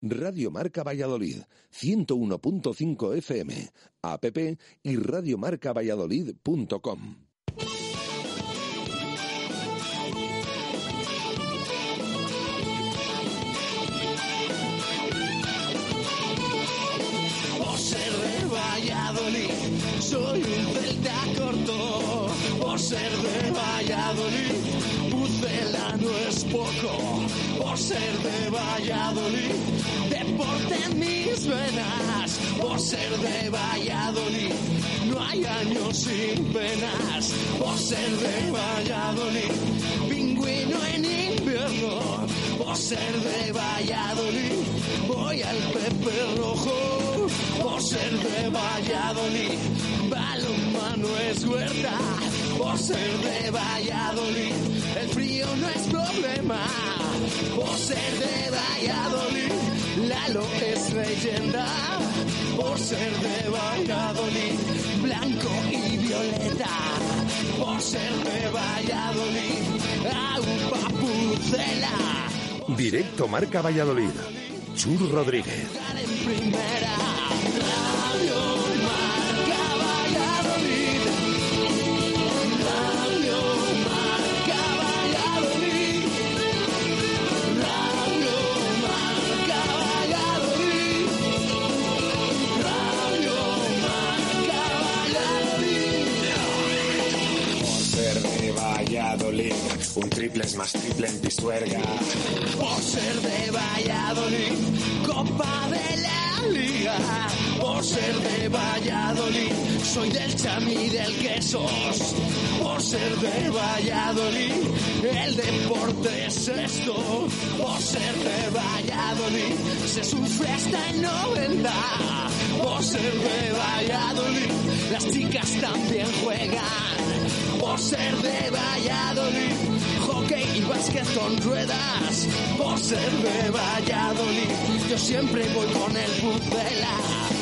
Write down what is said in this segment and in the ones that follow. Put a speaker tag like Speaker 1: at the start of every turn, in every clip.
Speaker 1: Radio Marca Valladolid, 101.5 FM, app y radiomarcavalladolid.com.
Speaker 2: Por ser de Valladolid, soy un celta corto. Por ser de Valladolid, Pucela no es poco. Por ser de Valladolid, deporte en mis venas. Por ser de Valladolid, no hay años sin penas. Por ser de Valladolid, pingüino en invierno. Por ser de Valladolid, voy al Pepe Rojo. Por ser de Valladolid, balonmano es huerta. Por ser de Valladolid, el frío no es problema. Por ser de Valladolid, Lalo es leyenda. Por ser de Valladolid, blanco y violeta. Por ser de Valladolid, agua pucela.
Speaker 1: Directo Marca Valladolid. Chur Rodríguez.
Speaker 3: Un triple es más triple en Pisuerga.
Speaker 2: Por ser de Valladolid, Copa de la Liga. Por ser de Valladolid, soy del chami del quesos. Por ser de Valladolid, el deporte es esto. Por ser de Valladolid, se sufre hasta el 90. Por ser de Valladolid, las chicas también juegan. Por ser de Valladolid, hockey y básquet con ruedas. Por ser de Valladolid, yo siempre voy con el Pucela.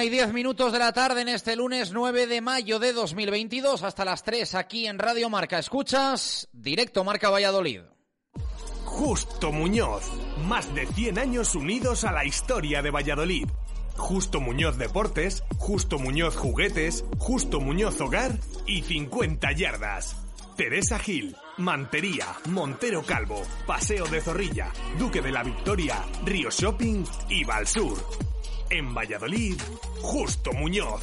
Speaker 4: Una y diez minutos de la tarde en este lunes 9 de mayo de 2022 hasta las 3 aquí en Radio Marca. Escuchas directo Marca Valladolid.
Speaker 5: Justo Muñoz. Más de 100 años unidos a la historia de Valladolid. Justo Muñoz Deportes, Justo Muñoz Juguetes, Justo Muñoz Hogar y 50 yardas. Teresa Gil, Mantería, Montero Calvo, Paseo de Zorrilla, Duque de la Victoria, Río Shopping y Valsur. En Valladolid, Justo Muñoz.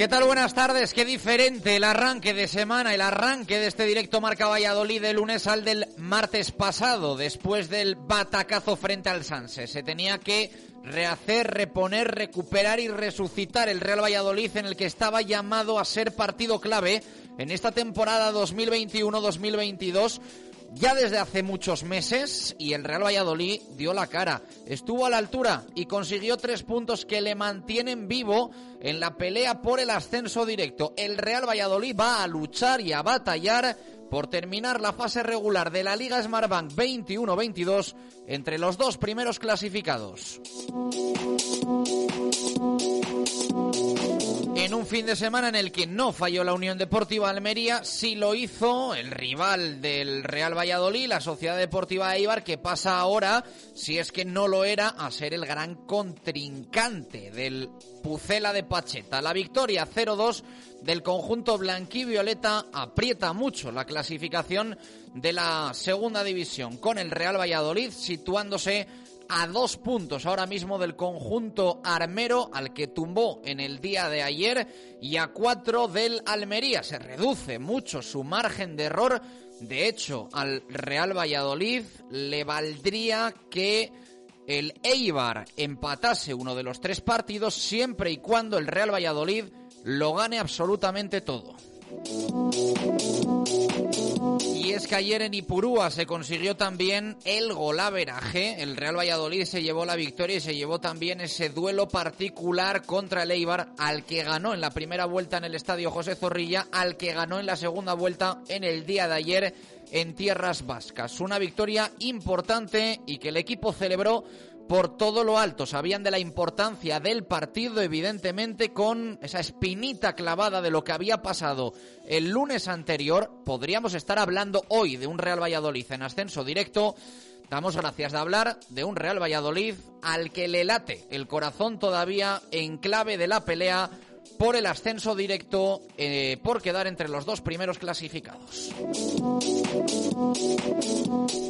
Speaker 4: ¿Qué tal? Buenas tardes. Qué diferente el arranque de semana, el arranque de este directo Marca Valladolid de lunes al del martes pasado, después del batacazo frente al Sanse. Se tenía que rehacer, reponer, recuperar y resucitar el Real Valladolid en el que estaba llamado a ser partido clave en esta temporada 2021-2022 ya desde hace muchos meses y el Real Valladolid dio la cara, estuvo a la altura y consiguió tres puntos que le mantienen vivo en la pelea por el ascenso directo. El Real Valladolid va a luchar y a batallar por terminar la fase regular de la Liga Smartbank 21-22 entre los dos primeros clasificados. En un fin de semana en el que no falló la Unión Deportiva Almería, sí lo hizo el rival del Real Valladolid, la Sociedad Deportiva Eibar, que pasa ahora, si es que no lo era, a ser el gran contrincante del Pucela de Pacheta. La victoria 0-2 del conjunto blanquivioleta aprieta mucho la clasificación de la segunda división, con el Real Valladolid situándose a dos puntos ahora mismo del conjunto armero al que tumbó en el día de ayer y a cuatro del Almería. Se reduce mucho su margen de error. De hecho, al Real Valladolid le valdría que el Eibar empatase uno de los tres partidos siempre y cuando el Real Valladolid lo gane absolutamente todo. Y es que ayer en Ipurúa se consiguió también el golaveraje. El Real Valladolid se llevó la victoria y se llevó también ese duelo particular contra el Eibar, al que ganó en la primera vuelta en el estadio José Zorrilla, al que ganó en la segunda vuelta en el día de ayer en tierras vascas. Una victoria importante y que el equipo celebró por todo lo alto. Sabían de la importancia del partido, evidentemente, con esa espinita clavada de lo que había pasado el lunes anterior. Podríamos estar hablando hoy de un Real Valladolid en ascenso directo. Damos gracias de hablar de un Real Valladolid al que le late el corazón todavía en clave de la pelea por el ascenso directo, eh, por quedar entre los dos primeros clasificados.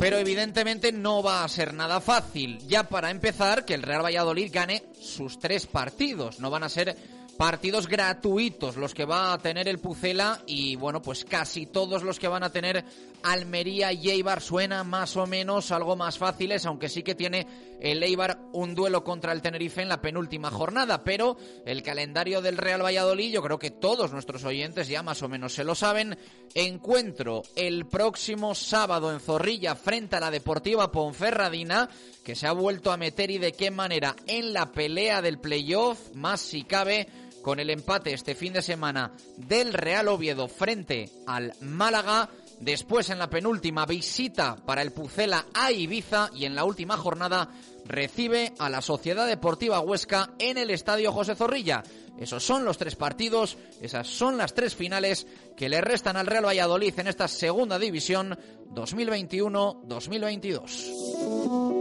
Speaker 4: Pero evidentemente no va a ser nada fácil. Ya para empezar, que el Real Valladolid gane sus tres partidos. No van a ser partidos gratuitos los que va a tener el Pucela y bueno, pues casi todos los que van a tener Almería y Eibar suena más o menos algo más fáciles, aunque sí que tiene el Eibar un duelo contra el Tenerife en la penúltima jornada, pero el calendario del Real Valladolid, yo creo que todos nuestros oyentes ya más o menos se lo saben, encuentro el próximo sábado en Zorrilla frente a la Deportiva Ponferradina, que se ha vuelto a meter y de qué manera en la pelea del playoff, más si cabe con el empate este fin de semana del Real Oviedo frente al Málaga. Después en la penúltima visita para el Pucela a Ibiza y en la última jornada recibe a la Sociedad Deportiva Huesca en el Estadio José Zorrilla. Esos son los tres partidos, esas son las tres finales que le restan al Real Valladolid en esta segunda división 2021-2022.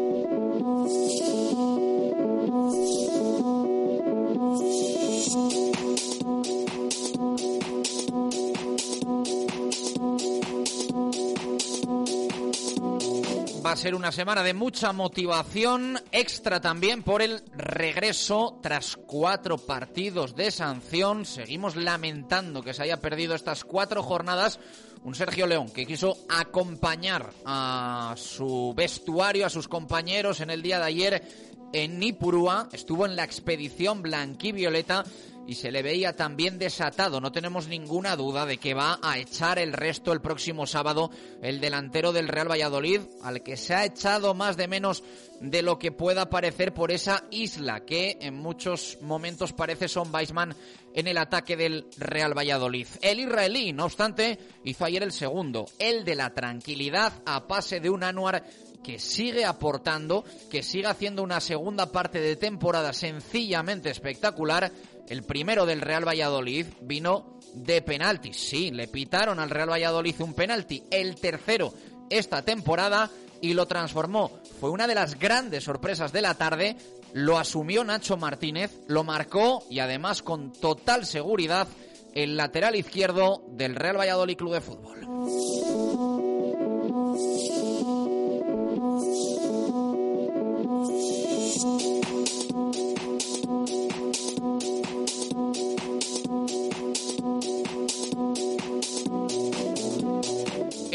Speaker 4: Va a ser una semana de mucha motivación extra también por el regreso tras cuatro partidos de sanción. Seguimos lamentando que se haya perdido estas cuatro jornadas. Un Sergio León que quiso acompañar a su vestuario, a sus compañeros en el día de ayer en Nipurúa. Estuvo en la expedición blanquivioleta y se le veía también desatado. No tenemos ninguna duda de que va a echar el resto el próximo sábado el delantero del Real Valladolid, al que se ha echado más de menos de lo que pueda parecer por esa isla que en muchos momentos parece Son Weisman en el ataque del Real Valladolid. El israelí, no obstante, hizo ayer el segundo, el de la tranquilidad a pase de un Anuar que sigue aportando, que sigue haciendo una segunda parte de temporada sencillamente espectacular el primero del Real Valladolid vino de penalti. Sí, le pitaron al Real Valladolid un penalti. El tercero esta temporada y lo transformó. Fue una de las grandes sorpresas de la tarde. Lo asumió Nacho Martínez, lo marcó y además con total seguridad el lateral izquierdo del Real Valladolid Club de Fútbol.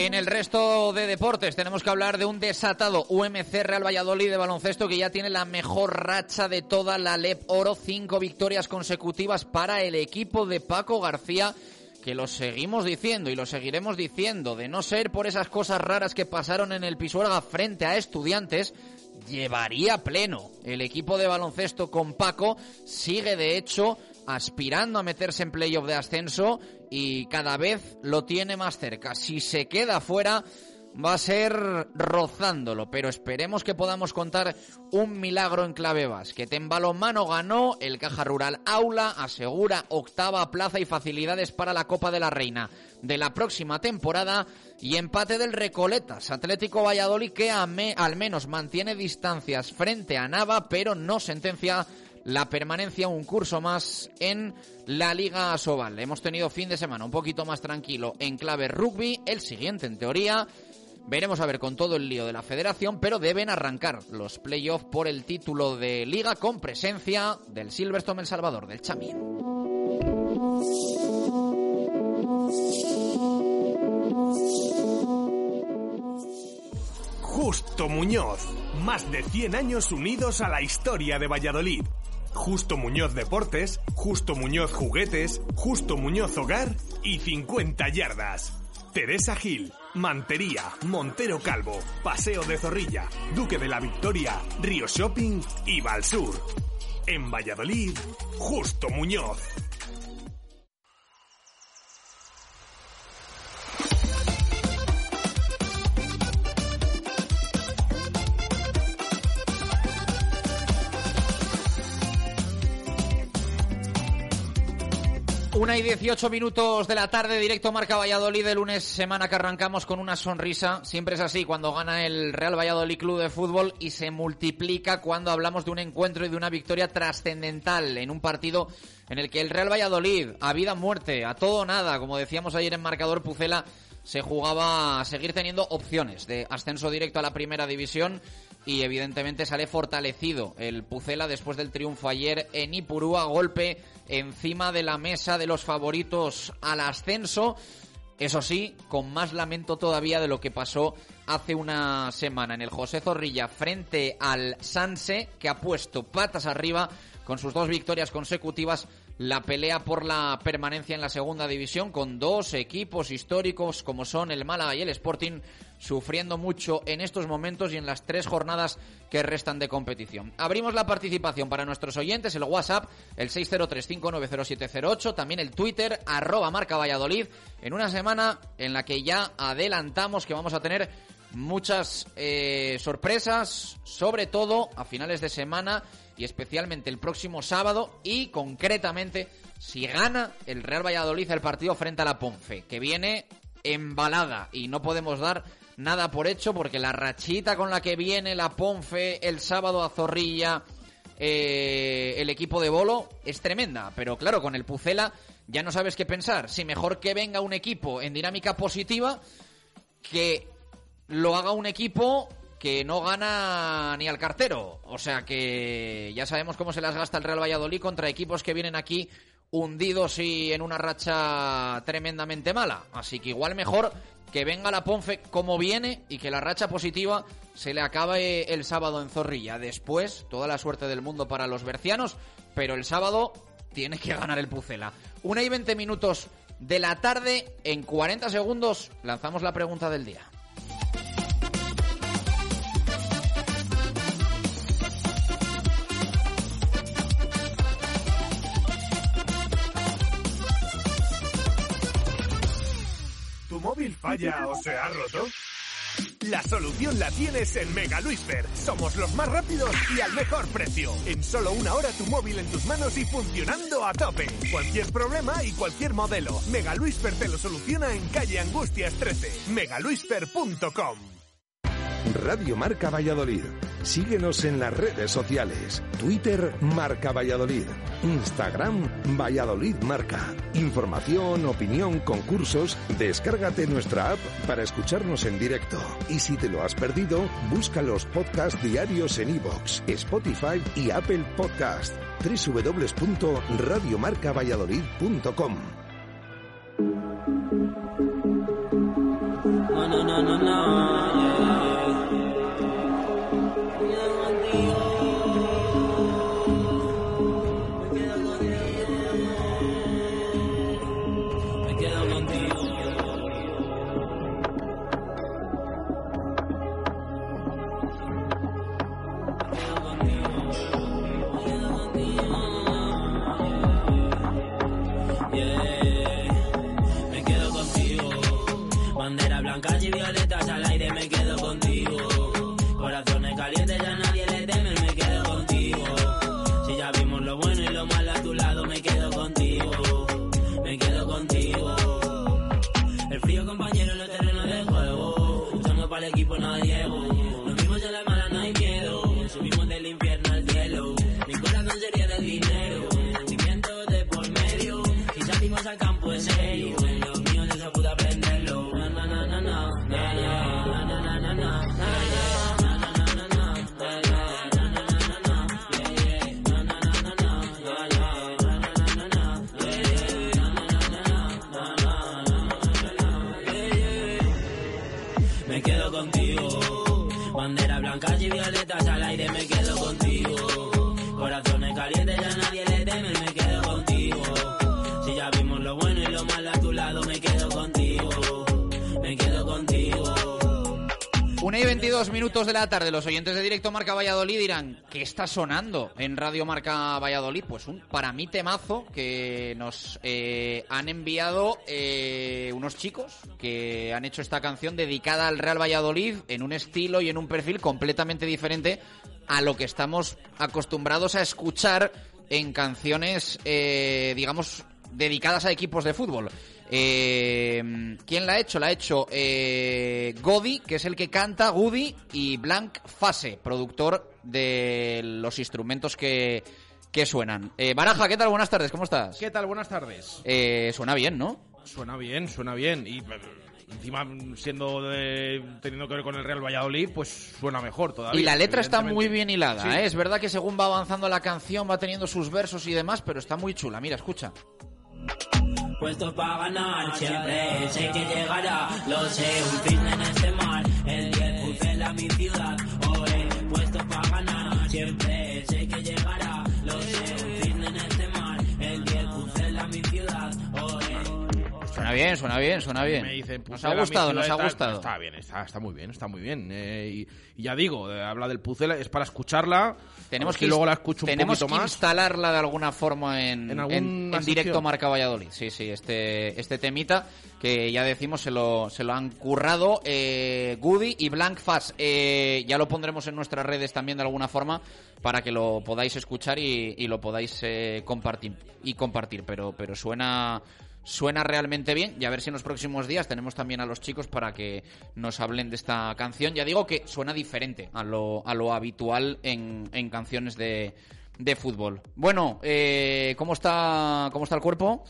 Speaker 4: En el resto de deportes tenemos que hablar de un desatado UMC Real Valladolid de baloncesto que ya tiene la mejor racha de toda la LEP Oro, cinco victorias consecutivas para el equipo de Paco García que lo seguimos diciendo y lo seguiremos diciendo, de no ser por esas cosas raras que pasaron en el Pisuerga frente a estudiantes, llevaría pleno. El equipo de baloncesto con Paco sigue de hecho aspirando a meterse en playoff de ascenso y cada vez lo tiene más cerca. Si se queda fuera, va a ser rozándolo, pero esperemos que podamos contar un milagro en clave que en ganó, el Caja Rural Aula asegura octava plaza y facilidades para la Copa de la Reina de la próxima temporada y empate del Recoletas, Atlético Valladolid que al menos mantiene distancias frente a Nava, pero no sentencia la permanencia un curso más en la Liga Sobal. Hemos tenido fin de semana un poquito más tranquilo en clave rugby, el siguiente en teoría Veremos a ver con todo el lío de la federación, pero deben arrancar los playoffs por el título de liga con presencia del Silverstone El Salvador, del Chamín.
Speaker 5: Justo Muñoz, más de 100 años unidos a la historia de Valladolid. Justo Muñoz Deportes, Justo Muñoz Juguetes, Justo Muñoz Hogar y 50 yardas. Teresa Gil, Mantería, Montero Calvo, Paseo de Zorrilla, Duque de la Victoria, Río Shopping y Valsur. En Valladolid, Justo Muñoz.
Speaker 4: Una y 18 minutos de la tarde, directo Marca Valladolid, de lunes, semana que arrancamos con una sonrisa. Siempre es así cuando gana el Real Valladolid Club de Fútbol y se multiplica cuando hablamos de un encuentro y de una victoria trascendental en un partido en el que el Real Valladolid, a vida muerte, a todo nada, como decíamos ayer en marcador Pucela, se jugaba a seguir teniendo opciones de ascenso directo a la primera división y evidentemente sale fortalecido el Pucela después del triunfo ayer en Ipurúa, golpe encima de la mesa de los favoritos al ascenso. Eso sí, con más lamento todavía de lo que pasó hace una semana en el José Zorrilla frente al Sanse, que ha puesto patas arriba con sus dos victorias consecutivas la pelea por la permanencia en la segunda división con dos equipos históricos como son el Málaga y el Sporting sufriendo mucho en estos momentos y en las tres jornadas que restan de competición. Abrimos la participación para nuestros oyentes, el WhatsApp, el 603590708, también el Twitter, arroba marca en una semana en la que ya adelantamos que vamos a tener muchas eh, sorpresas, sobre todo a finales de semana y especialmente el próximo sábado y concretamente si gana el Real Valladolid el partido frente a la Ponfe, que viene embalada y no podemos dar nada por hecho porque la rachita con la que viene la Ponfe el sábado a Zorrilla eh, el equipo de Bolo es tremenda, pero claro, con el Pucela ya no sabes qué pensar. Si mejor que venga un equipo en dinámica positiva que lo haga un equipo que no gana ni al cartero. O sea que ya sabemos cómo se las gasta el Real Valladolid contra equipos que vienen aquí hundidos y en una racha tremendamente mala. Así que igual mejor que venga la Ponfe como viene y que la racha positiva se le acabe el sábado en Zorrilla. Después, toda la suerte del mundo para los bercianos, pero el sábado tiene que ganar el Pucela. Una y veinte minutos de la tarde, en 40 segundos lanzamos la pregunta del día.
Speaker 5: Falla o se ha roto? La solución la tienes en Mega Luisfer. Somos los más rápidos y al mejor precio. En solo una hora tu móvil en tus manos y funcionando a tope. Cualquier problema y cualquier modelo. Mega Luisfer te lo soluciona en calle Angustias 13. megaluisfer.com
Speaker 1: Radio Marca Valladolid. Síguenos en las redes sociales. Twitter Marca Valladolid. Instagram Valladolid Marca. Información, opinión, concursos. Descárgate nuestra app para escucharnos en directo. Y si te lo has perdido, busca los podcasts diarios en iVoox, Spotify y Apple Podcast. www.radiomarcavalladolid.com
Speaker 4: you. 22 minutos de la tarde, los oyentes de Directo Marca Valladolid dirán, ¿qué está sonando en Radio Marca Valladolid? Pues un para mí temazo que nos eh, han enviado eh, unos chicos que han hecho esta canción dedicada al Real Valladolid en un estilo y en un perfil completamente diferente a lo que estamos acostumbrados a escuchar en canciones, eh, digamos, dedicadas a equipos de fútbol. Eh, ¿Quién la ha hecho? La ha hecho eh, Godi, que es el que canta, Gudi, y Blanc Fase, productor de los instrumentos que, que suenan. Eh, Baraja, ¿qué tal? Buenas tardes, ¿cómo estás?
Speaker 6: ¿Qué tal? Buenas tardes.
Speaker 4: Eh, suena bien, ¿no?
Speaker 6: Suena bien, suena bien. Y eh, encima, siendo de- teniendo que ver con el Real Valladolid, pues suena mejor todavía.
Speaker 4: Y la letra está muy bien hilada,
Speaker 6: Sí.
Speaker 4: ¿eh? Es verdad que según va avanzando la canción va teniendo sus versos y demás, pero está muy chula. Mira, escucha.
Speaker 7: Puesto para ganar, siempre sé que llegará. Lo sé, un fin en este mar. El 10 pucela mi ciudad. Oe, puesto para ganar, siempre sé que llegará. Lo sé, un fin en este mar. El 10 pucela mi ciudad. Oe.
Speaker 4: Suena bien, suena bien, suena bien.
Speaker 6: Me dicen,
Speaker 4: nos ha gustado, nos ha gustado.
Speaker 6: Está bien, está, está muy bien, está muy bien. eh, y, y ya digo, eh, habla del Pucela, es para escucharla.
Speaker 4: Tenemos que,
Speaker 6: luego la escucho
Speaker 4: tenemos que
Speaker 6: más.
Speaker 4: instalarla de alguna forma en,
Speaker 6: ¿En
Speaker 4: en- directo Marca Valladolid. Sí, sí, este, este temita que ya decimos se lo, se lo han currado eh, Goody y Blank Fast. Eh, ya lo pondremos en nuestras redes también de alguna forma para que lo podáis escuchar y, y lo podáis eh, compartir y compartir. Pero, pero suena suena realmente bien y a ver si en los próximos días tenemos también a los chicos para que nos hablen de esta canción. Ya digo que suena diferente a lo, a lo habitual en, en canciones de, de fútbol. Bueno, eh, ¿cómo, está, ¿cómo está el cuerpo?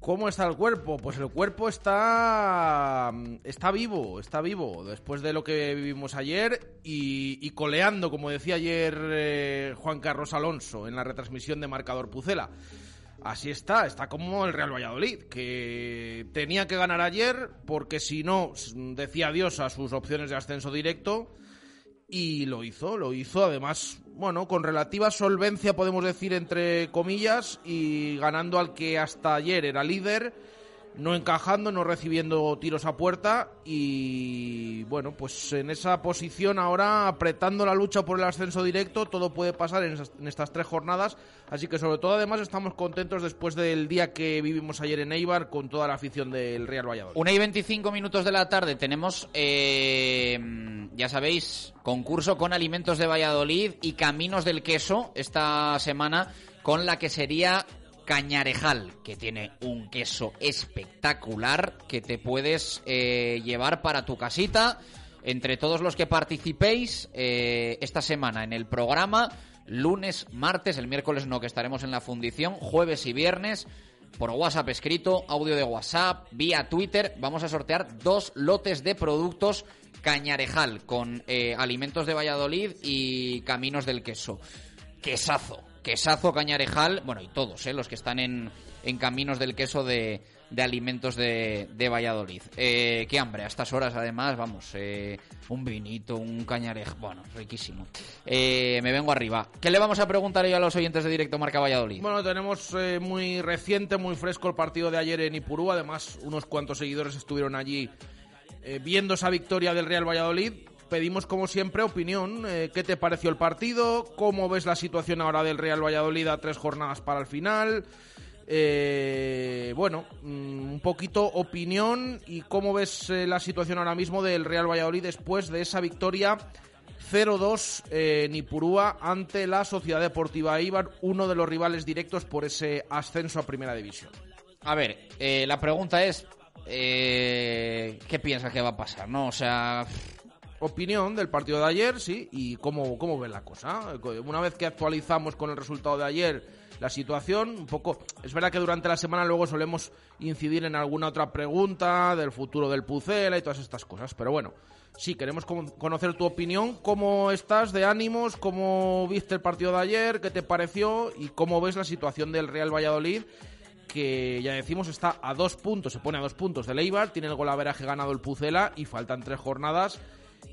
Speaker 6: ¿Cómo está el cuerpo? Pues el cuerpo está está vivo, está vivo después de lo que vivimos ayer y, coleando, como decía ayer eh, Juan Carlos Alonso en la retransmisión de Marcador Pucela. Así está, está como el Real Valladolid, que tenía que ganar ayer porque si no decía adiós a sus opciones de ascenso directo y lo hizo, lo hizo además, bueno, con relativa solvencia podemos decir entre comillas y ganando al que hasta ayer era líder, no encajando, no recibiendo tiros a puerta y bueno, pues en esa posición ahora apretando la lucha por el ascenso directo, todo puede pasar en, estas tres jornadas, así que sobre todo además estamos contentos después del día que vivimos ayer en Eibar con toda la afición del Real Valladolid.
Speaker 4: Una y 25 minutos de la tarde tenemos, eh, ya sabéis, concurso con alimentos de Valladolid y Caminos del Queso esta semana con la que sería Cañarejal, que tiene un queso espectacular que te puedes eh, llevar para tu casita. Entre todos los que participéis eh, esta semana en el programa, lunes, martes, el miércoles no, que estaremos en la fundición, jueves y viernes, por WhatsApp escrito, audio de WhatsApp, vía Twitter, vamos a sortear dos lotes de productos Cañarejal con eh, alimentos de Valladolid y caminos del queso. Quesazo, quesazo Cañarejal, bueno, y todos, eh, los que están en, en caminos del queso de, alimentos de, Valladolid. Eh, qué hambre, a estas horas además, vamos, eh, un vinito, un cañarej, bueno, riquísimo. Eh, me vengo arriba. ¿Qué le vamos a preguntar hoy a los oyentes de Directo Marca Valladolid?
Speaker 6: Bueno, tenemos eh, muy reciente, muy fresco el partido de ayer en Ipurú. Además, unos cuantos seguidores estuvieron allí viendo esa victoria del Real Valladolid. Pedimos, como siempre, opinión. Eh, ¿Qué te pareció el partido? ¿Cómo ves la situación ahora del Real Valladolid a tres jornadas para el final? Eh, bueno, mm, un poquito opinión y cómo ves eh, la situación ahora mismo del Real Valladolid después de esa victoria 0-2 eh, en Ipurúa ante la Sociedad Deportiva Eibar, uno de los rivales directos por ese ascenso a Primera División.
Speaker 4: A ver, eh, la pregunta es, eh, ¿qué piensas que va a pasar? No, o sea,
Speaker 6: opinión del partido de ayer, sí, y cómo, cómo ven la cosa. Una vez que actualizamos con el resultado de ayer la situación, un poco, es verdad que durante la semana luego solemos incidir en alguna otra pregunta del futuro del Pucela y todas estas cosas, pero bueno, sí, queremos conocer tu opinión, cómo estás de ánimos, cómo viste el partido de ayer, qué te pareció y cómo ves la situación del Real Valladolid que ya decimos está a dos puntos, se pone a dos puntos del Eibar, tiene el golaveraje ganado el Pucela y faltan tres jornadas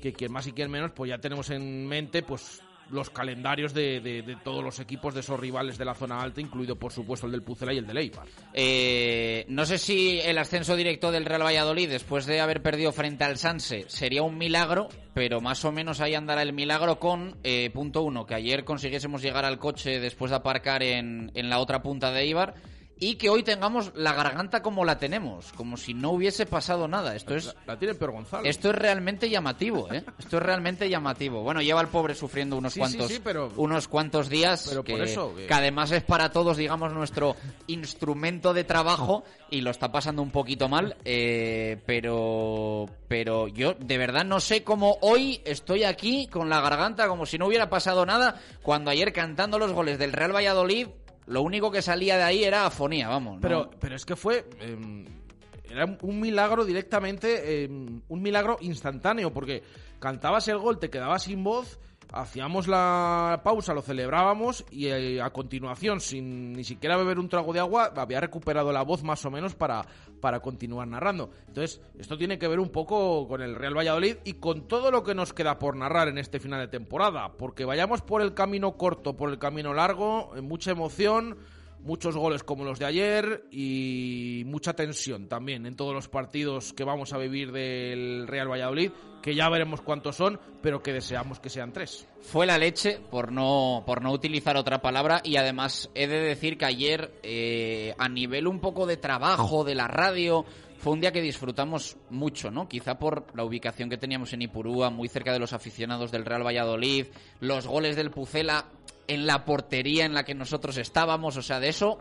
Speaker 6: que quien más y quien menos pues ya tenemos en mente pues los calendarios de, todos los equipos de esos rivales de la zona alta, incluido por supuesto el del Pucela y el del Eibar.
Speaker 4: Eh, no sé si el ascenso directo del Real Valladolid después de haber perdido frente al Sanse sería un milagro, pero más o menos ahí andará el milagro con eh, punto uno, que ayer consiguiésemos llegar al coche después de aparcar en, en la otra punta de Eibar y que hoy tengamos la garganta como la tenemos, como si no hubiese pasado nada. Esto es
Speaker 6: la, tiene peor Gonzalo.
Speaker 4: Esto es realmente llamativo, ¿eh? Esto es realmente llamativo. Bueno, lleva el pobre sufriendo unos cuantos unos cuantos días
Speaker 6: pero
Speaker 4: que,
Speaker 6: eso,
Speaker 4: que... además es para todos, digamos, nuestro instrumento de trabajo y lo está pasando un poquito mal, eh, pero pero yo de verdad no sé cómo hoy estoy aquí con la garganta como si no hubiera pasado nada cuando ayer cantando los goles del Real Valladolid lo único que salía de ahí era afonía, vamos.
Speaker 6: Pero, pero es que fue. Em, era un milagro directamente, em, un milagro instantáneo, porque cantabas el gol, te quedabas sin voz hacíamos la pausa, lo celebrábamos y eh, a continuación, sin ni siquiera beber un trago de agua, había recuperado la voz más o menos para, para continuar narrando. Entonces, esto tiene que ver un poco con el Real Valladolid y con todo lo que nos queda por narrar en este final de temporada, porque vayamos por el camino corto, por el camino largo, mucha emoción muchos goles como los de ayer y mucha tensión también en todos los partidos que vamos a vivir del Real Valladolid, que ya veremos cuántos son, pero que deseamos que sean tres.
Speaker 4: Fue la leche, por no, por no utilizar otra palabra, y además he de decir que ayer, eh, a nivel un poco de trabajo, de la radio, fue un día que disfrutamos mucho, ¿no? Quizá por la ubicación que teníamos en Ipurúa, muy cerca de los aficionados del Real Valladolid, los goles del Pucela en la portería en la que nosotros estábamos, o sea, de eso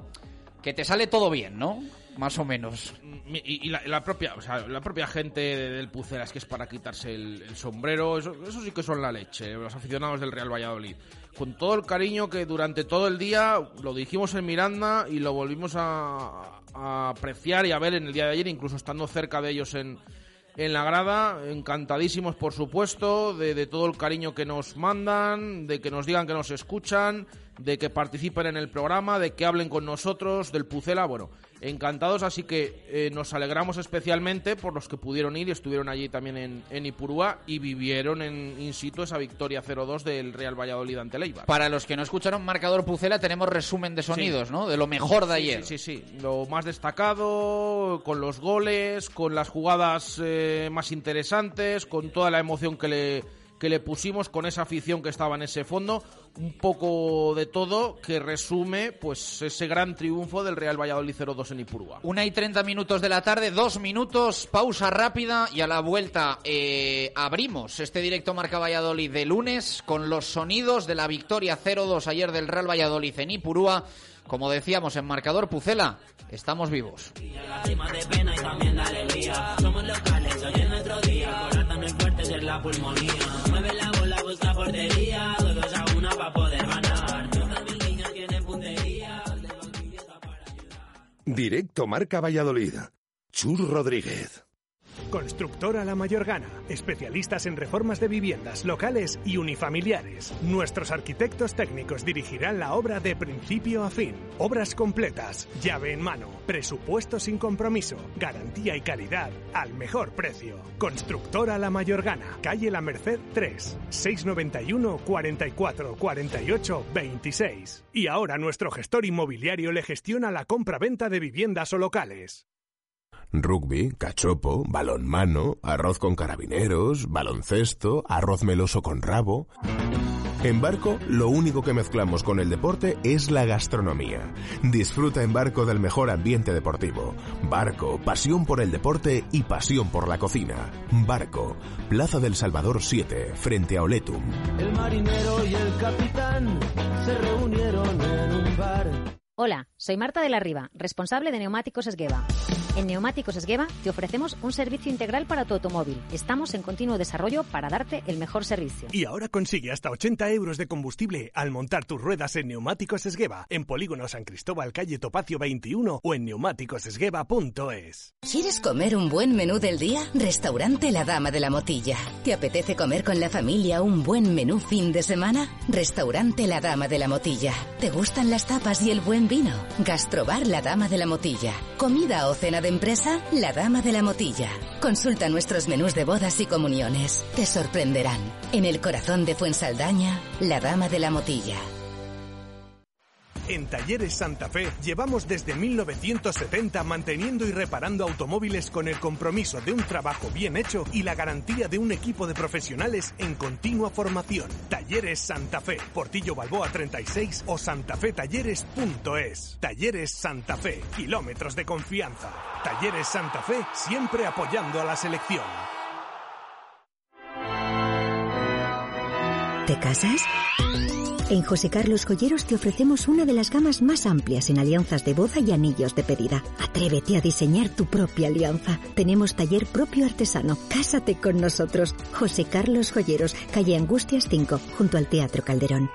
Speaker 4: que te sale todo bien, ¿no? Más o menos.
Speaker 6: Y, la, propia, o sea, la propia gente del Pucera es que es para quitarse el, sombrero, eso, sí que son la leche, los aficionados del Real Valladolid. Con todo el cariño que durante todo el día lo dijimos en Miranda y lo volvimos a apreciar y a ver en el día de ayer, incluso estando cerca de ellos en, en la grada, encantadísimos por supuesto, de, todo el cariño que nos mandan, de que nos digan que nos escuchan, de que participen en el programa, de que hablen con nosotros, del Pucela, bueno, encantados, así que eh, nos alegramos especialmente por los que pudieron ir y estuvieron allí también en, en Ipurúa y vivieron en in situ esa victoria 0-2 del Real Valladolid ante Leiva.
Speaker 4: Para los que no escucharon Marcador Pucela, tenemos resumen de sonidos, ¿no? De lo mejor de ayer.
Speaker 6: Sí, sí, sí, lo más destacado, con los goles, con las jugadas eh, más interesantes, con toda la emoción que le que le pusimos con esa afición que estaba en ese fondo, un poco de todo que resume pues ese gran triunfo del Real Valladolid 0-2 en Ipurúa.
Speaker 4: Una y 30 minutos de la tarde, dos minutos, pausa rápida y a la vuelta eh, abrimos este directo Marca Valladolid de lunes con los sonidos de la victoria 0-2 ayer del Real Valladolid en Ipurúa. Como decíamos en marcador Pucela, estamos vivos.
Speaker 1: Directo Marca Valladolid. Chur Rodríguez.
Speaker 5: Constructora La Mayorgana, especialistas en reformas de viviendas locales y unifamiliares. Nuestros arquitectos técnicos dirigirán la obra de principio a fin. Obras completas, llave en mano, presupuesto sin compromiso, garantía y calidad al mejor precio. Constructora La Mayorgana, calle La Merced 3, 691 44 48 26. Y ahora nuestro gestor inmobiliario le gestiona la compra-venta de viviendas o locales
Speaker 8: rugby, cachopo, balonmano, arroz con carabineros, baloncesto, arroz meloso con rabo. En Barco, lo único que mezclamos con el deporte es la gastronomía. Disfruta en Barco del mejor ambiente deportivo. Barco, pasión por el deporte y pasión por la cocina. Barco, Plaza del Salvador 7, frente a Oletum.
Speaker 2: El marinero y el capitán se reunieron en un bar.
Speaker 9: Hola, soy Marta de la Riva, responsable de Neumáticos Esgueva. En Neumáticos Esgueva te ofrecemos un servicio integral para tu automóvil. Estamos en continuo desarrollo para darte el mejor servicio.
Speaker 5: Y ahora consigue hasta 80 euros de combustible al montar tus ruedas en Neumáticos Esgueva, en Polígono San Cristóbal, calle Topacio 21 o en neumáticosesgueva.es.
Speaker 10: ¿Quieres comer un buen menú del día? Restaurante La Dama de la Motilla. ¿Te apetece comer con la familia un buen menú fin de semana? Restaurante La Dama de la Motilla. ¿Te gustan las tapas y el buen vino? Gastrobar La Dama de la Motilla. ¿Comida o cena de empresa? La Dama de la Motilla. Consulta nuestros menús de bodas y comuniones. Te sorprenderán. En el corazón de Fuensaldaña, La Dama de la Motilla.
Speaker 5: En Talleres Santa Fe llevamos desde 1970 manteniendo y reparando automóviles con el compromiso de un trabajo bien hecho y la garantía de un equipo de profesionales en continua formación. Talleres Santa Fe, Portillo Balboa 36 o santafetalleres.es. Talleres Santa Fe, kilómetros de confianza. Talleres Santa Fe, siempre apoyando a la selección.
Speaker 11: ¿Te casas? En José Carlos Joyeros te ofrecemos una de las gamas más amplias en alianzas de boda y anillos de pedida. Atrévete a diseñar tu propia alianza. Tenemos taller propio artesano. Cásate con nosotros. José Carlos Joyeros, calle Angustias 5, junto al Teatro Calderón.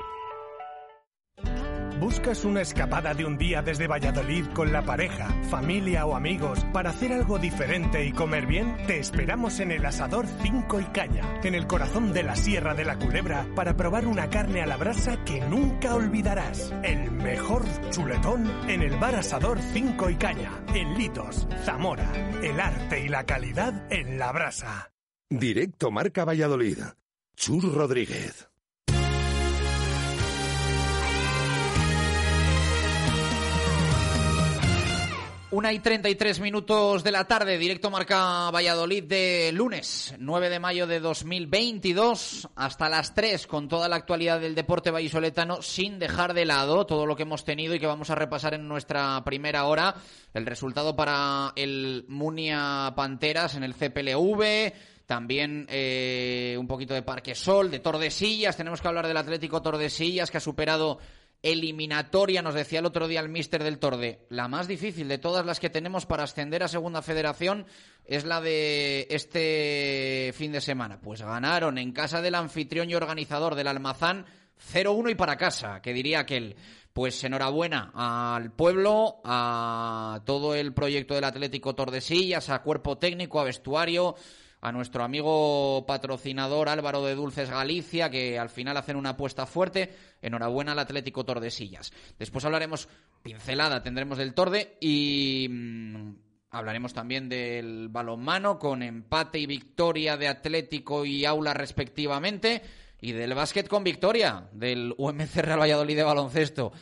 Speaker 5: ¿Buscas una escapada de un día desde Valladolid con la pareja, familia o amigos para hacer algo diferente y comer bien? Te esperamos en el Asador 5 y Caña, en el corazón de la Sierra de la Culebra, para probar una carne a la brasa que nunca olvidarás. El mejor chuletón en el Bar Asador 5 y Caña, en Litos, Zamora. El arte y la calidad en la brasa.
Speaker 1: Directo Marca Valladolid. Chur Rodríguez.
Speaker 4: Una y 33 minutos de la tarde, directo marca Valladolid de lunes, 9 de mayo de 2022, hasta las 3 con toda la actualidad del deporte vallisoletano, sin dejar de lado todo lo que hemos tenido y que vamos a repasar en nuestra primera hora. El resultado para el Munia Panteras en el CPLV, también eh, un poquito de Parque Sol, de Tordesillas, tenemos que hablar del Atlético Tordesillas que ha superado eliminatoria, nos decía el otro día el mister del Torde, la más difícil de todas las que tenemos para ascender a Segunda Federación es la de este fin de semana. Pues ganaron en casa del anfitrión y organizador del Almazán 0-1 y para casa, que diría aquel. Pues enhorabuena al pueblo, a todo el proyecto del Atlético Tordesillas, a cuerpo técnico, a vestuario, a nuestro amigo patrocinador Álvaro de Dulces Galicia, que al final hacen una apuesta fuerte. Enhorabuena al Atlético Tordesillas. Después hablaremos, pincelada tendremos del Torde y mm, hablaremos también del balonmano con empate y victoria de Atlético y Aula respectivamente. Y del básquet con victoria del UMC Real Valladolid de baloncesto.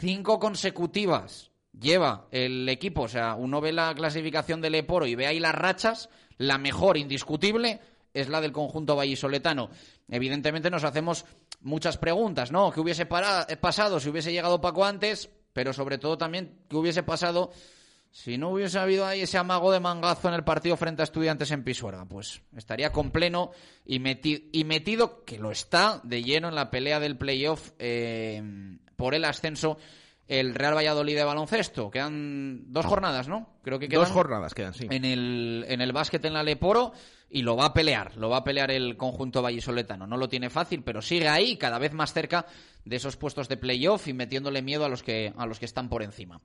Speaker 4: Cinco consecutivas lleva el equipo. O sea, uno ve la clasificación del Eporo y ve ahí las rachas la mejor, indiscutible, es la del conjunto vallisoletano. Evidentemente nos hacemos muchas preguntas, ¿no? ¿Qué hubiese pasado si hubiese llegado Paco antes? Pero sobre todo también, ¿qué hubiese pasado si no hubiese habido ahí ese amago de mangazo en el partido frente a Estudiantes en Pisuerga? Pues estaría con pleno y, metido, que lo está, de lleno en la pelea del playoff eh, por el ascenso el Real Valladolid de baloncesto. Quedan dos jornadas, ¿no?
Speaker 12: Creo que quedan. Dos jornadas quedan, sí.
Speaker 4: En el, en el básquet en la Leporo y lo va a pelear, lo va a pelear el conjunto vallisoletano. No lo tiene fácil, pero sigue ahí, cada vez más cerca de esos puestos de playoff y metiéndole miedo a los que, a los que están por encima.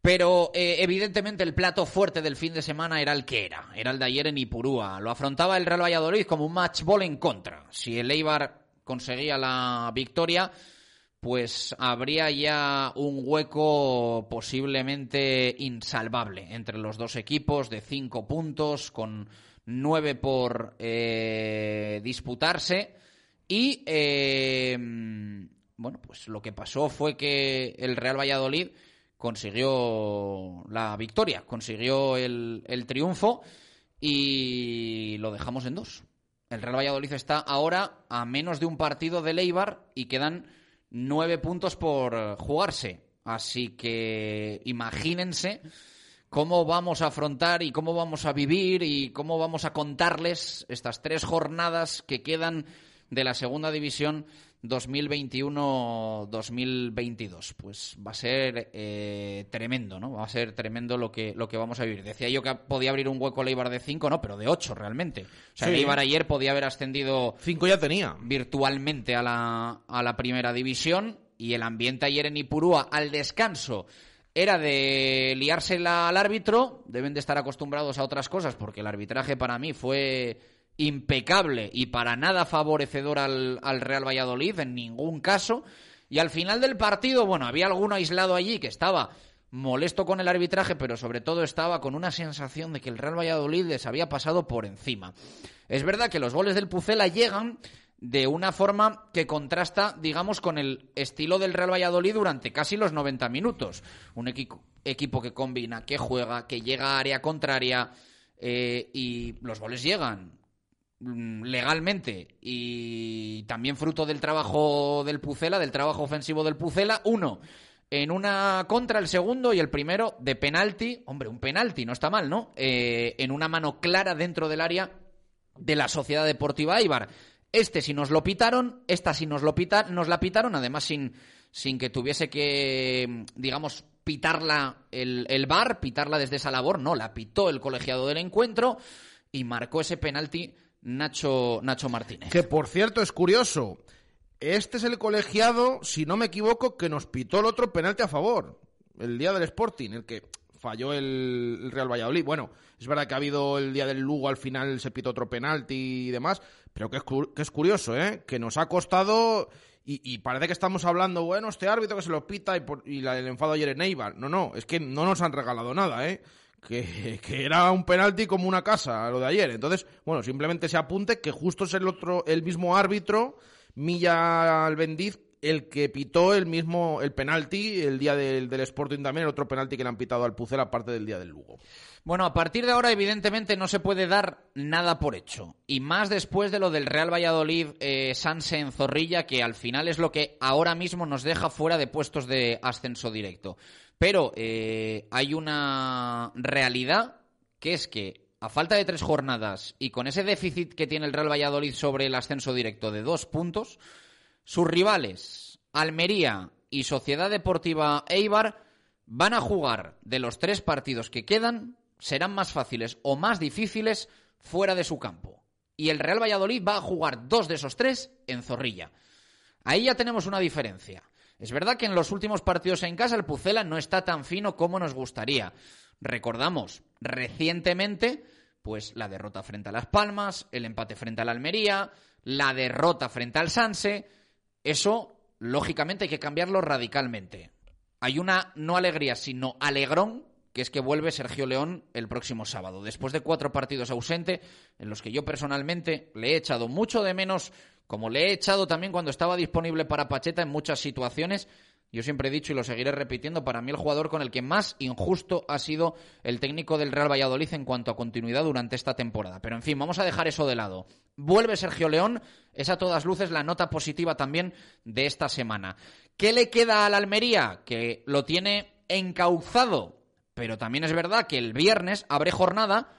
Speaker 4: Pero eh, evidentemente el plato fuerte del fin de semana era el que era, era el de ayer en Ipurúa. Lo afrontaba el Real Valladolid como un match ball en contra. Si el Eibar conseguía la victoria, pues habría ya un hueco posiblemente insalvable entre los dos equipos de cinco puntos, con nueve por eh, disputarse. Y eh, bueno, pues lo que pasó fue que el Real Valladolid consiguió la victoria, consiguió el, el triunfo y lo dejamos en dos. El Real Valladolid está ahora a menos de un partido de Leibar y quedan nueve puntos por jugarse. Así que imagínense cómo vamos a afrontar y cómo vamos a vivir y cómo vamos a contarles estas tres jornadas que quedan de la segunda división 2021-2022. Pues va a ser eh, tremendo, ¿no? Va a ser tremendo lo que, lo que vamos a vivir. Decía yo que podía abrir un hueco Leibar de 5, no, pero de 8 realmente. O sea,
Speaker 12: Sí.
Speaker 4: Leibar ayer podía haber ascendido
Speaker 12: 5 ya tenía.
Speaker 4: virtualmente a la, a la primera división y el ambiente ayer en Ipurúa al descanso era de liársela al árbitro, deben de estar acostumbrados a otras cosas porque el arbitraje para mí fue impecable y para nada favorecedor al, al Real Valladolid en ningún caso y al final del partido, bueno, había alguno aislado allí que estaba molesto con el arbitraje, pero sobre todo estaba con una sensación de que el Real Valladolid les había pasado por encima. Es verdad que los goles del Pucela llegan de una forma que contrasta, digamos, con el estilo del Real Valladolid durante casi los 90 minutos. Un equipo, equipo que combina, que juega, que llega a área contraria eh, y los goles llegan legalmente y también fruto del trabajo del Pucela, del trabajo ofensivo del Pucela. Uno, en una contra el segundo y el primero de penalti. Hombre, un penalti, no está mal, ¿no? Eh, en una mano clara dentro del área de la Sociedad Deportiva Eibar. Este sí nos lo pitaron, esta sí nos lo pita, nos la pitaron, además sin, sin que tuviese que, digamos, pitarla el, el VAR, pitarla desde esa labor, no, la pitó el colegiado del encuentro y marcó ese penalti Nacho, Nacho Martínez.
Speaker 12: Que por cierto es curioso. Este es el colegiado, si no me equivoco, que nos pitó el otro penalti a favor. El día del Sporting, el que falló el, Real Valladolid. Bueno, es verdad que ha habido el día del Lugo, al final se pitó otro penalti y demás, pero que es, que es curioso, ¿eh? Que nos ha costado y, y parece que estamos hablando, bueno, este árbitro que se lo pita y, por- y la- el enfado ayer en Eibar. No, no, es que no nos han regalado nada, ¿eh? Que, que era un penalti como una casa lo de ayer. Entonces, bueno, simplemente se apunte que justo es el otro, el mismo árbitro, Milla Albendiz, el que pitó el mismo, el penalti el día del, del Sporting también, el otro penalti que le han pitado al Pucel aparte del día del Lugo.
Speaker 4: Bueno, a partir de ahora, evidentemente, no se puede dar nada por hecho. Y más después de lo del Real Valladolid eh, Sanse en Zorrilla, que al final es lo que ahora mismo nos deja fuera de puestos de ascenso directo. Pero eh, hay una realidad que es que a falta de tres jornadas y con ese déficit que tiene el Real Valladolid sobre el ascenso directo de dos puntos, sus rivales, Almería y Sociedad Deportiva Eibar, van a jugar de los tres partidos que quedan, serán más fáciles o más difíciles fuera de su campo. Y el Real Valladolid va a jugar dos de esos tres en Zorrilla. Ahí ya tenemos una diferencia. Es verdad que en los últimos partidos en casa el Pucela no está tan fino como nos gustaría. Recordamos recientemente pues la derrota frente a Las Palmas, el empate frente a la Almería, la derrota frente al Sanse. Eso, lógicamente, hay que cambiarlo radicalmente. Hay una no alegría, sino alegrón, que es que vuelve Sergio León el próximo sábado. Después de cuatro partidos ausente, en los que yo personalmente le he echado mucho de menos, como le he echado también cuando estaba disponible para Pacheta en muchas situaciones. Yo siempre he dicho y lo seguiré repitiendo, para mí el jugador con el que más injusto ha sido el técnico del Real Valladolid en cuanto a continuidad durante esta temporada. Pero en fin, vamos a dejar eso de lado. Vuelve Sergio León, es a todas luces la nota positiva también de esta semana. ¿Qué le queda al Almería? Que lo tiene encauzado, pero también es verdad que el viernes abre jornada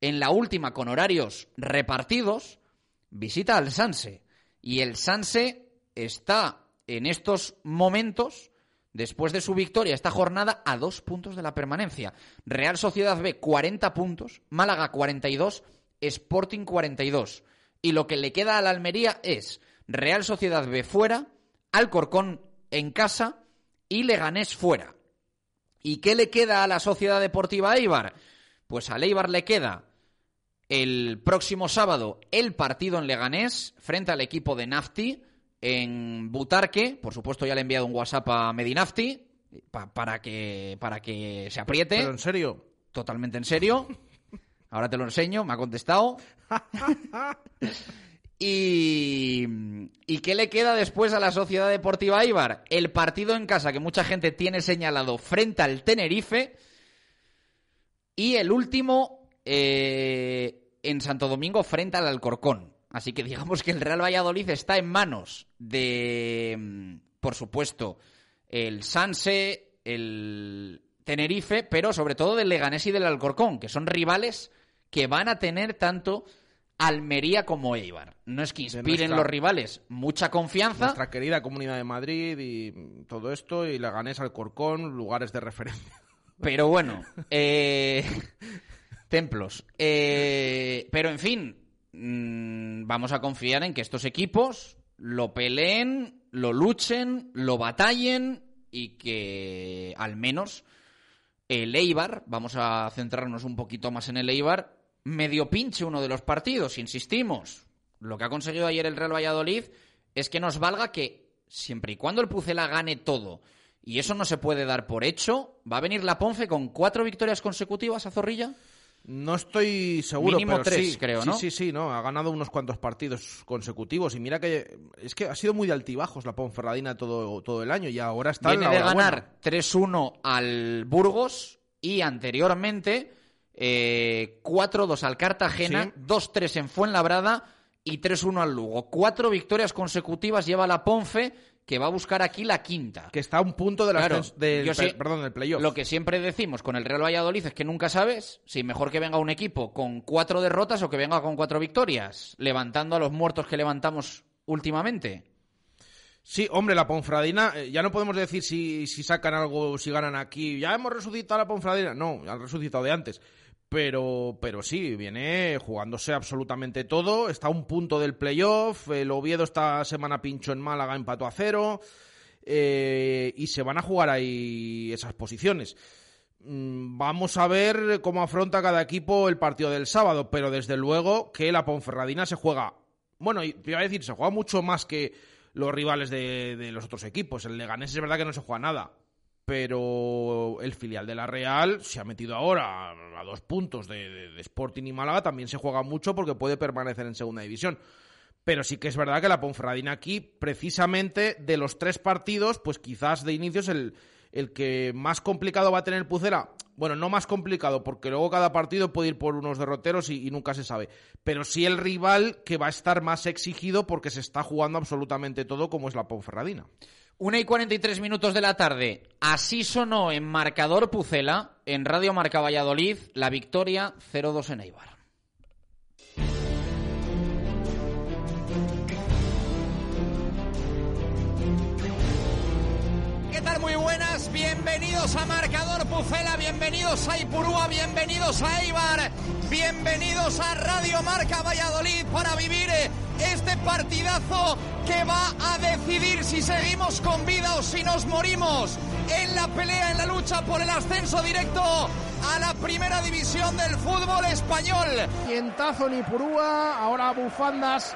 Speaker 4: en la última con horarios repartidos, visita al Sanse. Y el Sanse está en estos momentos, después de su victoria esta jornada, a dos puntos de la permanencia. Real Sociedad B, 40 puntos, Málaga 42, Sporting 42. Y lo que le queda a la Almería es Real Sociedad B fuera, Alcorcón en casa y Leganés fuera. ¿Y qué le queda a la Sociedad Deportiva Eibar? Pues a Eibar le queda el próximo sábado el partido en Leganés frente al equipo de Nafti en Butarque. Por supuesto, ya le he enviado un WhatsApp a Medinafti pa- para, que, para que se apriete.
Speaker 12: Pero en serio.
Speaker 4: Totalmente en serio. Ahora te lo enseño, me ha contestado. y, ¿Y qué le queda después a la Sociedad Deportiva Eibar? El partido en casa que mucha gente tiene señalado frente al Tenerife. Y el último eh, en Santo Domingo frente al Alcorcón. Así que digamos que el Real Valladolid está en manos de, por supuesto, el Sanse, el Tenerife, pero sobre todo del Leganés y del Alcorcón, que son rivales que van a tener tanto Almería como Eibar. No es que inspiren
Speaker 6: nuestra-
Speaker 4: los rivales mucha confianza,
Speaker 6: Nuestra querida Comunidad de Madrid y todo esto, y la ganés Alcorcón, lugares de referencia.
Speaker 4: pero bueno, eh, templos. Eh, pero en fin, mm, vamos a confiar en que estos equipos lo peleen, lo luchen, lo batallen y que al menos el Eibar, vamos a centrarnos un poquito más en el Eibar, medio pinche uno de los partidos, insistimos. Lo que ha conseguido ayer el Real Valladolid es que nos valga que siempre y cuando el Pucela gane todo, y eso no se puede dar por hecho, va a venir la Ponce con cuatro victorias consecutivas a Zorrilla.
Speaker 6: No estoy seguro,
Speaker 4: Mínimo
Speaker 6: pero
Speaker 4: tres,
Speaker 6: sí,
Speaker 4: creo,
Speaker 6: sí,
Speaker 4: ¿no?
Speaker 6: Sí, sí, no, ha ganado unos cuantos partidos consecutivos y mira que es que ha sido muy de altibajos la Ponferradina todo, todo el año y ahora está en
Speaker 4: Viene
Speaker 6: la
Speaker 4: de ganar 3-1 al Burgos y anteriormente eh, 4-2 al Cartagena,
Speaker 6: Sí.
Speaker 4: 2-3 en Fuenlabrada y 3-1 al Lugo. Cuatro victorias consecutivas lleva la Ponfe que va a buscar aquí la quinta.
Speaker 6: que está a un punto del,
Speaker 4: Claro,
Speaker 6: ascenso- del,
Speaker 4: yo
Speaker 6: perdón, del playoff.
Speaker 4: Lo que siempre decimos con el Real Valladolid es que nunca sabes si mejor que venga un equipo con cuatro derrotas o que venga con cuatro victorias, levantando a los muertos que levantamos últimamente.
Speaker 6: Sí, hombre, la Ponfradina, eh, ya no podemos decir si, si sacan algo, si ganan aquí. Ya hemos resucitado a la Ponfradina. No, han resucitado de antes. Pero, pero sí, viene jugándose absolutamente todo. Está a un punto del playoff. El Oviedo esta semana pinchó en Málaga, empató a cero. eh, y se van a jugar ahí esas posiciones. Mm, Vamos a ver cómo afronta cada equipo el partido del sábado, pero desde luego que la Ponferradina se juega, bueno, iba a decir, se juega mucho más que los rivales de, de los otros equipos. El Leganés es verdad que no se juega nada, pero el filial de la Real se ha metido ahora a dos puntos de, Sporting y Málaga, también se juega mucho porque puede permanecer en segunda división. Pero sí que es verdad que la Ponferradina aquí, precisamente de los tres partidos, pues quizás de inicio es el, el que más complicado va a tener Pucela. Bueno, no más complicado, porque luego cada partido puede ir por unos derroteros y nunca se sabe. Pero sí el rival que va a estar más exigido porque se está jugando absolutamente todo, como es la Ponferradina.
Speaker 4: Una y 43 minutos de la tarde. Así sonó en marcador Pucela, en Radio Marca Valladolid, la victoria 0-2 en Eibar. ¿Qué tal? Muy buenas, bienvenidos a Marcador Pucela, bienvenidos a Ipurúa, bienvenidos a Eibar, bienvenidos a Radio Marca Valladolid para vivir este partidazo que va a decidir si seguimos con vida o si nos morimos en la pelea, en la lucha por el ascenso directo a la primera división del fútbol español.
Speaker 13: Vientazo en Ipurúa, ahora bufandas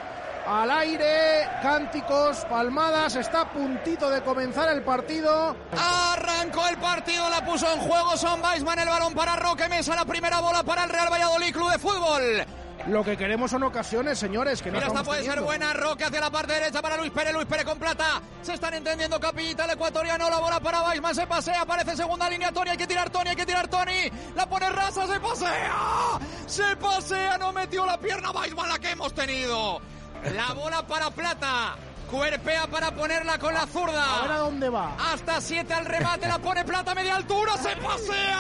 Speaker 13: al aire, cánticos, palmadas, está a puntito de comenzar el partido.
Speaker 4: Arrancó el partido, la puso en juego Son Weisman, el balón para Roque Mesa, la primera bola para el Real Valladolid Club de Fútbol.
Speaker 13: Lo que queremos son ocasiones, señores, que no
Speaker 4: Mira, esta puede ser
Speaker 13: teniendo.
Speaker 4: buena. Roque hacia la parte derecha para Luis Pérez. Luis Pérez con plata. Se están entendiendo Capita, el ecuatoriano. La bola para Weisman. Se pasea. Aparece segunda línea. Tony. Hay que tirar Tony. Hay que tirar Tony. La pone rasa. Se pasea. Se pasea. No metió la pierna Weisman la que hemos tenido. La bola para plata. Cuerpea para ponerla con la zurda.
Speaker 13: Ahora dónde va.
Speaker 4: Hasta siete al remate. La pone plata media altura. Se pasea.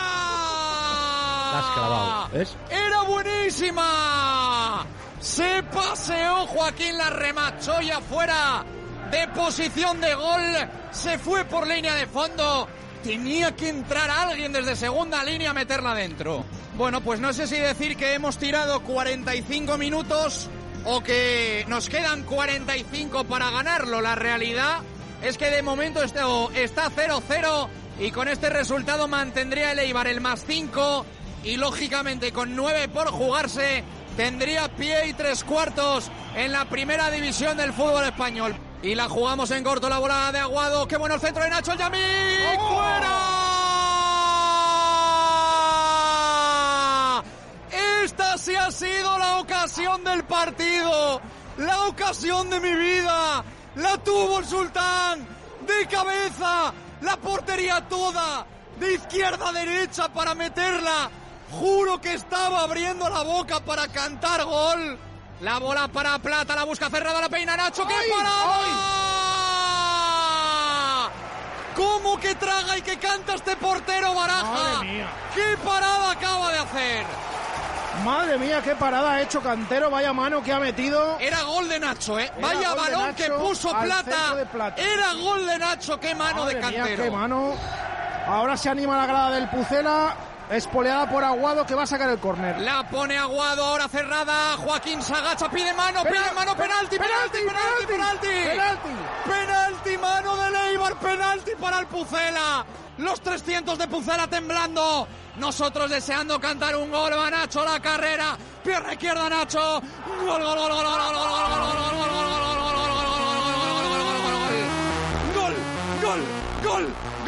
Speaker 14: La has clavado, ¿ves?
Speaker 4: ¡Era buenísima! Se paseó Joaquín la remachó y afuera de posición de gol. Se fue por línea de fondo. Tenía que entrar alguien desde segunda línea a meterla dentro. Bueno, pues no sé si decir que hemos tirado 45 minutos o que nos quedan 45 para ganarlo. La realidad es que de momento esto está 0-0 y con este resultado mantendría el Eibar el más 5 y lógicamente con 9 por jugarse tendría pie y tres cuartos en la primera división del fútbol español. Y la jugamos en corto la bola de Aguado. Qué bueno el centro de Nacho Yamí. ¡Fuera! Esta sí ha sido la ocasión del partido. La ocasión de mi vida. La tuvo el Sultán. De cabeza. La portería toda. De izquierda a derecha para meterla. Juro que estaba abriendo la boca para cantar gol. La bola para Plata, la busca cerrada, la peina Nacho. ¡Qué parada! ¿Cómo que traga y que canta este portero Baraja? ¡Qué parada acaba de hacer!
Speaker 6: Madre mía, qué parada ha hecho Cantero, vaya mano que ha metido.
Speaker 4: Era gol de Nacho, ¿eh?
Speaker 6: Era
Speaker 4: Vaya balón que puso plata. Era gol de Nacho, qué mano
Speaker 6: Madre
Speaker 4: de
Speaker 6: mía,
Speaker 4: Cantero.
Speaker 6: qué mano. Ahora se anima la grada del Pucela, Espoleada por Aguado que va a sacar el córner.
Speaker 4: La pone Aguado ahora cerrada. Joaquín Sagacha pide mano, pide mano, penalti, penalti, penalti, penalti.
Speaker 6: Penalti,
Speaker 4: penalti mano de Leibar, penalti para el Pucela. Los 300 de Pucela temblando. Nosotros deseando cantar un gol. Va Nacho la carrera. Pierna izquierda Nacho. gol, gol, gol, gol, gol, gol, gol.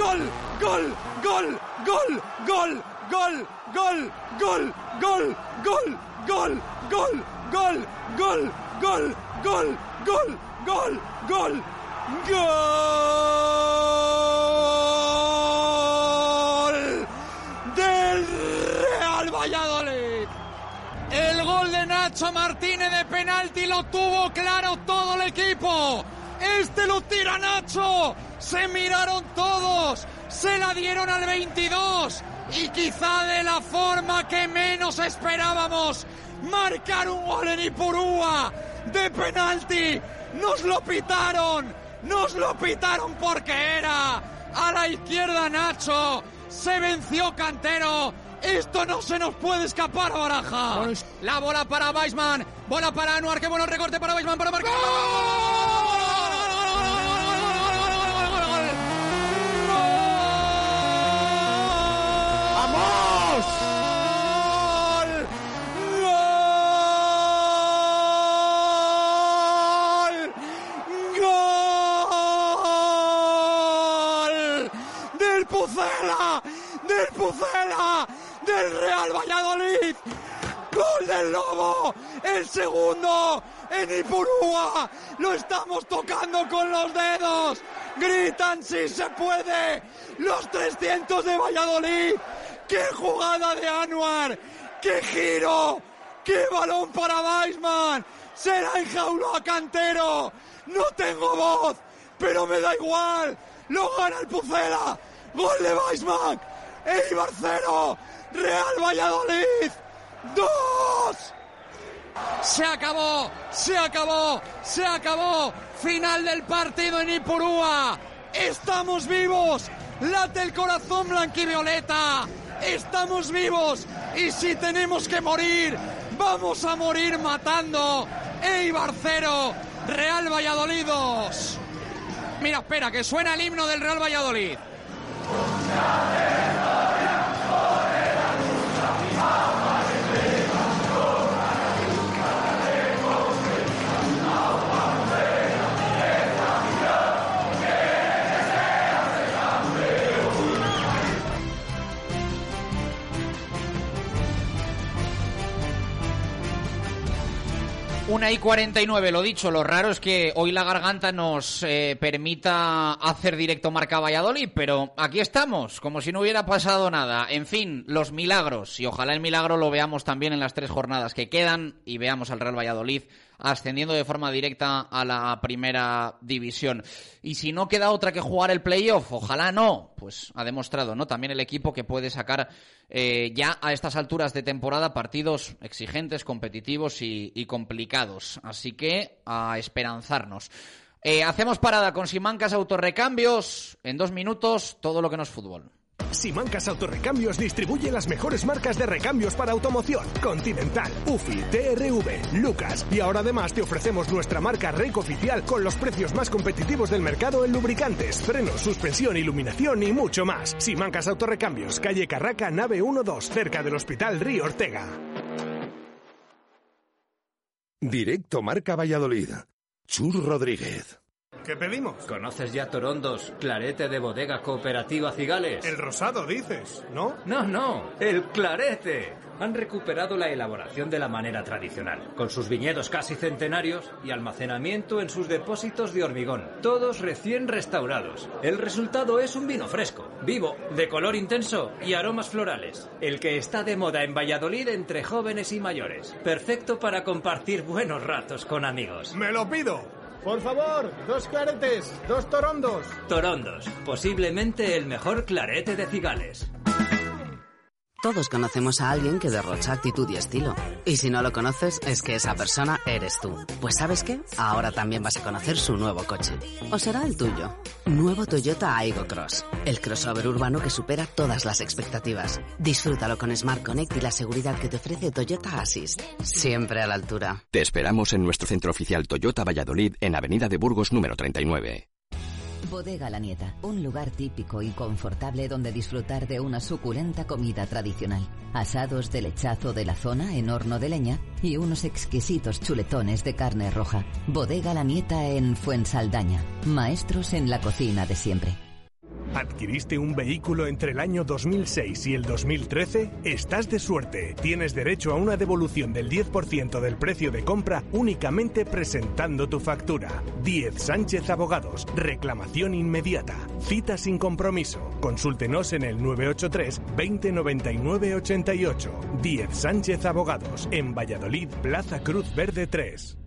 Speaker 4: gol, gol, gol, gol, gol, gol, gol, gol, gol, gol, gol, gol, gol, gol, gol, gol, gol, gol, gol, gol, del Real Valladolid. El gol de Nacho Martínez de penalti lo tuvo claro todo el equipo. Este lo tira Nacho. Se miraron todos. Se la dieron al 22. Y quizá de la forma que menos esperábamos. Marcar un gol en Ipurúa. De penalti. Nos lo pitaron. Nos lo pitaron porque era. A la izquierda Nacho. Se venció Cantero. Esto no se nos puede escapar, Baraja. La bola para Weisman. Bola para Anuar. Qué bueno recorte para Weisman para marcar.
Speaker 6: ¡Vamos!
Speaker 4: Pucela! ¡Del Pucela! ¡Del Real Valladolid! ¡Gol del Lobo! ¡El segundo! ¡En Ipurúa! ¡Lo estamos tocando con los dedos! ¡Gritan si se puede! ¡Los 300 de Valladolid! ¡Qué jugada de Anuar! ¡Qué giro! ¡Qué balón para Weisman! ¡Se la enjauló a Cantero! ¡No tengo voz! ¡Pero me da igual! ¡Lo gana el Pucela! ¡Gol de Weisman! ¡Eibar cero! ¡Real Valladolid! ¡Dos! Se acabó, se acabó, se acabó. Final del partido en Ipurúa. Estamos vivos. Late el corazón blanquivioleta. Estamos vivos. Y si tenemos que morir, vamos a morir matando. Eibar cero, Real Valladolid 2. Mira, espera, que suena el himno del Real Valladolid. 不华民族万 Una y 49, lo dicho, lo raro es que hoy la garganta nos eh, permita hacer directo Marca Valladolid, pero aquí estamos, como si no hubiera pasado nada. En fin, los milagros, y ojalá el milagro lo veamos también en las tres jornadas que quedan y veamos al Real Valladolid ascendiendo de forma directa a la primera división. Y si no queda otra que jugar el playoff, ojalá no, pues ha demostrado, ¿no? También el equipo que puede sacar eh, ya a estas alturas de temporada partidos exigentes, competitivos y, complicados. Así que a esperanzarnos. Eh, hacemos parada con Simancas Autorrecambios. En dos minutos, todo lo que no es fútbol.
Speaker 5: Simancas Autorrecambios distribuye las mejores marcas de recambios para automoción. Continental, UFI, TRV, Lucas. Y ahora además te ofrecemos nuestra marca Rec oficial con los precios más competitivos del mercado en lubricantes, frenos, suspensión, iluminación y mucho más. Simancas Autorrecambios, calle Carraca, nave 12, cerca del Hospital Río Ortega.
Speaker 1: Directo Marca Valladolid. Chur Rodríguez.
Speaker 5: ¿Qué pedimos?
Speaker 15: ¿Conoces ya Torondos, clarete de bodega cooperativa Cigales?
Speaker 5: El rosado, dices, ¿no?
Speaker 15: No, no, el clarete. Han recuperado la elaboración de la manera tradicional, con sus viñedos casi centenarios y almacenamiento en sus depósitos de hormigón, todos recién restaurados. El resultado es un vino fresco, vivo, de color intenso y aromas florales. El que está de moda en Valladolid entre jóvenes y mayores. Perfecto para compartir buenos ratos con amigos.
Speaker 5: ¡Me lo pido!
Speaker 6: Por favor, dos claretes, dos torondos.
Speaker 15: Torondos, posiblemente el mejor clarete de Cigales.
Speaker 10: Todos conocemos a alguien que derrocha actitud y estilo. Y si no lo conoces, es que esa persona eres tú. Pues sabes qué? Ahora también vas a conocer su nuevo coche. O será el tuyo. Nuevo Toyota Aigo Cross. El crossover urbano que supera todas las expectativas. Disfrútalo con Smart Connect y la seguridad que te ofrece Toyota Assist. Siempre a la altura.
Speaker 16: Te esperamos en nuestro centro oficial Toyota Valladolid en Avenida de Burgos número 39.
Speaker 17: Bodega La Nieta, un lugar típico y confortable donde disfrutar de una suculenta comida tradicional. Asados de lechazo de la zona en horno de leña y unos exquisitos chuletones de carne roja. Bodega La Nieta en Fuensaldaña. Maestros en la cocina de siempre.
Speaker 5: ¿Adquiriste un vehículo entre el año 2006 y el 2013? Estás de suerte. Tienes derecho a una devolución del 10% del precio de compra únicamente presentando tu factura. 10 Sánchez Abogados. Reclamación inmediata. Cita sin compromiso. Consúltenos en el 983 2099 88. 10 Sánchez Abogados. En Valladolid, Plaza Cruz Verde 3.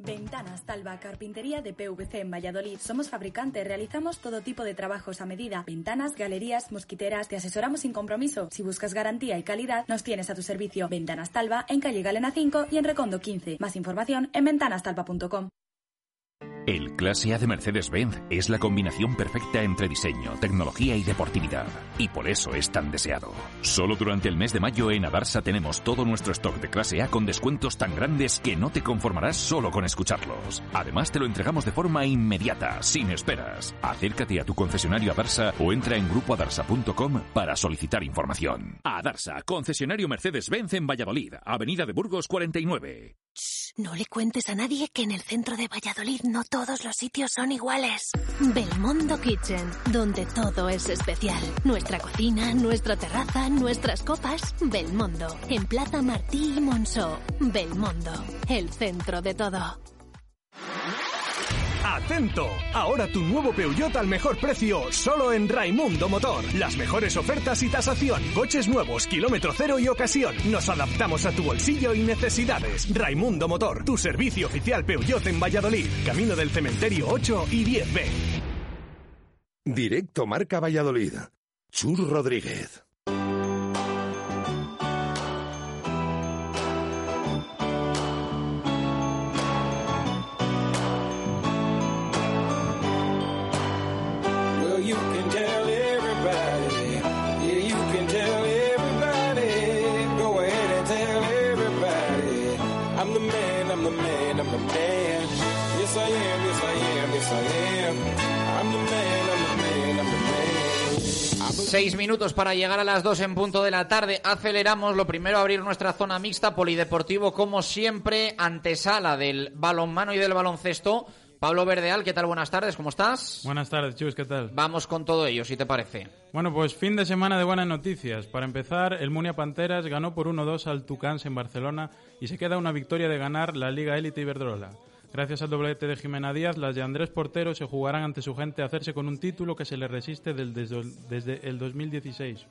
Speaker 18: Ventanas Talva Carpintería de PVC en Valladolid. Somos fabricantes, realizamos todo tipo de trabajos a medida. Ventanas, galerías, mosquiteras, te asesoramos sin compromiso. Si buscas garantía y calidad, nos tienes a tu servicio. Ventanas Talva en calle Galena 5 y en Recondo 15. Más información en ventanastalva.com.
Speaker 19: El Clase A de Mercedes-Benz es la combinación perfecta entre diseño, tecnología y deportividad. Y por eso es tan deseado. Solo durante el mes de mayo en Adarsa tenemos todo nuestro stock de Clase A con descuentos tan grandes que no te conformarás solo con escucharlos. Además te lo entregamos de forma inmediata, sin esperas. Acércate a tu concesionario Adarsa o entra en grupoadarsa.com para solicitar información. Adarsa, concesionario Mercedes-Benz en Valladolid, Avenida de Burgos 49.
Speaker 20: No le cuentes a nadie que en el centro de Valladolid no todos los sitios son iguales. Belmondo Kitchen, donde todo es especial. Nuestra cocina, nuestra terraza, nuestras copas. Belmondo, en Plaza Martí y Monceau. Belmondo, el centro de todo.
Speaker 5: ¡Atento! Ahora tu nuevo Peugeot al mejor precio, solo en Raimundo Motor. Las mejores ofertas y tasación. Coches nuevos, kilómetro cero y ocasión. Nos adaptamos a tu bolsillo y necesidades. Raimundo Motor, tu servicio oficial Peugeot en Valladolid. Camino del Cementerio 8 y 10B.
Speaker 1: Directo Marca Valladolid. Chur Rodríguez.
Speaker 4: Seis minutos para llegar a las dos en punto de la tarde. Aceleramos. Lo primero, abrir nuestra zona mixta polideportivo, como siempre, antesala del balonmano y del baloncesto. Pablo Verdeal, ¿qué tal? Buenas tardes, ¿cómo estás?
Speaker 21: Buenas tardes, Chus, ¿qué tal?
Speaker 4: Vamos con todo ello, si te parece.
Speaker 21: Bueno, pues fin de semana de buenas noticias. Para empezar, el Munia Panteras ganó por 1-2 al Tucans en Barcelona y se queda una victoria de ganar la Liga Élite Iberdrola. Gracias al doblete de Jimena Díaz, las de Andrés Portero se jugarán ante su gente a hacerse con un título que se le resiste desde, el 2016.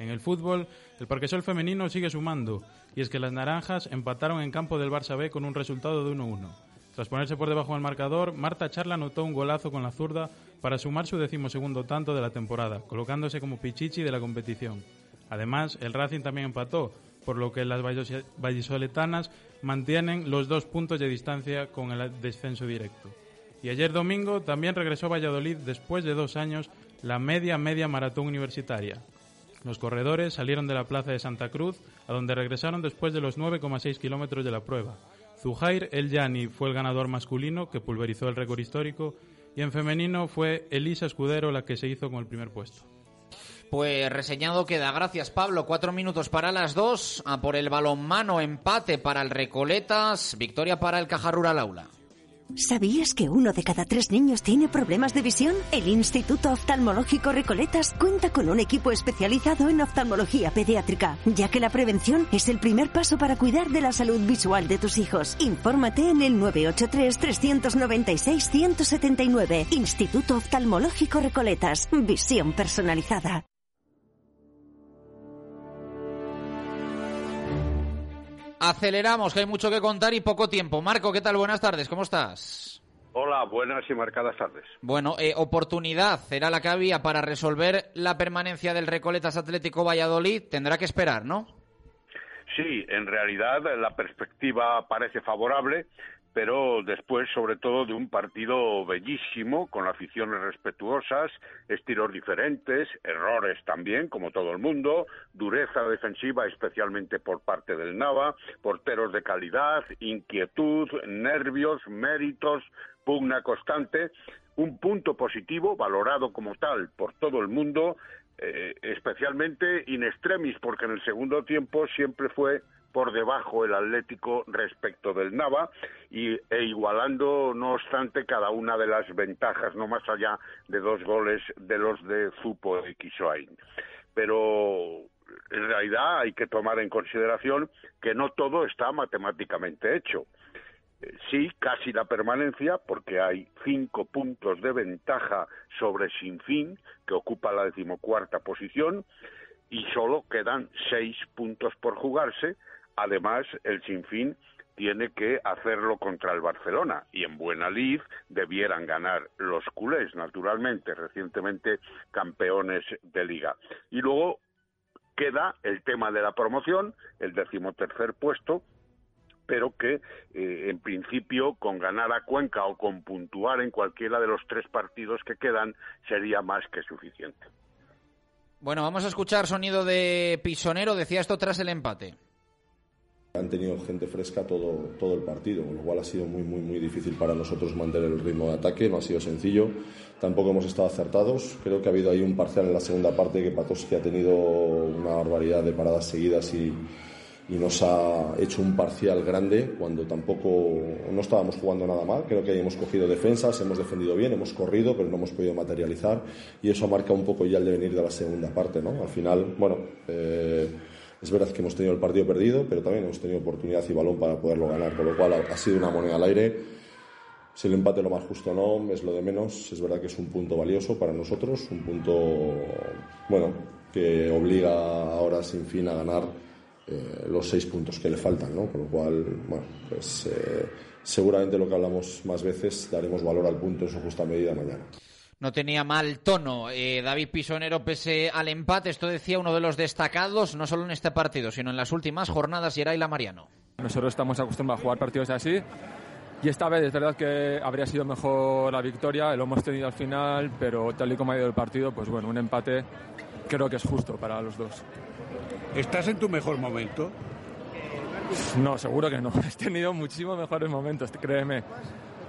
Speaker 21: En el fútbol, el Parquesol femenino sigue sumando, y es que las naranjas empataron en campo del Barça B con un resultado de 1-1. Tras ponerse por debajo del marcador, Marta Charla anotó un golazo con la zurda para sumar su decimosegundo tanto de la temporada, colocándose como pichichi de la competición. Además, el Racing también empató, por lo que las vallisoletanas mantienen los dos puntos de distancia con el descenso directo. Y ayer domingo también regresó Valladolid después de dos años la media media maratón universitaria. Los corredores salieron de la plaza de Santa Cruz, a donde regresaron después de los 9,6 kilómetros de la prueba. Zuhair El Yani fue el ganador masculino, que pulverizó el récord histórico, y en femenino fue Elisa Escudero la que se hizo con el primer puesto.
Speaker 4: Pues reseñado queda. Gracias, Pablo. Cuatro minutos para las dos. A por el balonmano, empate para el Recoletas, victoria para el Caja Rural Aula.
Speaker 11: ¿Sabías que uno de cada tres niños tiene problemas de visión? El Instituto Oftalmológico Recoletas cuenta con un equipo especializado en oftalmología pediátrica, ya que la prevención es el primer paso para cuidar de la salud visual de tus hijos. Infórmate en el 983-396-179. Instituto Oftalmológico Recoletas. Visión personalizada.
Speaker 4: Aceleramos, que hay mucho que contar y poco tiempo. Marco, ¿qué tal? Buenas tardes, ¿cómo estás?
Speaker 22: Hola, buenas y marcadas tardes.
Speaker 4: Bueno, eh, oportunidad será la que había para resolver la permanencia del Recoletas Atlético Valladolid. Tendrá que esperar, ¿no?
Speaker 22: Sí, en realidad la perspectiva parece favorable, pero después, sobre todo, de un partido bellísimo, con aficiones respetuosas, estilos diferentes, errores también, como todo el mundo, dureza defensiva, especialmente por parte del Nava, porteros de calidad, inquietud, nervios, méritos, pugna constante, un punto positivo, valorado como tal por todo el mundo, eh, especialmente in extremis, porque en el segundo tiempo siempre fue por debajo el Atlético respecto del Nava y, e igualando, no obstante, cada una de las ventajas, no más allá de dos goles de los de Zupo y Quisoain. Pero en realidad hay que tomar en consideración que no todo está matemáticamente hecho. Eh, sí, casi la permanencia, porque hay cinco puntos de ventaja sobre Sinfín, que ocupa la decimocuarta posición, y solo quedan seis puntos por jugarse, Además, el Sinfín tiene que hacerlo contra el Barcelona y en buena lid debieran ganar los culés, naturalmente, recientemente campeones de liga. Y luego queda el tema de la promoción, el decimotercer puesto, pero que eh, en principio con ganar a Cuenca o con puntuar en cualquiera de los tres partidos que quedan sería más que suficiente.
Speaker 4: Bueno, vamos a escuchar sonido de Pisonero, decía esto tras el empate.
Speaker 23: Han tenido gente fresca todo, todo el partido, con lo cual ha sido muy, muy, muy difícil para nosotros mantener el ritmo de ataque, no ha sido sencillo. Tampoco hemos estado acertados. Creo que ha habido ahí un parcial en la segunda parte que Patoski ha tenido una barbaridad de paradas seguidas y, y nos ha hecho un parcial grande cuando tampoco no estábamos jugando nada mal. Creo que hemos cogido defensas, hemos defendido bien, hemos corrido, pero no hemos podido materializar y eso marca un poco ya el devenir de la segunda parte. ¿no? Al final, bueno. Eh, es verdad que hemos tenido el partido perdido, pero también hemos tenido oportunidad y balón para poderlo ganar, con lo cual ha sido una moneda al aire. Si el empate lo más justo no, es lo de menos. Es verdad que es un punto valioso para nosotros, un punto, bueno, que obliga ahora sin fin a ganar eh, los seis puntos que le faltan, ¿no? Con lo cual, bueno, pues eh, seguramente lo que hablamos más veces, daremos valor al punto en su justa medida mañana
Speaker 4: no tenía mal tono. Eh, David Pisonero, pese al empate, esto decía uno de los destacados, no solo en este partido, sino en las últimas jornadas, Yeraila Mariano.
Speaker 15: Nosotros estamos acostumbrados a jugar partidos así. Y esta vez es verdad que habría sido mejor la victoria, lo hemos tenido al final, pero tal y como ha ido el partido, pues bueno, un empate creo que es justo para los dos.
Speaker 24: ¿Estás en tu mejor momento?
Speaker 15: No, seguro que no. He tenido muchísimos mejores momentos, créeme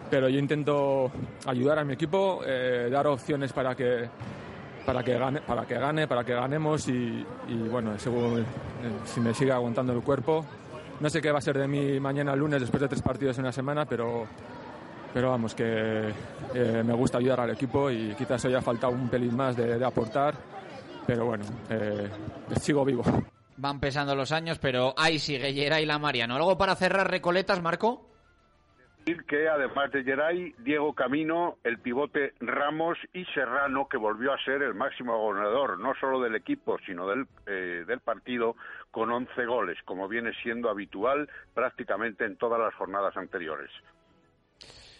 Speaker 15: pero yo intento ayudar a mi equipo, eh, dar opciones para que para que gane, para que gane, para que ganemos y, bueno, eh, si me sigue aguantando el cuerpo. No sé qué va a ser de mí mañana lunes después de tres partidos en una semana, pero pero vamos que eh, me gusta ayudar al equipo y quizás hoy ha faltado un pelín más de, aportar, pero bueno, sigo vivo.
Speaker 4: Van pesando los años, pero ahí sigue Yera y la Mariano. ¿Algo para cerrar Recoletas, Marco?
Speaker 22: Que además de Geray, Diego Camino, el pivote Ramos y Serrano, que volvió a ser el máximo goleador, no solo del equipo, sino del, eh, del partido, con 11 goles, como viene siendo habitual prácticamente en todas las jornadas anteriores.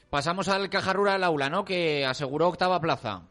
Speaker 4: Pasamos al Cajarura del Aula, ¿no? Que aseguró octava plaza.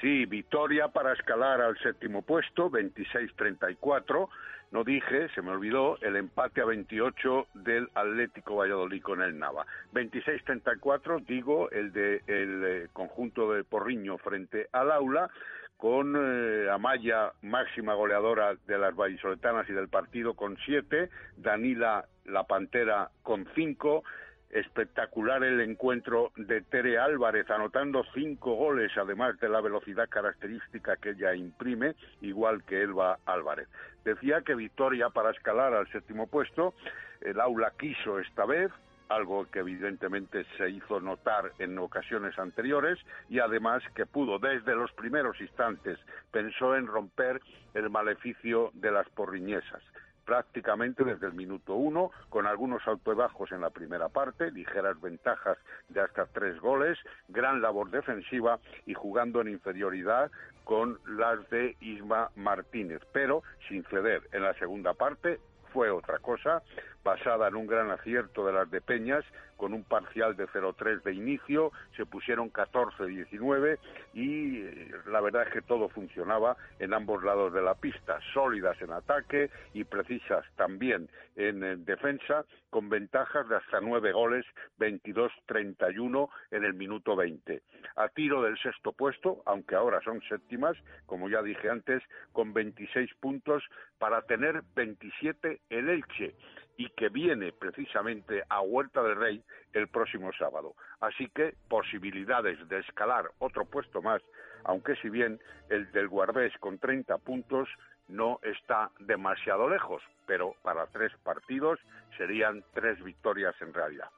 Speaker 22: Sí, victoria para escalar al séptimo puesto, 26-34 no dije, se me olvidó, el empate a 28 del Atlético Valladolid con el Nava. 26-34, digo, el de el eh, conjunto de Porriño frente al Aula, con eh, Amaya, máxima goleadora de las vallisoletanas y del partido, con 7, Danila La Pantera con 5, espectacular el encuentro de Tere Álvarez, anotando cinco goles, además de la velocidad característica que ella imprime, igual que Elba Álvarez. Decía que victoria para escalar al séptimo puesto, el aula quiso esta vez, algo que evidentemente se hizo notar en ocasiones anteriores y además que pudo desde los primeros instantes pensó en romper el maleficio de las porriñesas prácticamente desde el minuto uno, con algunos bajos en la primera parte, ligeras ventajas de hasta tres goles, gran labor defensiva y jugando en inferioridad con las de Isma Martínez, pero sin ceder en la segunda parte fue otra cosa, basada en un gran acierto de las de Peñas, con un parcial de 0-3 de inicio, se pusieron 14-19 y eh, la verdad es que todo funcionaba en ambos lados de la pista, sólidas en ataque y precisas también en, en defensa, con ventajas de hasta nueve goles, 22-31 en el minuto 20. A tiro del sexto puesto, aunque ahora son séptimas, como ya dije antes, con 26 puntos para tener 27 el Elche y que viene precisamente a Huerta del Rey el próximo sábado. Así que posibilidades de escalar otro puesto más, aunque si bien el del Guardés con 30 puntos no está demasiado lejos, pero para tres partidos serían tres victorias en realidad.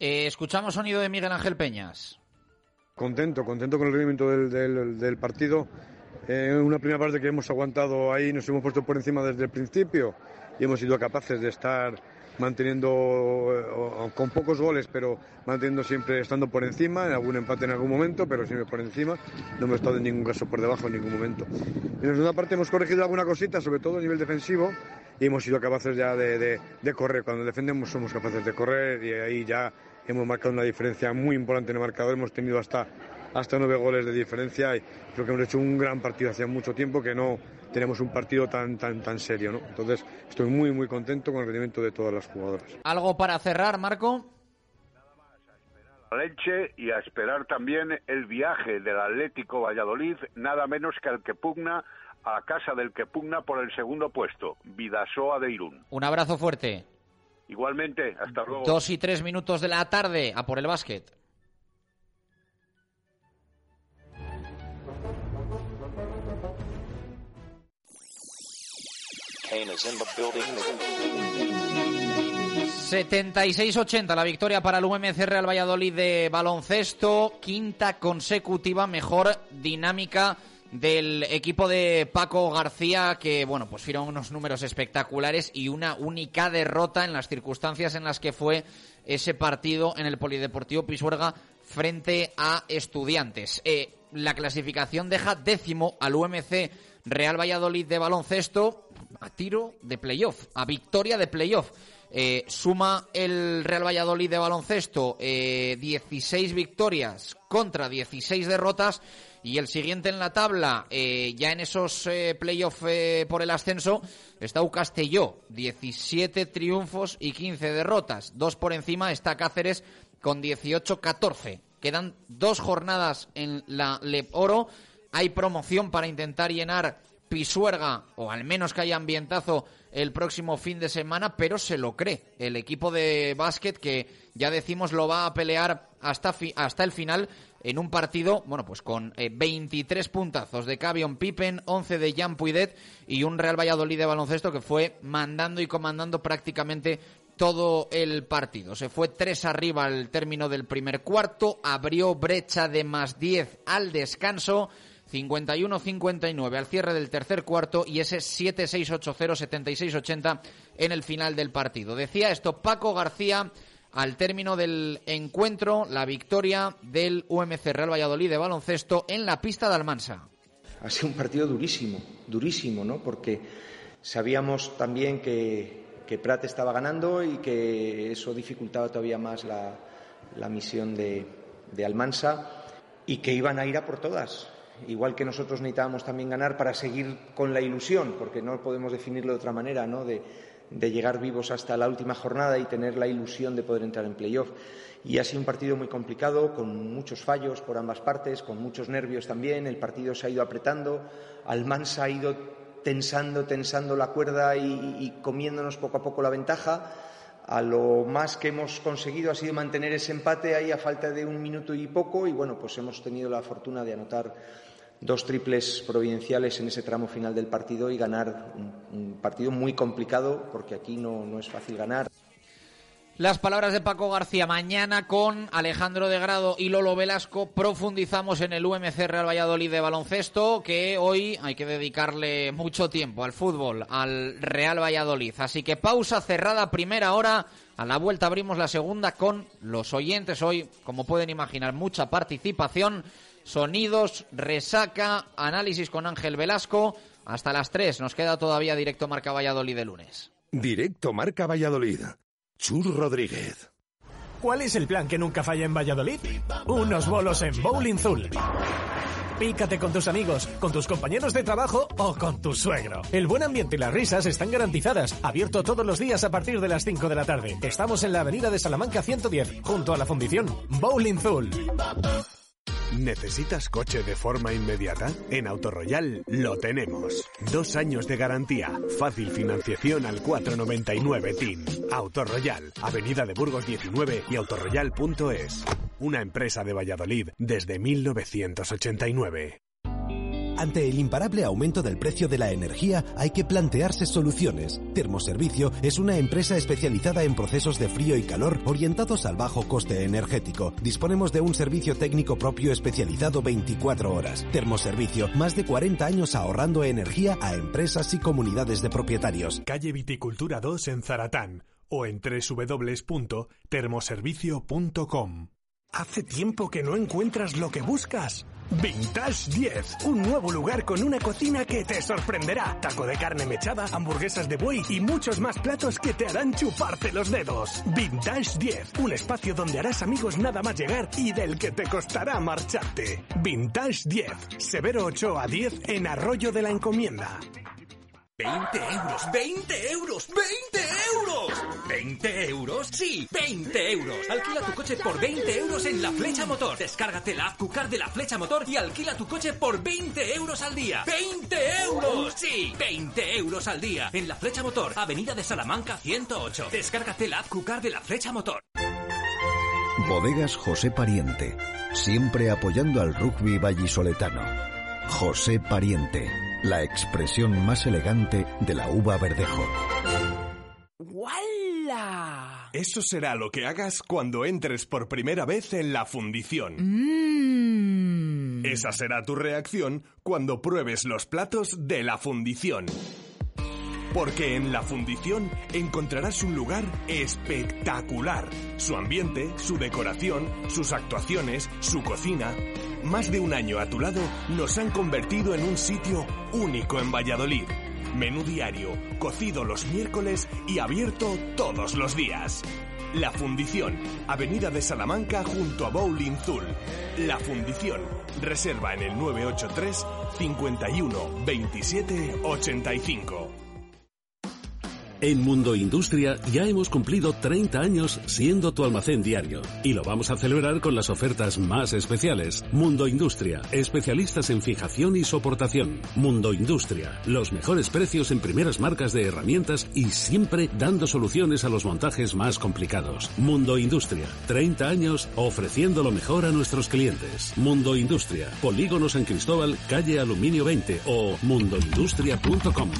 Speaker 4: Eh, escuchamos sonido de Miguel Ángel Peñas.
Speaker 16: Contento, contento con el rendimiento del, del, del partido. Eh, una primera parte que hemos aguantado ahí, nos hemos puesto por encima desde el principio y hemos sido capaces de estar manteniendo eh, con pocos goles, pero manteniendo siempre estando por encima, en algún empate en algún momento, pero siempre por encima. No hemos estado en ningún caso por debajo en ningún momento. En la segunda parte hemos corregido alguna cosita, sobre todo a nivel defensivo, y hemos sido capaces ya de, de, de correr. Cuando defendemos somos capaces de correr y ahí ya hemos marcado una diferencia muy importante en el marcador. Hemos tenido hasta hasta nueve goles de diferencia y creo que hemos hecho un gran partido hace mucho tiempo que no tenemos un partido tan tan tan serio, ¿no? Entonces estoy muy muy contento con el rendimiento de todas las jugadoras.
Speaker 4: ¿Algo para cerrar, Marco?
Speaker 22: A leche y a esperar también el viaje del Atlético Valladolid, nada menos que al que pugna a casa del que pugna por el segundo puesto, Vidasoa de Irún.
Speaker 4: Un abrazo fuerte.
Speaker 22: Igualmente, hasta luego.
Speaker 4: Dos y tres minutos de la tarde a por el básquet. 76-80 la victoria para el UMC Real Valladolid de baloncesto, quinta consecutiva, mejor dinámica del equipo de Paco García que bueno, pues fueron unos números espectaculares y una única derrota en las circunstancias en las que fue ese partido en el Polideportivo Pisuerga frente a Estudiantes. Eh, la clasificación deja décimo al UMC Real Valladolid de baloncesto a tiro de playoff, a victoria de playoff. Eh, suma el Real Valladolid de baloncesto eh, 16 victorias contra 16 derrotas y el siguiente en la tabla, eh, ya en esos eh, playoffs por el ascenso, está U Castelló, 17 triunfos y 15 derrotas. Dos por encima está Cáceres con 18-14. Quedan dos jornadas en la LEP Oro. Hay promoción para intentar llenar Pisuerga, o al menos que haya ambientazo el próximo fin de semana, pero se lo cree el equipo de básquet que ya decimos lo va a pelear hasta, fi hasta el final en un partido, bueno, pues con eh, 23 puntazos de Cavion Pippen, 11 de Jan Puidet y un Real Valladolid de baloncesto que fue mandando y comandando prácticamente todo el partido. Se fue 3 arriba al término del primer cuarto, abrió brecha de más 10 al descanso. 51-59 al cierre del tercer cuarto y ese 7-6-8-0, 76-80 en el final del partido. Decía esto Paco García al término del encuentro, la victoria del UMC Real Valladolid de baloncesto en la pista de Almansa.
Speaker 25: Ha sido un partido durísimo, durísimo, ¿no? Porque sabíamos también que, que Prat estaba ganando y que eso dificultaba todavía más la, la misión de, de Almansa y que iban a ir a por todas igual que nosotros necesitábamos también ganar para seguir con la ilusión, porque no podemos definirlo de otra manera, ¿no? De, llegar vivos hasta la última jornada y tener la ilusión de poder entrar en playoff. Y ha sido un partido muy complicado, con muchos fallos por ambas partes, con muchos nervios también. El partido se ha ido apretando, Almansa ha ido tensando, tensando la cuerda y, y comiéndonos poco a poco la ventaja. A lo más que hemos conseguido ha sido mantener ese empate ahí a falta de un minuto y poco y bueno, pues hemos tenido la fortuna de anotar dos triples providenciales en ese tramo final del partido y ganar un, partido muy complicado porque aquí no, no, es fácil ganar.
Speaker 4: Las palabras de Paco García. Mañana con Alejandro de Grado y Lolo Velasco profundizamos en el UMC Real Valladolid de baloncesto, que hoy hay que dedicarle mucho tiempo al fútbol, al Real Valladolid. Así que pausa cerrada, primera hora. A la vuelta abrimos la segunda con los oyentes. Hoy, como pueden imaginar, mucha participación. Sonidos, resaca, análisis con Ángel Velasco. Hasta las 3 nos queda todavía directo Marca Valladolid de lunes.
Speaker 1: Directo Marca Valladolid. Chur Rodríguez.
Speaker 26: ¿Cuál es el plan que nunca falla en Valladolid? Unos bolos en Bowling Zul. Pícate con tus amigos, con tus compañeros de trabajo o con tu suegro. El buen ambiente y las risas están garantizadas. Abierto todos los días a partir de las 5 de la tarde. Estamos en la avenida de Salamanca 110, junto a la fundición Bowling Zul.
Speaker 5: ¿Necesitas coche de forma inmediata? En Autoroyal lo tenemos. Dos años de garantía, fácil financiación al 499 TIN. Autoroyal, Avenida de Burgos 19 y autorroyal.es. Una empresa de Valladolid desde 1989.
Speaker 27: Ante el imparable aumento del precio de la energía hay que plantearse soluciones. Termoservicio es una empresa especializada en procesos de frío y calor orientados al bajo coste energético. Disponemos de un servicio técnico propio especializado 24 horas. Termoservicio, más de 40 años ahorrando energía a empresas y comunidades de propietarios.
Speaker 5: Calle Viticultura 2 en Zaratán o en www.termoservicio.com. ¿Hace tiempo que no encuentras lo que buscas? Vintage 10, un nuevo lugar con una cocina que te sorprenderá. Taco de carne mechada, hamburguesas de buey y muchos más platos que te harán chuparte los dedos. Vintage 10, un espacio donde harás amigos nada más llegar y del que te costará marcharte. Vintage 10, Severo 8 a 10 en Arroyo de la Encomienda.
Speaker 28: 20 euros, 20 euros, 20 euros. 20 euros, sí, 20 euros. Alquila tu coche por 20 euros en La Flecha Motor. Descárgate la app Cucar de La Flecha Motor y alquila tu coche por 20 euros al día. ¡20 euros! Sí, 20 euros al día. En La Flecha Motor, Avenida de Salamanca 108. Descárgate la app Cucar de La Flecha Motor.
Speaker 29: Bodegas José Pariente. Siempre apoyando al rugby vallisoletano. José Pariente la expresión más elegante de la uva verdejo.
Speaker 26: ¡Wala!
Speaker 5: Eso será lo que hagas cuando entres por primera vez en la fundición.
Speaker 26: Mm.
Speaker 5: Esa será tu reacción cuando pruebes los platos de la fundición. Porque en la fundición encontrarás un lugar espectacular. Su ambiente, su decoración, sus actuaciones, su cocina. Más de un año a tu lado nos han convertido en un sitio único en Valladolid. Menú diario, cocido los miércoles y abierto todos los días. La Fundición, Avenida de Salamanca junto a Bowling Zul. La Fundición, reserva en el 983 51 27 85.
Speaker 30: En Mundo Industria ya hemos cumplido 30 años siendo tu almacén diario y lo vamos a celebrar con las ofertas más especiales. Mundo Industria, especialistas en fijación y soportación. Mundo Industria, los mejores precios en primeras marcas de herramientas y siempre dando soluciones a los montajes más complicados. Mundo Industria, 30 años ofreciendo lo mejor a nuestros clientes. Mundo Industria, Polígono San Cristóbal, calle Aluminio 20 o mundoindustria.com.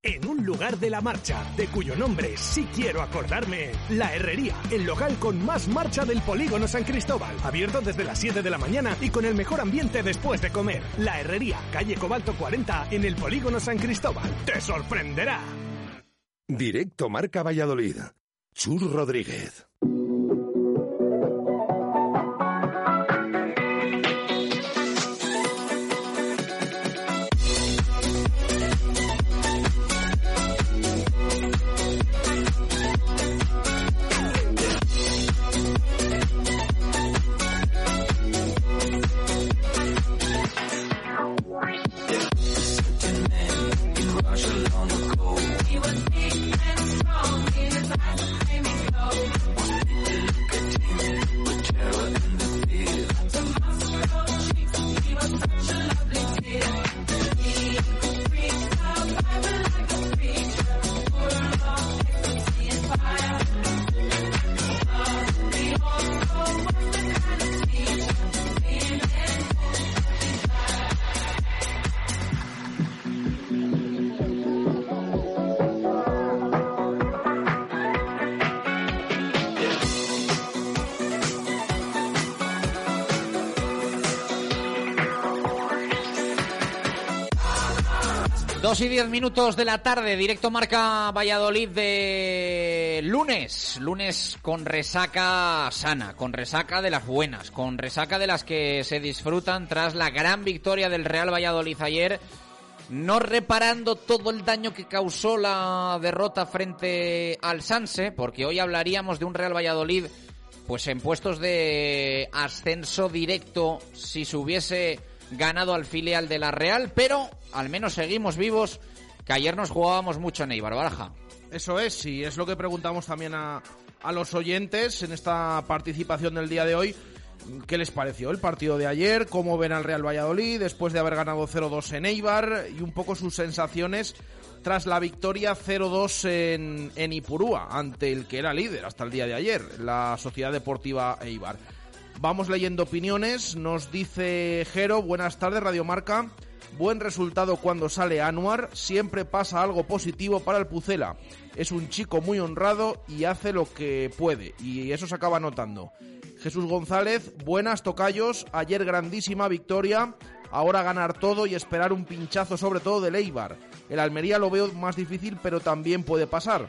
Speaker 5: En un lugar de la marcha, de cuyo nombre sí quiero acordarme, La Herrería, el local con más marcha del polígono San Cristóbal. Abierto desde las 7 de la mañana y con el mejor ambiente después de comer. La Herrería, calle Cobalto 40, en el polígono San Cristóbal. ¡Te sorprenderá!
Speaker 1: Directo Marca Valladolid. Chur Rodríguez.
Speaker 4: Dos y diez minutos de la tarde, directo marca Valladolid de lunes. Lunes con resaca sana, con resaca de las buenas, con resaca de las que se disfrutan tras la gran victoria del Real Valladolid ayer no reparando todo el daño que causó la derrota frente al Sanse, porque hoy hablaríamos de un Real Valladolid pues en puestos de ascenso directo si se hubiese ganado al filial de la Real, pero al menos seguimos vivos, que ayer nos jugábamos mucho en Eibar Baraja.
Speaker 6: Eso es, y es lo que preguntamos también a, a los oyentes en esta participación del día de hoy. ¿Qué les pareció el partido de ayer? ¿Cómo ven al Real Valladolid después de haber ganado 0-2 en Eibar? Y un poco sus sensaciones tras la victoria 0-2 en, en Ipurúa ante el que era líder hasta el día de ayer, la Sociedad Deportiva Eibar. Vamos leyendo opiniones. Nos dice Jero, buenas tardes, Radio Marca. Buen resultado cuando sale Anuar. Siempre pasa algo positivo para el Pucela. Es un chico muy honrado y hace lo que puede. Y eso se acaba notando. Jesús González, buenas tocayos. Ayer grandísima victoria. Ahora ganar todo y esperar un pinchazo sobre todo de Eibar. El Almería lo veo más difícil, pero también puede pasar.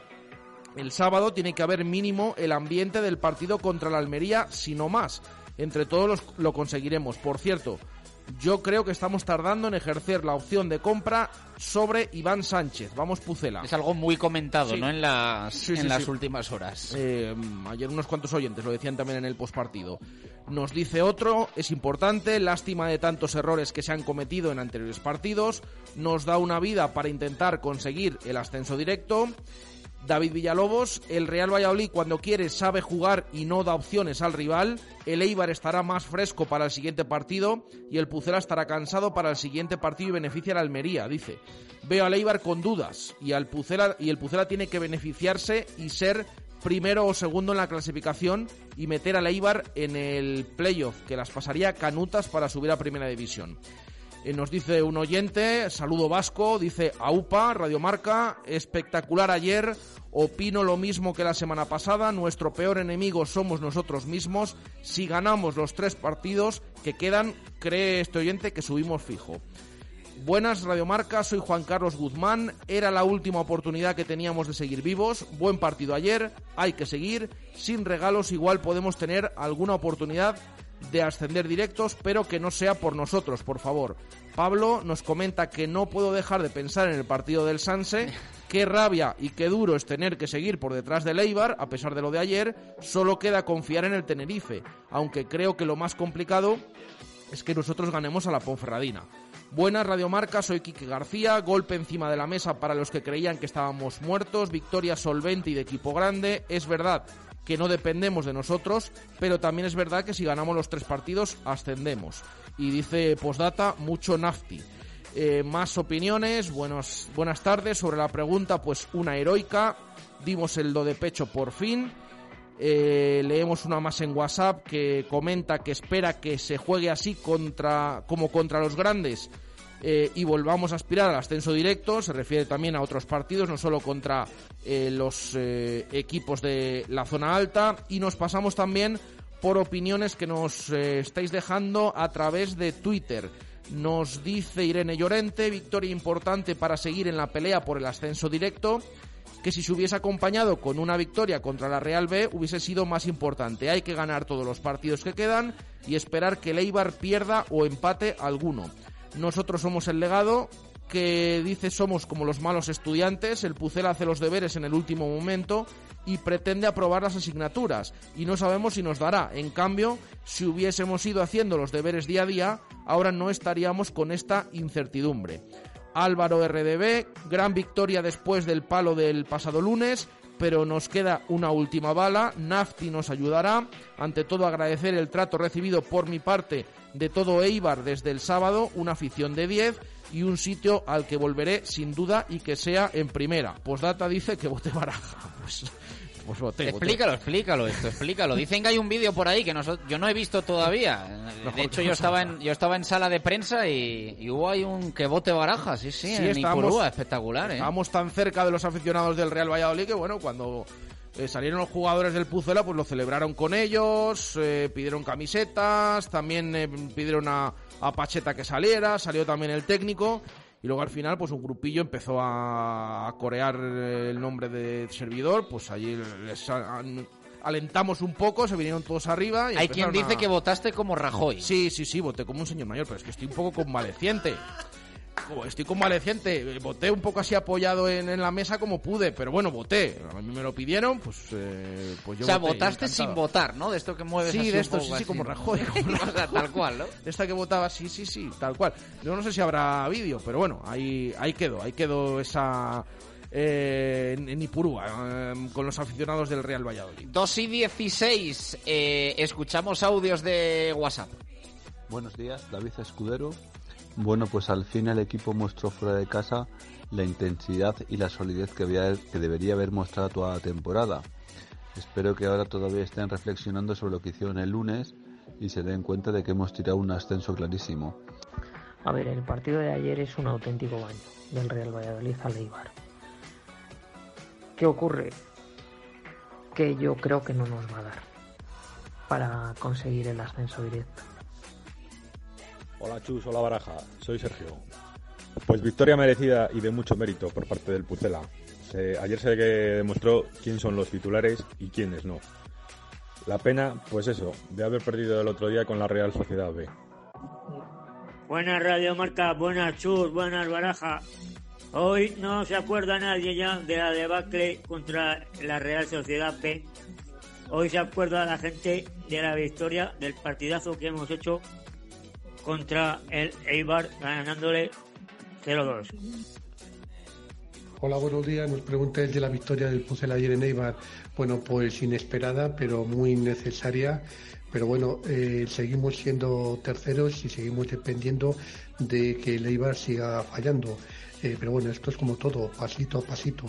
Speaker 6: El sábado tiene que haber mínimo el ambiente del partido contra la Almería, si no más. Entre todos los, lo conseguiremos. Por cierto, yo creo que estamos tardando en ejercer la opción de compra sobre Iván Sánchez. Vamos, Pucela.
Speaker 4: Es algo muy comentado,
Speaker 6: Sí.
Speaker 4: ¿no? En las,
Speaker 6: Sí, sí,
Speaker 4: en las
Speaker 6: sí.
Speaker 4: últimas horas.
Speaker 6: Eh, ayer unos cuantos oyentes lo decían también en el postpartido. Nos dice otro, es importante, lástima de tantos errores que se han cometido en anteriores partidos, nos da una vida para intentar conseguir el ascenso directo. David Villalobos, el Real Valladolid cuando quiere sabe jugar y no da opciones al rival. El Eibar estará más fresco para el siguiente partido y el Pucela estará cansado para el siguiente partido y beneficia a la Almería, dice. Veo al Eibar con dudas y, al Pucela, y el Pucela tiene que beneficiarse y ser primero o segundo en la clasificación y meter al Eibar en el playoff, que las pasaría canutas para subir a primera división. Eh, nos dice un oyente, saludo vasco, dice AUPA, Radiomarca, espectacular ayer, opino lo mismo que la semana pasada, nuestro peor enemigo somos nosotros mismos, si ganamos los tres partidos que quedan, cree este oyente que subimos fijo. Buenas Radiomarca, soy Juan Carlos Guzmán. Era la última oportunidad que teníamos de seguir vivos. Buen partido ayer, hay que seguir. Sin regalos igual podemos tener alguna oportunidad de ascender directos, pero que no sea por nosotros, por favor. Pablo nos comenta que no puedo dejar de pensar en el partido del Sanse. Qué rabia y qué duro es tener que seguir por detrás del Eibar, a pesar de lo de ayer. Solo queda confiar en el Tenerife, aunque creo que lo más complicado es que nosotros ganemos a la Ponferradina. Buenas Radiomarca, soy Quique García, golpe encima de la mesa para los que creían que estábamos muertos, victoria solvente y de equipo grande. Es verdad que no dependemos de nosotros, pero también es verdad que si ganamos los tres partidos ascendemos. Y dice postdata, mucho nafti. Eh, más opiniones, buenos, buenas tardes. Sobre la pregunta, pues una heroica. Dimos el do de pecho por fin. Eh, leemos una más en WhatsApp que comenta que espera que se juegue así contra, como contra los grandes eh, y volvamos a aspirar al ascenso directo. Se refiere también a otros partidos, no solo contra eh, los eh, equipos de la zona alta. Y nos pasamos también por opiniones que nos estáis dejando a través de Twitter. Nos dice Irene Llorente, victoria importante para seguir en la pelea por el ascenso directo que si se hubiese acompañado con una victoria contra la Real B hubiese sido más importante. Hay que ganar todos los partidos que quedan y esperar que el pierda o empate alguno. Nosotros somos el legado que dice somos como los malos estudiantes, el Pucela hace los deberes en el último momento y pretende aprobar las asignaturas y no sabemos si nos dará. En cambio, si hubiésemos ido haciendo los deberes día a día, ahora no estaríamos con esta incertidumbre. Álvaro RDB, gran victoria después del palo del pasado lunes, pero nos queda una última bala. Nafti nos ayudará. Ante todo, agradecer el trato recibido por mi parte de todo Eibar desde el sábado, una afición de 10 y un sitio al que volveré sin duda y que sea en primera. Postdata dice que vote baraja. Pues, pues voté, voté.
Speaker 4: Explícalo, explícalo esto, explícalo. Dicen que hay un vídeo por ahí que noso- yo no he visto todavía. De hecho, yo estaba en, yo estaba en sala de prensa y, y hubo ahí un que bote baraja, sí, sí,
Speaker 6: Sí,
Speaker 4: en
Speaker 6: estábamos-
Speaker 4: Ipurúa, espectacular, ¿eh?
Speaker 6: Estábamos tan cerca de los aficionados del Real Valladolid que, bueno, cuando eh, salieron los jugadores del Pucela, pues lo celebraron con ellos, eh, pidieron camisetas, también eh, pidieron a, a Pacheta que saliera, salió también el técnico. Y luego al final, pues un grupillo empezó a, a corear eh, el nombre de servidor. Pues allí les alentamos un poco, se vinieron todos arriba. Y
Speaker 4: Hay quien dice
Speaker 6: a-
Speaker 4: que votaste como Rajoy.
Speaker 6: Sí, sí, sí, voté como un señor mayor, pero es que estoy un poco convaleciente. Estoy convaleciente. Voté un poco así apoyado en, en, la mesa como pude, pero bueno, voté. A mí me lo pidieron, pues, eh, pues yo
Speaker 4: O sea,
Speaker 6: voté,
Speaker 4: votaste
Speaker 6: encantado.
Speaker 4: sin votar, ¿no? De esto que mueves
Speaker 6: Sí,
Speaker 4: así
Speaker 6: de
Speaker 4: un
Speaker 6: esto,
Speaker 4: poco
Speaker 6: sí, sí, como. Rajoy. como
Speaker 4: O sea, tal cual, ¿no?
Speaker 6: De esta que votaba, sí, sí, sí, tal cual. Yo no sé si habrá vídeo, pero bueno, ahí, ahí quedó, ahí quedó esa... eh, en, en Ipurúa, eh, con los aficionados del Real Valladolid.
Speaker 4: 2 y 16, eh, escuchamos audios de WhatsApp.
Speaker 31: Buenos días, David Escudero. Bueno, pues al fin el equipo mostró fuera de casa la intensidad y la solidez que, debería haber mostrado toda la temporada. Espero que ahora todavía estén reflexionando sobre lo que hicieron el lunes y se den cuenta de que hemos tirado un ascenso clarísimo.
Speaker 32: A ver, el partido de ayer es un auténtico baño del Real Valladolid al Eibar. ¿Qué ocurre? Que yo creo que no nos va a dar para conseguir el ascenso directo.
Speaker 33: Hola Chus, hola Baraja, soy Sergio. Pues victoria merecida y de mucho mérito por parte del Pucela. Se- ayer se demostró quién son los titulares y quiénes no. La pena, pues eso, de haber perdido el otro día con la Real Sociedad B.
Speaker 34: Buenas Radio Marca, buenas Chus, buenas Baraja. Hoy no se acuerda nadie ya de la debacle contra la Real Sociedad B. Hoy se acuerda la gente de la victoria del partidazo que hemos hecho contra el Eibar ganándole 0-2.
Speaker 35: Hola, buenos días. Nos pregunta el de la victoria del Pucel ayer en Eibar. Bueno, pues inesperada, pero muy necesaria. Pero bueno, eh, seguimos siendo terceros y seguimos dependiendo de que el Eibar siga fallando. Eh, pero bueno, esto es como todo, pasito a pasito.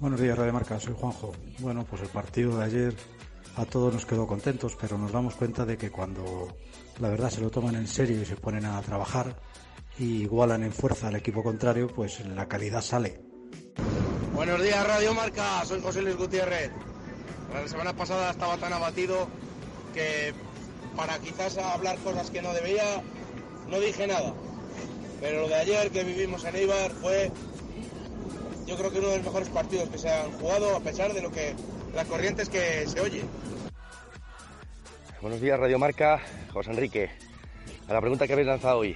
Speaker 36: Buenos días, Radio Marca, soy Juanjo. Bueno, pues el partido de ayer a todos nos quedó contentos, pero nos damos cuenta de que cuando la verdad se lo toman en serio y se ponen a trabajar y igualan en fuerza al equipo contrario, pues la calidad sale.
Speaker 37: Buenos días, Radio Marca. Soy José Luis Gutiérrez. La semana pasada estaba tan abatido que para quizás hablar cosas que no debía, no dije nada. Pero lo de ayer que vivimos en Eibar fue, yo creo que uno de los mejores partidos que se han jugado, a pesar de lo que las corrientes que se oye.
Speaker 38: Buenos días, Radio Marca. José Enrique. A la pregunta que habéis lanzado hoy.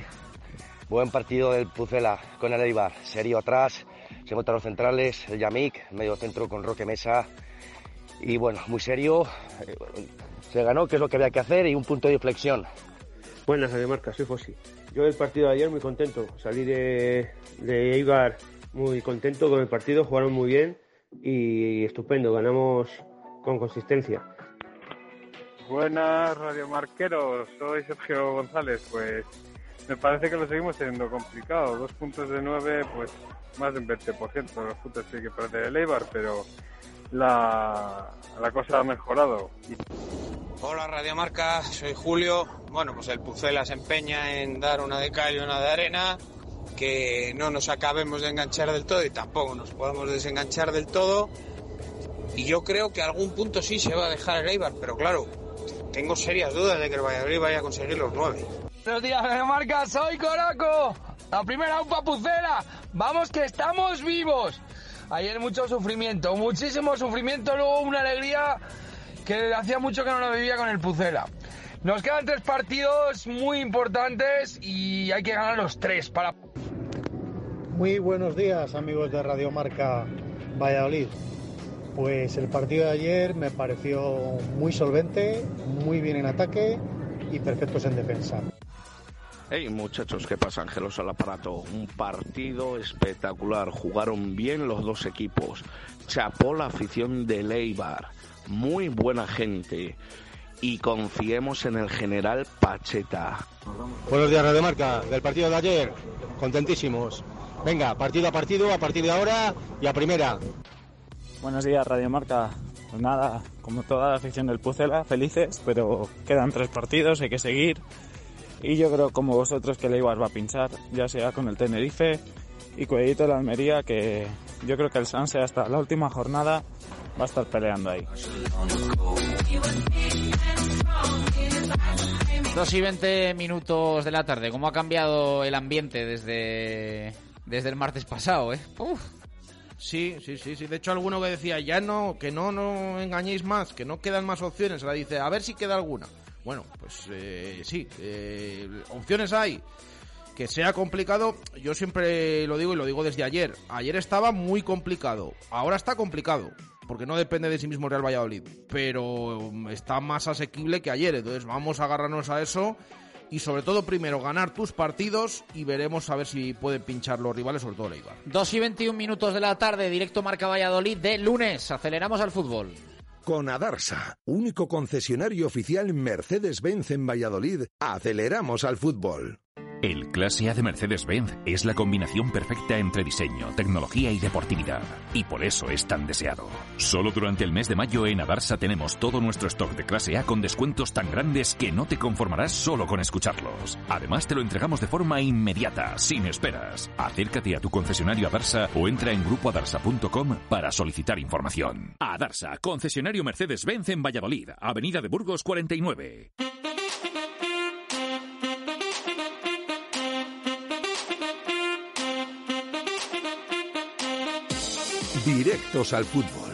Speaker 38: Buen partido del Pucela con el Eibar. Serio atrás. Se montan los centrales. El Yamik, medio centro con Roque Mesa. Y bueno, muy serio. Se ganó, que es lo que había que hacer, y un punto de inflexión.
Speaker 39: Buenas, Radio Marca, soy Fossi. Yo del partido de ayer muy contento. Salí de, de Eibar muy contento con el partido, jugaron muy bien y estupendo, ganamos con consistencia.
Speaker 40: Buenas radiomarqueros, soy Sergio González. Pues me parece que lo seguimos teniendo complicado. Dos puntos de nueve, pues más de un 20%. Los puntos sí que perder el Eibar, pero la, la cosa ha mejorado.
Speaker 41: Hola Radio Marca, soy Julio. Bueno, pues el Pucela se empeña en dar una de cal y una de arena, que no nos acabemos de enganchar del todo y tampoco nos podemos desenganchar del todo. Y yo creo que algún punto sí se va a dejar el Eibar, pero claro, tengo serias dudas de que el Valladolid vaya a conseguir los nueve.
Speaker 42: Buenos días, Radio Marca, soy Coraco. La primera UPA Pucela. Vamos que estamos vivos. Ayer mucho sufrimiento, muchísimo sufrimiento, luego una alegría que hacía mucho que no lo vivía con el Pucela. Nos quedan tres partidos muy importantes y hay que ganar los tres para...
Speaker 43: Muy buenos días amigos de Radio Marca Valladolid. Pues el partido de ayer me pareció muy solvente, muy bien en ataque y perfectos en defensa.
Speaker 44: Hey muchachos, ¿qué pasa? Ángelos al aparato. Un partido espectacular. Jugaron bien los dos equipos. Chapó la afición de Leibar. Muy buena gente. Y confiemos en el general Pacheta.
Speaker 37: Buenos días, Radio Marca. Del partido de ayer, contentísimos. Venga, partido a partido, a partir de ahora y a primera.
Speaker 45: Buenos días, Radio Marca. Pues nada, como toda la afición del Pucela, felices, pero quedan tres partidos, hay que seguir. Y yo creo, como vosotros, que el Eibar va a pinchar, ya sea con el Tenerife y Cuedito de la Almería, que yo creo que el Sanse hasta la última jornada va a estar peleando ahí.
Speaker 4: 2 y 20 minutos de la tarde. ¿Cómo ha cambiado el ambiente desde, desde el martes pasado, eh? Uf.
Speaker 6: Sí, sí, sí, sí. De hecho, alguno que decía, ya no, que no, no engañéis más, que no quedan más opciones. Ahora dice, a ver si queda alguna. Bueno, pues eh, sí, eh, opciones hay. Que sea complicado, yo siempre lo digo y lo digo desde ayer. Ayer estaba muy complicado, ahora está complicado, porque no depende de sí mismo Real Valladolid, pero um, está más asequible que ayer, entonces vamos a agarrarnos a eso y sobre todo primero ganar tus partidos y veremos a ver si pueden pinchar los rivales, sobre todo el Eibar.
Speaker 4: 2 y 21 minutos de la tarde, directo Marca Valladolid de lunes. Aceleramos al fútbol.
Speaker 1: Con Adarsa, único concesionario oficial Mercedes-Benz en Valladolid, aceleramos al fútbol.
Speaker 19: El Clase A de Mercedes-Benz es la combinación perfecta entre diseño, tecnología y deportividad. Y por eso es tan deseado. Solo durante el mes de mayo en Adarsa tenemos todo nuestro stock de Clase A con descuentos tan grandes que no te conformarás solo con escucharlos. Además te lo entregamos de forma inmediata, sin esperas. Acércate a tu concesionario Adarsa o entra en grupoadarsa.com para solicitar información. Adarsa, concesionario Mercedes-Benz en Valladolid, Avenida de Burgos 49.
Speaker 1: Directos al fútbol.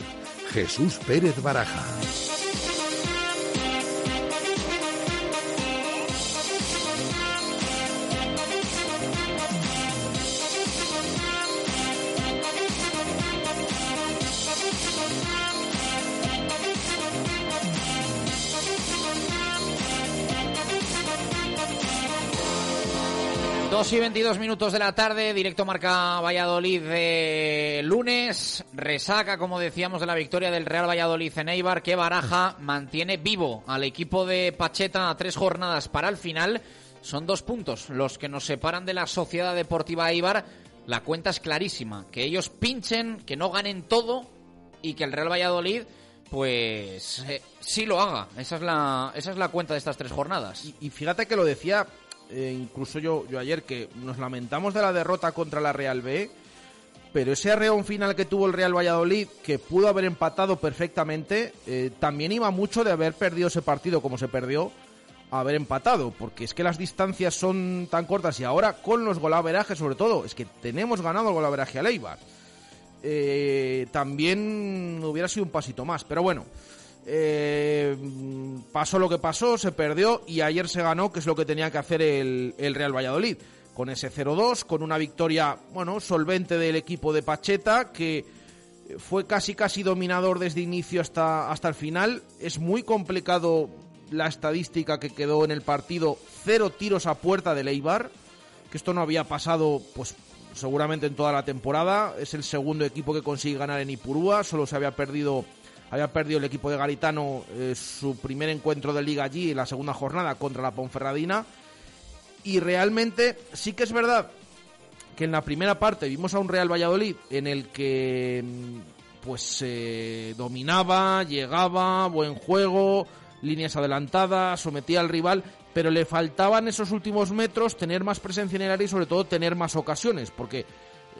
Speaker 1: Jesús Pérez Baraja.
Speaker 4: Dos y 22 minutos de la tarde, directo marca Valladolid de lunes. Resaca, como decíamos, de la victoria del Real Valladolid en Eibar, que Baraja mantiene vivo al equipo de Pacheta a tres jornadas para el final. Son dos puntos los que nos separan de la Sociedad Deportiva Eibar. La cuenta es clarísima, que ellos pinchen, que no ganen todo y que el Real Valladolid pues eh, sí lo haga. Esa es la esa es la cuenta de estas tres jornadas.
Speaker 6: Y, y fíjate que lo decía eh, incluso yo, yo ayer, que nos lamentamos de la derrota contra la Real B, pero ese arreón final que tuvo el Real Valladolid, que pudo haber empatado perfectamente, eh, también iba mucho de haber perdido ese partido como se perdió, haber empatado, porque es que las distancias son tan cortas y ahora con los golaverajes sobre todo, es que tenemos ganado el golaveraje a Leibar. Eh, también hubiera sido un pasito más, pero bueno, eh, pasó lo que pasó, se perdió y ayer se ganó, que es lo que tenía que hacer el, el Real Valladolid. Con ese 0-2, con una victoria, bueno, solvente del equipo de Pacheta, que fue casi casi dominador desde inicio hasta, hasta el final. Es muy complicado la estadística que quedó en el partido. Cero tiros a puerta de Eibar, que esto no había pasado, pues seguramente en toda la temporada. Es el segundo equipo que consigue ganar en Ipurúa, solo se había perdido había perdido el equipo de Garitano eh, su primer encuentro de liga allí la segunda jornada contra la Ponferradina. Y realmente sí que es verdad que en la primera parte vimos a un Real Valladolid en el que mm, pues eh, dominaba, llegaba, buen juego, líneas adelantadas, sometía al rival, pero le faltaban esos últimos metros tener más presencia en el área y sobre todo tener más ocasiones, porque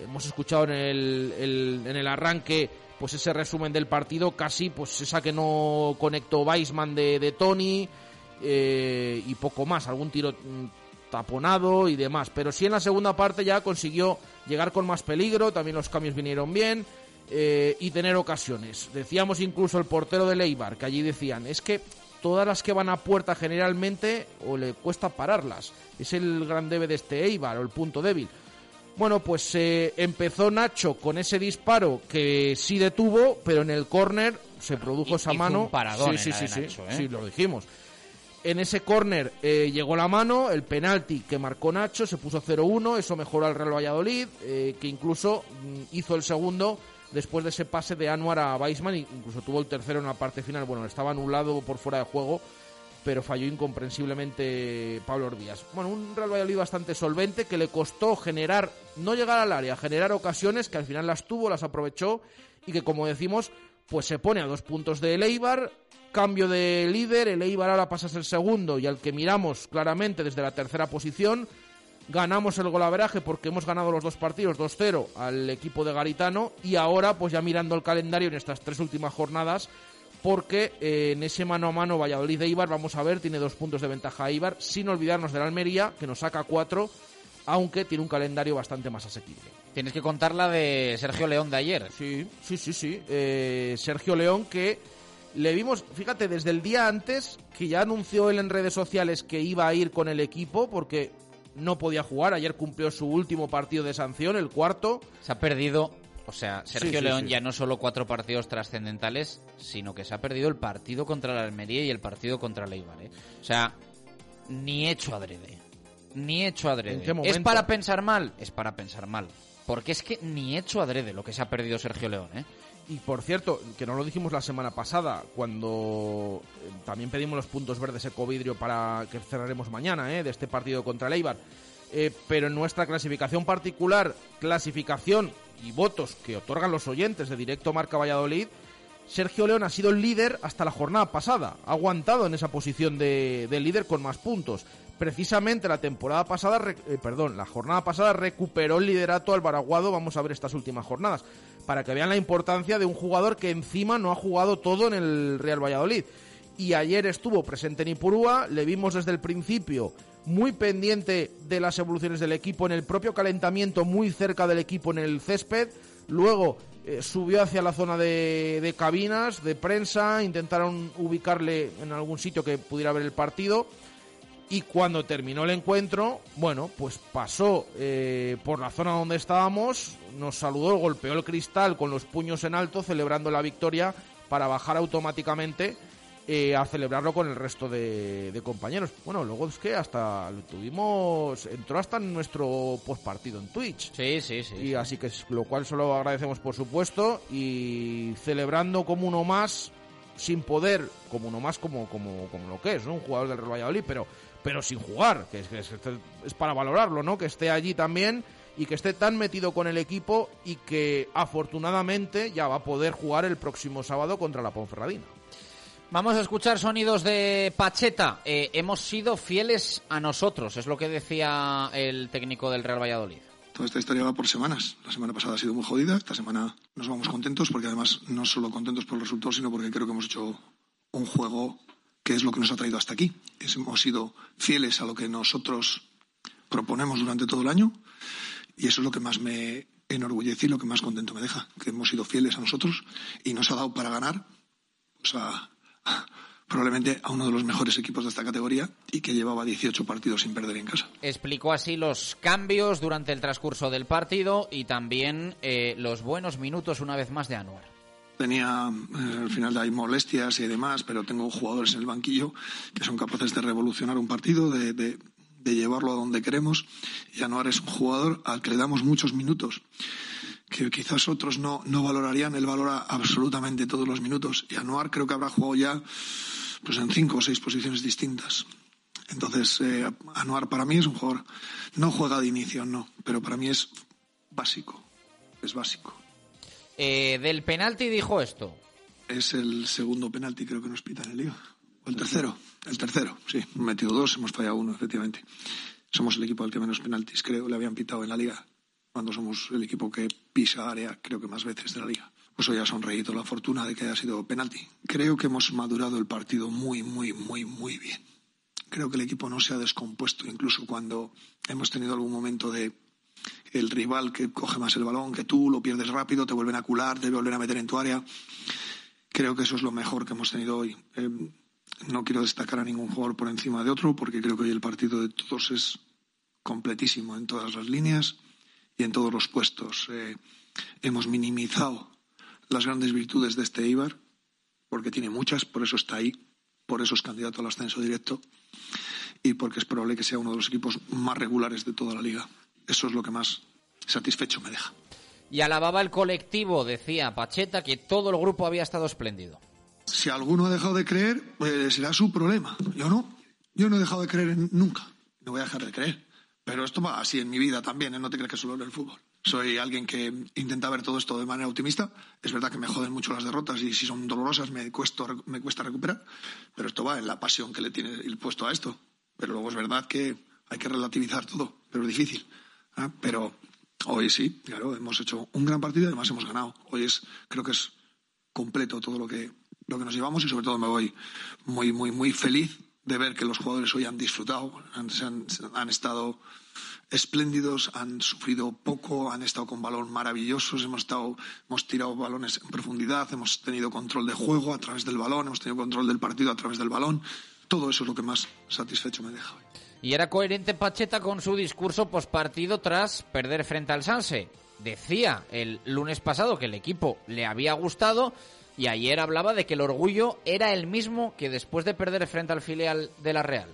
Speaker 6: hemos escuchado en el en el arranque pues ese resumen del partido, casi pues esa que no conectó Weisman de, de Tony eh, y poco más, algún tiro mm, taponado y demás. Pero sí en la segunda parte ya consiguió llegar con más peligro, también los cambios vinieron bien eh, y tener ocasiones. Decíamos incluso el portero de Leibar, que allí decían, es que todas las que van a puerta generalmente o le cuesta pararlas. Es el gran debe de este Eibar o el punto débil. Bueno, pues eh, empezó Nacho con ese disparo que sí detuvo, pero en el córner se produjo esa mano.
Speaker 4: Un
Speaker 6: sí, sí, sí, sí,
Speaker 4: Nacho, ¿eh?
Speaker 6: sí, lo dijimos. En ese córner eh, llegó la mano, el penalti que marcó Nacho, se puso 0-1, eso mejoró al Real Valladolid, eh, que incluso mm, hizo el segundo después de ese pase de Anuar a Weisman, incluso tuvo el tercero en la parte final, bueno, estaba anulado por fuera de juego, pero falló incomprensiblemente Pablo Orbías. Bueno, un Real Valladolid bastante solvente que le costó generar, no llegar al área, generar ocasiones que al final las tuvo, las aprovechó y que como decimos, pues se pone a dos puntos de Eibar, cambio de líder, el Eibar ahora pasa a ser segundo y al que miramos claramente desde la tercera posición, ganamos el golaveraje porque hemos ganado los dos partidos 2-0 al equipo de Garitano y ahora pues ya mirando el calendario en estas tres últimas jornadas porque eh, en ese mano a mano Valladolid de Ibar, vamos a ver, tiene dos puntos de ventaja a Ibar, sin olvidarnos de la Almería, que nos saca cuatro, aunque tiene un calendario bastante más asequible.
Speaker 4: Tienes que contar la de Sergio León de ayer.
Speaker 6: Sí, sí, sí, sí. Eh, Sergio León que le vimos, fíjate, desde el día antes, que ya anunció él en redes sociales que iba a ir con el equipo, porque no podía jugar. Ayer cumplió su último partido de sanción, el cuarto.
Speaker 4: Se ha perdido, o sea, Sergio
Speaker 6: Sí, sí,
Speaker 4: León
Speaker 6: sí.
Speaker 4: ya no solo cuatro partidos trascendentales, sino que se ha perdido el partido contra la Almería y el partido contra el Eibar. ¿eh? O sea, ni hecho adrede. Ni hecho adrede.
Speaker 6: ¿En qué
Speaker 4: ¿Es para pensar mal? Es para pensar mal. Porque es que ni hecho adrede lo que se ha perdido Sergio León, ¿eh?
Speaker 6: Y por cierto, que no lo dijimos la semana pasada, cuando eh, también pedimos los puntos verdes ecovidrio para que cerraremos mañana, ¿eh? de este partido contra el Eibar. Eh, pero en nuestra clasificación particular, clasificación y votos que otorgan los oyentes de Directo Marca Valladolid, Sergio León ha sido el líder hasta la jornada pasada. Ha aguantado en esa posición de, de líder con más puntos. Precisamente la temporada pasada, eh, perdón, la jornada pasada recuperó el liderato al Baraguado. Vamos a ver estas últimas jornadas. Para que vean la importancia de un jugador que encima no ha jugado todo en el Real Valladolid. Y ayer estuvo presente en Ipurúa, le vimos desde el principio muy pendiente de las evoluciones del equipo en el propio calentamiento, muy cerca del equipo en el césped. Luego eh, subió hacia la zona de, de cabinas, de prensa, intentaron ubicarle en algún sitio que pudiera ver el partido. Y cuando terminó el encuentro, bueno, pues pasó eh, por la zona donde estábamos, nos saludó, golpeó el cristal con los puños en alto, celebrando la victoria para bajar automáticamente eh, a celebrarlo con el resto de, de compañeros. Bueno, luego es que hasta lo tuvimos, entró hasta en nuestro postpartido en Twitch.
Speaker 4: Sí, sí, sí.
Speaker 6: Y así que lo cual solo agradecemos por supuesto y celebrando como uno más sin poder, como uno más como, como, como lo que es, ¿no? Un jugador del Real Valladolid, pero, pero sin jugar, que es, que es, es para valorarlo, ¿no? Que esté allí también y que esté tan metido con el equipo y que afortunadamente ya va a poder jugar el próximo sábado contra la Ponferradina.
Speaker 4: Vamos a escuchar sonidos de Pacheta. Eh, hemos sido fieles a nosotros, es lo que decía el técnico del Real Valladolid.
Speaker 46: Toda esta historia va por semanas. La semana pasada ha sido muy jodida, esta semana nos vamos contentos porque además no solo contentos por el resultado, sino porque creo que hemos hecho un juego que es lo que nos ha traído hasta aquí. Es- hemos sido fieles a lo que nosotros proponemos durante todo el año y eso es lo que más me enorgullece y lo que más contento me deja, que hemos sido fieles a nosotros y nos ha dado para ganar pues a- a- probablemente a uno de los mejores equipos de esta categoría y que llevaba 18 partidos sin perder en casa.
Speaker 4: Explicó así los cambios durante el transcurso del partido y también eh, los buenos minutos una vez más de Anuar.
Speaker 46: Tenía, eh, al final hay molestias y demás, pero tengo jugadores en el banquillo que son capaces de revolucionar un partido, de, de- de llevarlo a donde queremos. Y Anuar es un jugador al que le damos muchos minutos, que quizás otros no, no valorarían. Él valora absolutamente todos los minutos. Y Anuar creo que habrá jugado ya pues, en cinco o seis posiciones distintas. Entonces, eh, Anuar para mí es un jugador, no juega de inicio, no, pero para mí es básico, es básico.
Speaker 4: Eh, del penalti dijo esto.
Speaker 46: Es el segundo penalti, creo que nos pita en el liga. O el tercero. El tercero, sí. Hemos metido dos, hemos fallado uno, efectivamente. Somos el equipo al que menos penaltis, creo, le habían pitado en la liga. Cuando somos el equipo que pisa área, creo que más veces de la liga. Pues hoy ha sonreído la fortuna de que haya sido penalti. Creo que hemos madurado el partido muy, muy, muy, muy bien. Creo que el equipo no se ha descompuesto, incluso cuando hemos tenido algún momento de el rival que coge más el balón que tú, lo pierdes rápido, te vuelven a cular, te vuelven a meter en tu área. Creo que eso es lo mejor que hemos tenido hoy. Eh, no quiero destacar a ningún jugador por encima de otro, porque creo que hoy el partido de todos es completísimo en todas las líneas y en todos los puestos. Eh, hemos minimizado las grandes virtudes de este Eibar, porque tiene muchas, por eso está ahí, por eso es candidato al ascenso directo y porque es probable que sea uno de los equipos más regulares de toda la liga. Eso es lo que más satisfecho me deja.
Speaker 4: Y alababa el colectivo, decía Pacheta, que todo el grupo había estado espléndido.
Speaker 46: Si alguno ha dejado de creer, pues será su problema. Yo no. Yo no he dejado de creer en- nunca. No voy a dejar de creer. Pero esto va así en mi vida también, ¿eh? no te creas que solo en el fútbol. Soy alguien que intenta ver todo esto de manera optimista. Es verdad que me joden mucho las derrotas y si son dolorosas me, cuesto, me cuesta recuperar. Pero esto va en la pasión que le tiene el puesto a esto. Pero luego es verdad que hay que relativizar todo, pero es difícil. ¿ah? Pero hoy sí, claro, hemos hecho un gran partido y además hemos ganado. Hoy es, creo que es completo todo lo que, lo que nos llevamos y sobre todo me voy muy, muy, muy feliz de ver que los jugadores hoy han disfrutado, han, han estado espléndidos, han sufrido poco, han estado con balón maravillosos, hemos, estado, hemos tirado balones en profundidad, hemos tenido control de juego a través del balón, hemos tenido control del partido a través del balón. Todo eso es lo que más satisfecho me deja hoy.
Speaker 4: Y era coherente Pacheta con su discurso postpartido tras perder frente al Sanse. Decía el lunes pasado que el equipo le había gustado y ayer hablaba de que el orgullo era el mismo que después de perder frente al filial de la Real.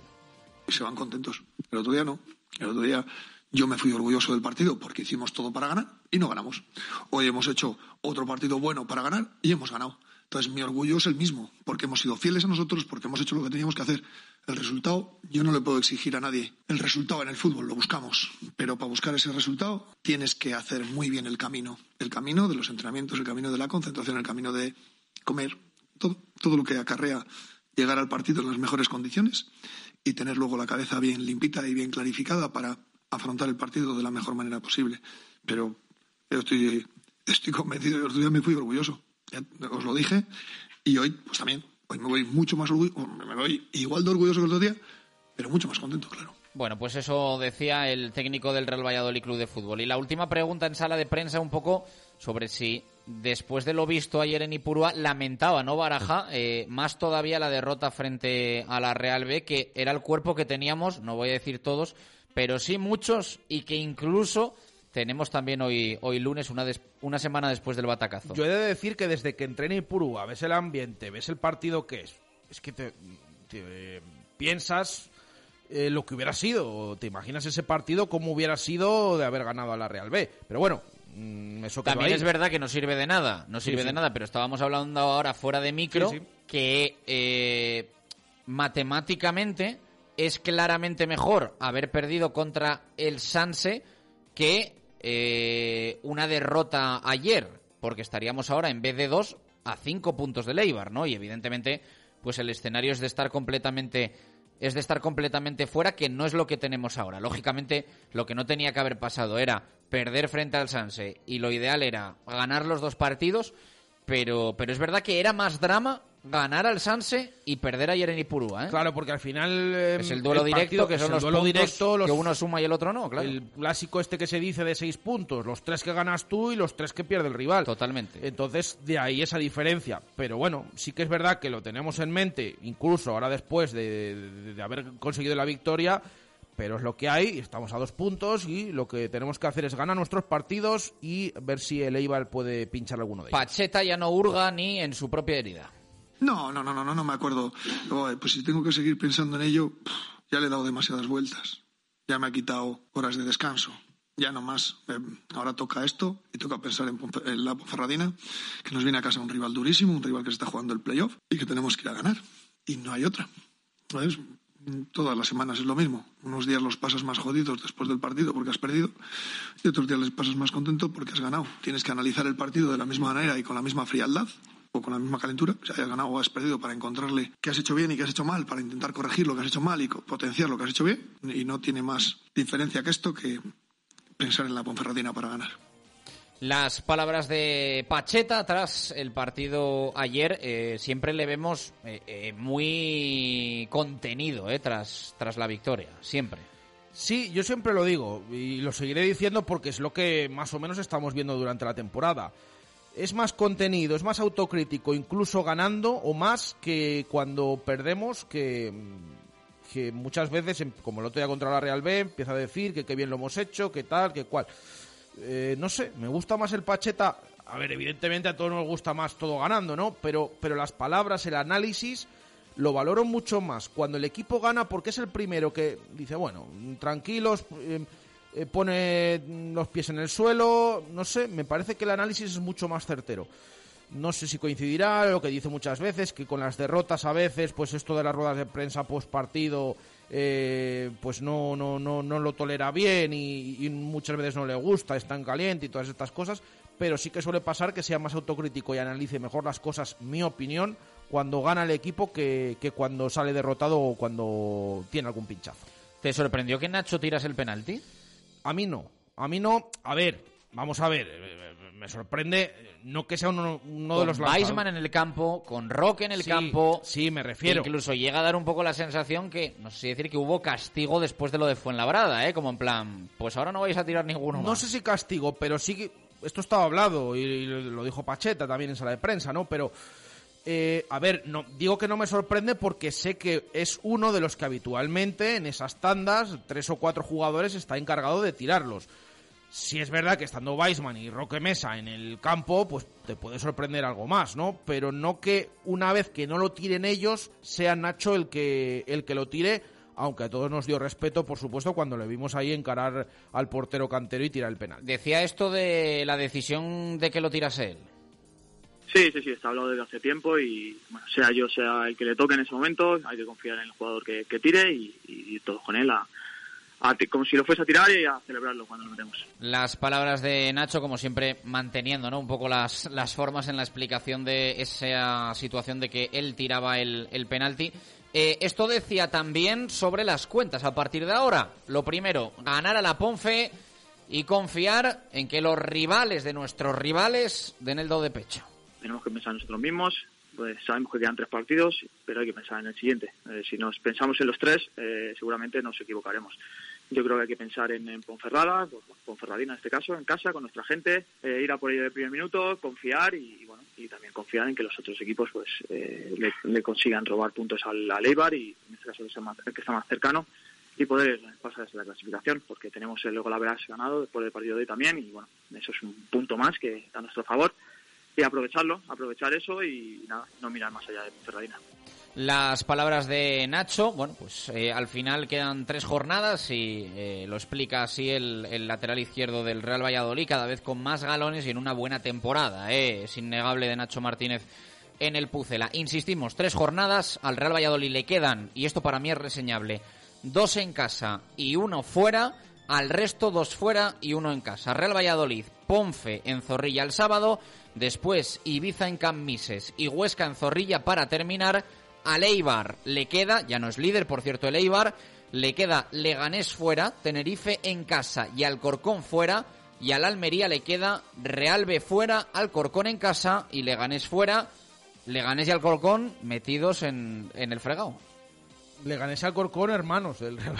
Speaker 46: Se van contentos. El otro día no. El otro día yo me fui orgulloso del partido porque hicimos todo para ganar y no ganamos. Hoy hemos hecho otro partido bueno para ganar y hemos ganado. Entonces mi orgullo es el mismo, porque hemos sido fieles a nosotros, porque hemos hecho lo que teníamos que hacer. El resultado, yo no le puedo exigir a nadie. El resultado en el fútbol lo buscamos, pero para buscar ese resultado tienes que hacer muy bien el camino. El camino de los entrenamientos, el camino de la concentración, el camino de comer, todo, todo lo que acarrea llegar al partido en las mejores condiciones y tener luego la cabeza bien limpita y bien clarificada para afrontar el partido de la mejor manera posible. Pero yo estoy, estoy convencido, el otro día me fui orgulloso os lo dije, y hoy, pues también, hoy me voy mucho más orgulloso, me voy igual de orgulloso que el otro día, pero mucho más contento, claro.
Speaker 4: Bueno, pues eso decía el técnico del Real Valladolid Club de Fútbol. Y la última pregunta en sala de prensa un poco sobre si después de lo visto ayer en Ipurúa lamentaba, ¿no, Baraja? Eh, más todavía la derrota frente a la Real B, que era el cuerpo que teníamos, no voy a decir todos, pero sí muchos y que incluso tenemos también hoy, hoy lunes, una, una semana después del batacazo.
Speaker 6: Yo he de decir que desde que entré en Ipurúa, ves el ambiente, ves el partido que es, es que te, eh, piensas eh, lo que hubiera sido, te imaginas ese partido como hubiera sido de haber ganado a la Real B. Pero bueno, eso
Speaker 4: También es verdad que no sirve de nada, no sirve de nada, pero estábamos hablando ahora fuera de micro que eh, matemáticamente es claramente mejor haber perdido contra el Sanse que eh, una derrota ayer, porque estaríamos ahora en vez de dos a cinco puntos de Leibar, ¿no? Y evidentemente, pues el escenario es de estar completamente es de estar completamente fuera, que no es lo que tenemos ahora. Lógicamente, lo que no tenía que haber pasado era perder frente al Sanse y lo ideal era ganar los dos partidos, pero, pero es verdad que era más drama ganar al Sanse y perder ayer en Ipurúa. ¿eh?
Speaker 6: Claro, porque al final... Eh,
Speaker 4: es el duelo directo, que son los duelo directo, que uno suma y el otro no, claro.
Speaker 6: El clásico este que se dice de seis puntos, los tres que ganas tú y los tres que pierde el rival.
Speaker 4: Totalmente.
Speaker 6: Entonces, de ahí esa diferencia. Pero bueno, sí que es verdad que lo tenemos en mente, incluso ahora después de, de haber conseguido la victoria pero es lo que hay, estamos a dos puntos y lo que tenemos que hacer es ganar nuestros partidos y ver si el Eibar puede pinchar alguno de ellos.
Speaker 4: Pacheta ya no hurga ni en su propia herida.
Speaker 46: No, no, no, no, no, no me acuerdo. Pues si tengo que seguir pensando en ello, ya le he dado demasiadas vueltas. Ya me ha quitado horas de descanso. Ya no más. Eh, ahora toca esto y toca pensar en, la Ferradina, que nos viene a casa un rival durísimo, un rival que se está jugando el playoff y que tenemos que ir a ganar. Y no hay otra. ¿Sabes? Todas las semanas es lo mismo. Unos días los pasas más jodidos después del partido porque has perdido y otros días les pasas más contento porque has ganado. Tienes que analizar el partido de la misma manera y con la misma frialdad o con la misma calentura, si hayas ganado o has perdido, para encontrarle qué has hecho bien y qué has hecho mal, para intentar corregir lo que has hecho mal y potenciar lo que has hecho bien. Y no tiene más diferencia que esto que pensar en la Ponferradina para ganar.
Speaker 4: Las palabras de Pacheta tras el partido ayer, eh, siempre le vemos eh, eh, muy contenido tras, tras la victoria, siempre.
Speaker 6: Sí, yo siempre lo digo y lo seguiré diciendo porque es lo que más o menos estamos viendo durante la temporada es más contenido, es más autocrítico, incluso ganando o más que cuando perdemos, que, que muchas veces, em, como el otro día contra la Real B, empieza a decir que qué bien lo hemos hecho, que tal, que cual. Eh, no sé, me gusta más el Pacheta. A ver, evidentemente a todos nos gusta más todo ganando, ¿no? Pero, pero las palabras, el análisis, lo valoro mucho más cuando el equipo gana porque es el primero que dice, bueno, tranquilos. Eh, eh, pone los pies en el suelo, no sé, me parece que el análisis es mucho más certero. No sé si coincidirá lo que dice muchas veces, que con las derrotas a veces, pues esto de las ruedas de prensa post partido, eh, pues no, no, no, no lo tolera bien y, muchas veces no le gusta, es tan caliente y todas estas cosas, pero sí que suele pasar que sea más autocrítico y analice mejor las cosas, mi opinión, cuando gana el equipo que, que cuando sale derrotado o cuando tiene algún pinchazo.
Speaker 4: ¿Te sorprendió que Nacho tiras el penalti?
Speaker 6: A mí no. A mí no. A ver, vamos a ver. Me sorprende no que sea uno, de los
Speaker 4: Weisman en el campo, con Roque en el campo.
Speaker 6: Sí, me refiero.
Speaker 4: Incluso llega a dar un poco la sensación que, no sé si decir que hubo castigo después de lo de Fuenlabrada, ¿eh? Como en plan, pues ahora no vais a tirar ninguno más.
Speaker 6: No sé si castigo, pero sí que. Esto estaba hablado y lo dijo Pacheta también en sala de prensa, ¿no? Pero Eh, a ver, no, digo que no me sorprende porque sé que es uno de los que habitualmente en esas tandas, tres o cuatro jugadores, está encargado de tirarlos. Si es verdad que estando Weisman y Roque Mesa en el campo, pues te puede sorprender algo más, ¿no? Pero no que una vez que no lo tiren ellos, sea Nacho el que, el que lo tire, aunque a todos nos dio respeto, por supuesto, cuando le vimos ahí encarar al portero cantero y tirar el penal.
Speaker 4: Decía esto de la decisión de que lo tirase él.
Speaker 47: Sí, sí, sí, está hablado desde hace tiempo y bueno, sea yo, sea el que le toque en ese momento, hay que confiar en el jugador que, que tire y, y, todos con él a, a, como si lo fuese a tirar y a celebrarlo cuando lo metemos.
Speaker 4: Las palabras de Nacho, como siempre, manteniendo ¿no? un poco las, las formas en la explicación de esa situación de que él tiraba el, el penalti. Eh, esto decía también sobre las cuentas a partir de ahora. Lo primero, ganar a la Ponfe y confiar en que los rivales de nuestros rivales den el do de pecho
Speaker 47: tenemos que pensar en nosotros mismos. Pues sabemos que quedan tres partidos, pero hay que pensar en el siguiente. Eh, si nos pensamos en los tres, eh, seguramente nos equivocaremos. Yo creo que hay que pensar en, en Ponferrada, Ponferradina en este caso, en casa, con nuestra gente, eh, ir a por ello de primer minuto, confiar y, bueno, y también confiar en que los otros equipos pues le, le, consigan robar puntos al, al Eibar y en este caso el que está más cercano y poder pasar desde la clasificación, porque tenemos luego la ganado después del partido de hoy también y bueno, eso es un punto más que a nuestro favor y aprovecharlo, aprovechar eso y nada, no mirar más allá de Ferradina.
Speaker 4: Las palabras de Nacho, bueno, pues eh, al final quedan tres jornadas y eh, lo explica así el, el, lateral izquierdo del Real Valladolid, cada vez con más galones y en una buena temporada. Eh. Es innegable de Nacho Martínez en el Pucela. Insistimos, tres jornadas, al Real Valladolid le quedan, y esto para mí es reseñable, dos en casa y uno fuera, al resto dos fuera y uno en casa. Real Valladolid, Ponfe en Zorrilla el sábado, Después Ibiza en Cammises y Huesca en Zorrilla para terminar. A Leibar le queda, ya no es líder, por cierto, el Eibar, le queda Leganés fuera, Tenerife en casa y Alcorcón fuera. Y al Almería le queda Real B fuera, Alcorcón en casa y Leganés fuera. Leganés y Alcorcón metidos en, el fregado.
Speaker 6: Leganés y Alcorcón, hermanos del Real,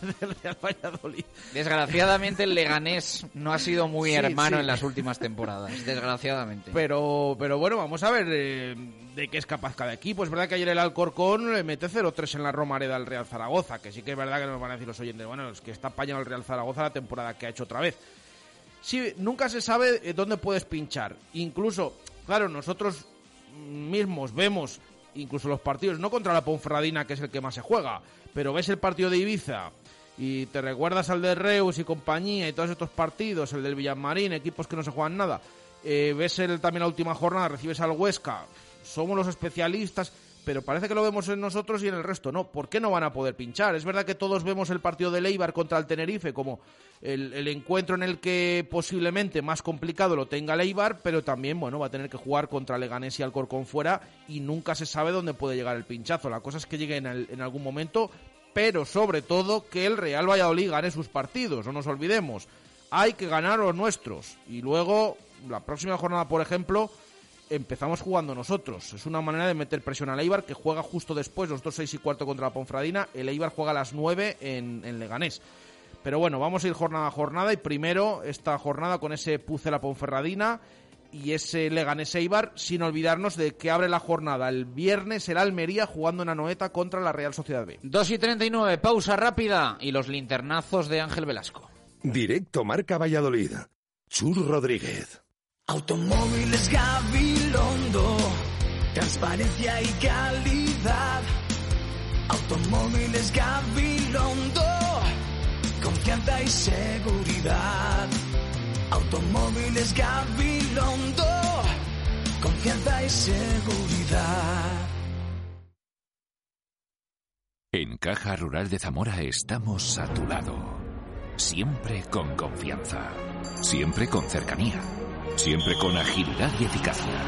Speaker 6: del Real Valladolid.
Speaker 4: Desgraciadamente el Leganés no ha sido muy sí, hermano sí. en las últimas temporadas, desgraciadamente.
Speaker 6: Pero, pero bueno, vamos a ver eh, de qué es capaz cada equipo. Es verdad que ayer el Alcorcón le mete 0-3 en la Romareda al Real Zaragoza, que sí que es verdad que nos van a decir los oyentes, bueno, es que está apañado el Real Zaragoza la temporada que ha hecho otra vez. Sí, nunca se sabe eh, dónde puedes pinchar. Incluso, claro, nosotros mismos vemos incluso los partidos, no contra la Ponferradina, que es el que más se juega, pero ves el partido de Ibiza y te recuerdas al de Reus y compañía y todos estos partidos, el del Villamarín, equipos que no se juegan nada, eh, ves el, también la última jornada, recibes al Huesca, somos los especialistas, pero parece que lo vemos en nosotros y en el resto no. ¿Por qué no van a poder pinchar? Es verdad que todos vemos el partido de Leibar contra el Tenerife como el, el, encuentro en el que posiblemente más complicado lo tenga Leibar, pero también bueno va a tener que jugar contra Leganés y Alcorcón fuera y nunca se sabe dónde puede llegar el pinchazo. La cosa es que llegue en, el, en algún momento, pero sobre todo que el Real Valladolid gane sus partidos, no nos olvidemos. Hay que ganar los nuestros y luego la próxima jornada, por ejemplo, empezamos jugando nosotros. Es una manera de meter presión al Eibar, que juega justo después, los dos seis y cuarto contra la Ponfradina. El Eibar juega a las 9 en, Leganés. Pero bueno, vamos a ir jornada a jornada y primero esta jornada con ese Puce la Ponferradina y ese Leganés Eibar, sin olvidarnos de que abre la jornada el viernes el Almería jugando en Anoeta contra la Real Sociedad B.
Speaker 4: 2 y 39, pausa rápida y los linternazos de Ángel Velasco.
Speaker 1: Directo Marca Valladolid. Chur Rodríguez.
Speaker 48: Automóviles Gabilondo, transparencia y calidad. Automóviles Gabilondo, confianza y seguridad. Automóviles Gabilondo, confianza y seguridad.
Speaker 19: En Caja Rural de Zamora estamos a tu lado. Siempre con confianza. Siempre con cercanía. Siempre con agilidad y eficacia.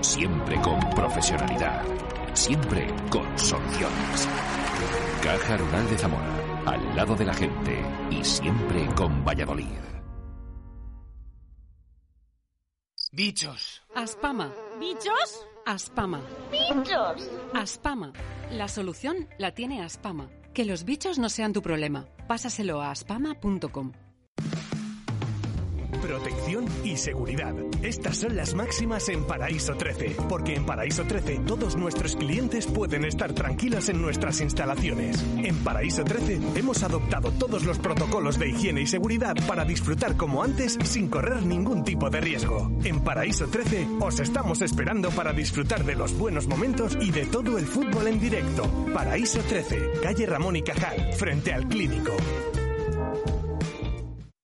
Speaker 19: Siempre con profesionalidad. Siempre con soluciones. Caja Rural de Zamora. Al lado de la gente. Y siempre con Valladolid.
Speaker 49: Bichos.
Speaker 50: Aspama.
Speaker 49: ¿Bichos?
Speaker 50: Aspama.
Speaker 49: ¡Bichos!
Speaker 50: Aspama. La solución la tiene Aspama. Que los bichos no sean tu problema. Pásaselo a aspama.com.
Speaker 5: protección y seguridad. Estas son las máximas en Paraíso 13, porque en Paraíso 13 todos nuestros clientes pueden estar tranquilos en nuestras instalaciones. En Paraíso 13 hemos adoptado todos los protocolos de higiene y seguridad para disfrutar como antes sin correr ningún tipo de riesgo. En Paraíso 13 os estamos esperando para disfrutar de los buenos momentos y de todo el fútbol en directo. Paraíso 13, calle Ramón y Cajal, frente al clínico.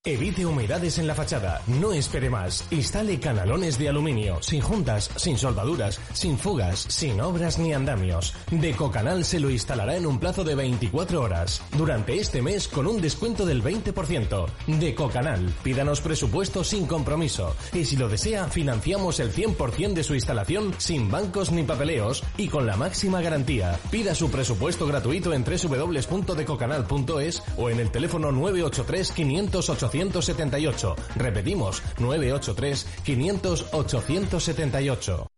Speaker 30: Evite humedades en la fachada, no espere más. Instale canalones de aluminio, sin juntas, sin soldaduras, sin fugas, sin obras ni andamios. Decocanal se lo instalará en un plazo de 24 horas. Durante este mes con un descuento del 20%. Decocanal, pídanos presupuesto sin compromiso. Y si lo desea, financiamos el 100% de su instalación sin bancos ni papeleos y con la máxima garantía. Pida su presupuesto gratuito en www.decocanal.es o en el teléfono 983 500 800 878. Repetimos, 983 500 878.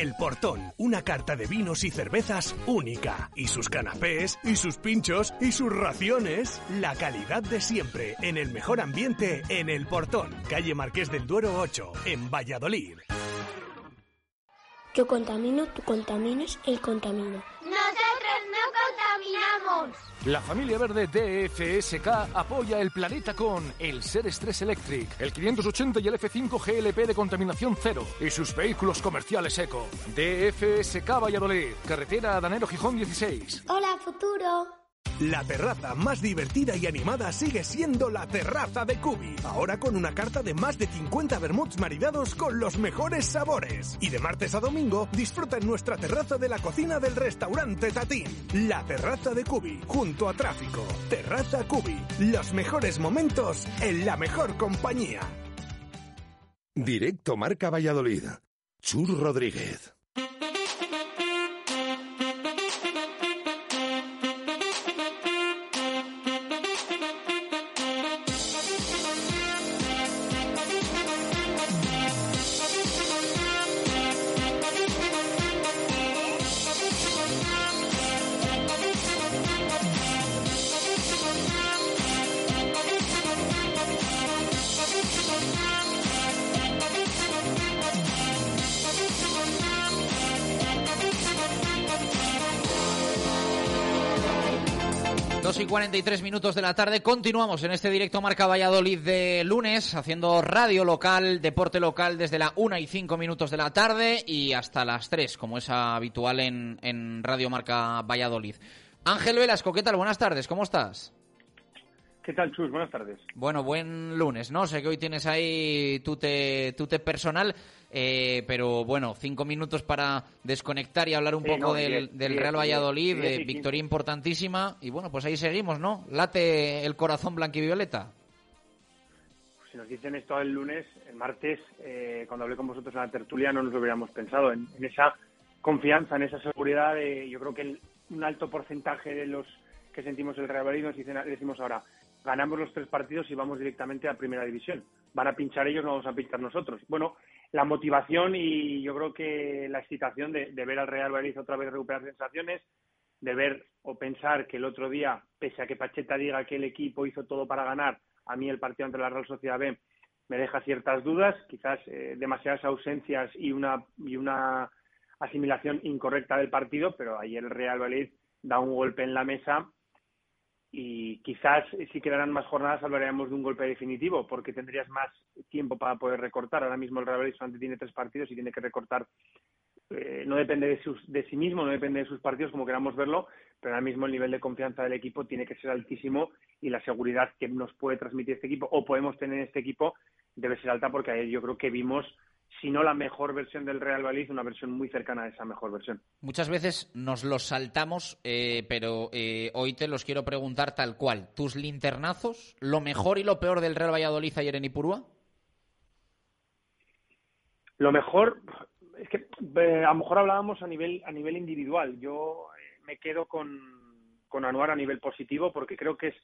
Speaker 5: El Portón, una carta de vinos y cervezas única. Y sus canapés, y sus pinchos, y sus raciones. La calidad de siempre, en el mejor ambiente, en El Portón. Calle Marqués del Duero 8, en Valladolid.
Speaker 51: Yo contamino, tú contaminas, él contamina.
Speaker 52: Nosotros no contaminamos.
Speaker 53: La familia verde DFSK apoya el planeta con el Ser Stress Electric, el 580 y el F5 GLP de contaminación cero y sus vehículos comerciales eco. DFSK Valladolid, carretera Danero Gijón 16.
Speaker 51: Hola, futuro.
Speaker 5: La terraza más divertida y animada sigue siendo la terraza de Cubi. Ahora con una carta de más de 50 vermuts maridados con los mejores sabores. Y de martes a domingo disfruta en nuestra terraza de la cocina del restaurante Tatín. La terraza de Cubi, junto a tráfico. Terraza Cubi. Los mejores momentos en la mejor compañía.
Speaker 1: Directo Marca Valladolid. Chur Rodríguez.
Speaker 4: Y 43 minutos de la tarde. Continuamos en este directo Marca Valladolid de lunes, haciendo radio local, deporte local desde la 1 y 5 minutos de la tarde y hasta las 3, como es habitual en, en Radio Marca Valladolid. Ángel Velasco, ¿qué tal? Buenas tardes, ¿cómo estás?
Speaker 54: ¿Qué tal, Chus? Buenas tardes.
Speaker 4: Bueno, buen lunes, ¿no? Sé que hoy tienes ahí tu te, tu te personal, eh, pero bueno, cinco minutos para desconectar y hablar un
Speaker 54: Sí,
Speaker 4: poco
Speaker 54: no,
Speaker 4: del,
Speaker 54: diez,
Speaker 4: del
Speaker 54: diez,
Speaker 4: Real
Speaker 54: diez,
Speaker 4: Valladolid,
Speaker 54: diez y
Speaker 4: eh, victoria importantísima. Y bueno, pues ahí seguimos, ¿no? Late el corazón blanquivioleta.
Speaker 54: Si nos dicen esto el lunes, el martes, eh, cuando hablé con vosotros en la tertulia, no nos lo hubiéramos pensado. En, en esa confianza, en esa seguridad, de, yo creo que el- un alto porcentaje de los que sentimos el Real Valladolid nos dicen, decimos ahora, ganamos los tres partidos y vamos directamente a Primera División. Van a pinchar ellos, no vamos a pinchar nosotros. Bueno, la motivación y yo creo que la excitación de, ver al Real Valladolid otra vez recuperar sensaciones, de ver o pensar que el otro día, pese a que Pacheta diga que el equipo hizo todo para ganar, a mí el partido ante la Real Sociedad B me deja ciertas dudas, quizás eh, demasiadas ausencias y una, y una asimilación incorrecta del partido, pero ayer el Real Valladolid da un golpe en la mesa y quizás eh, si quedaran más jornadas hablaríamos de un golpe definitivo porque tendrías más tiempo para poder recortar. Ahora mismo el Real Valladolid solamente tiene tres partidos y tiene que recortar. eh, no depende de, sus, de sí mismo, no depende de sus partidos como queramos verlo, pero ahora mismo el nivel de confianza del equipo tiene que ser altísimo y la seguridad que nos puede transmitir este equipo o podemos tener en este equipo debe ser alta porque ayer yo creo que vimos si no la mejor versión del Real Valladolid, una versión muy cercana a esa mejor versión.
Speaker 4: Muchas veces nos los saltamos, eh, pero eh, hoy te los quiero preguntar tal cual. ¿Tus linternazos, lo mejor y lo peor del Real Valladolid ayer en Ipurúa?
Speaker 54: Lo mejor es que eh, a lo mejor hablábamos a nivel a nivel individual. Yo eh, me quedo con, con Anuar a nivel positivo porque creo que es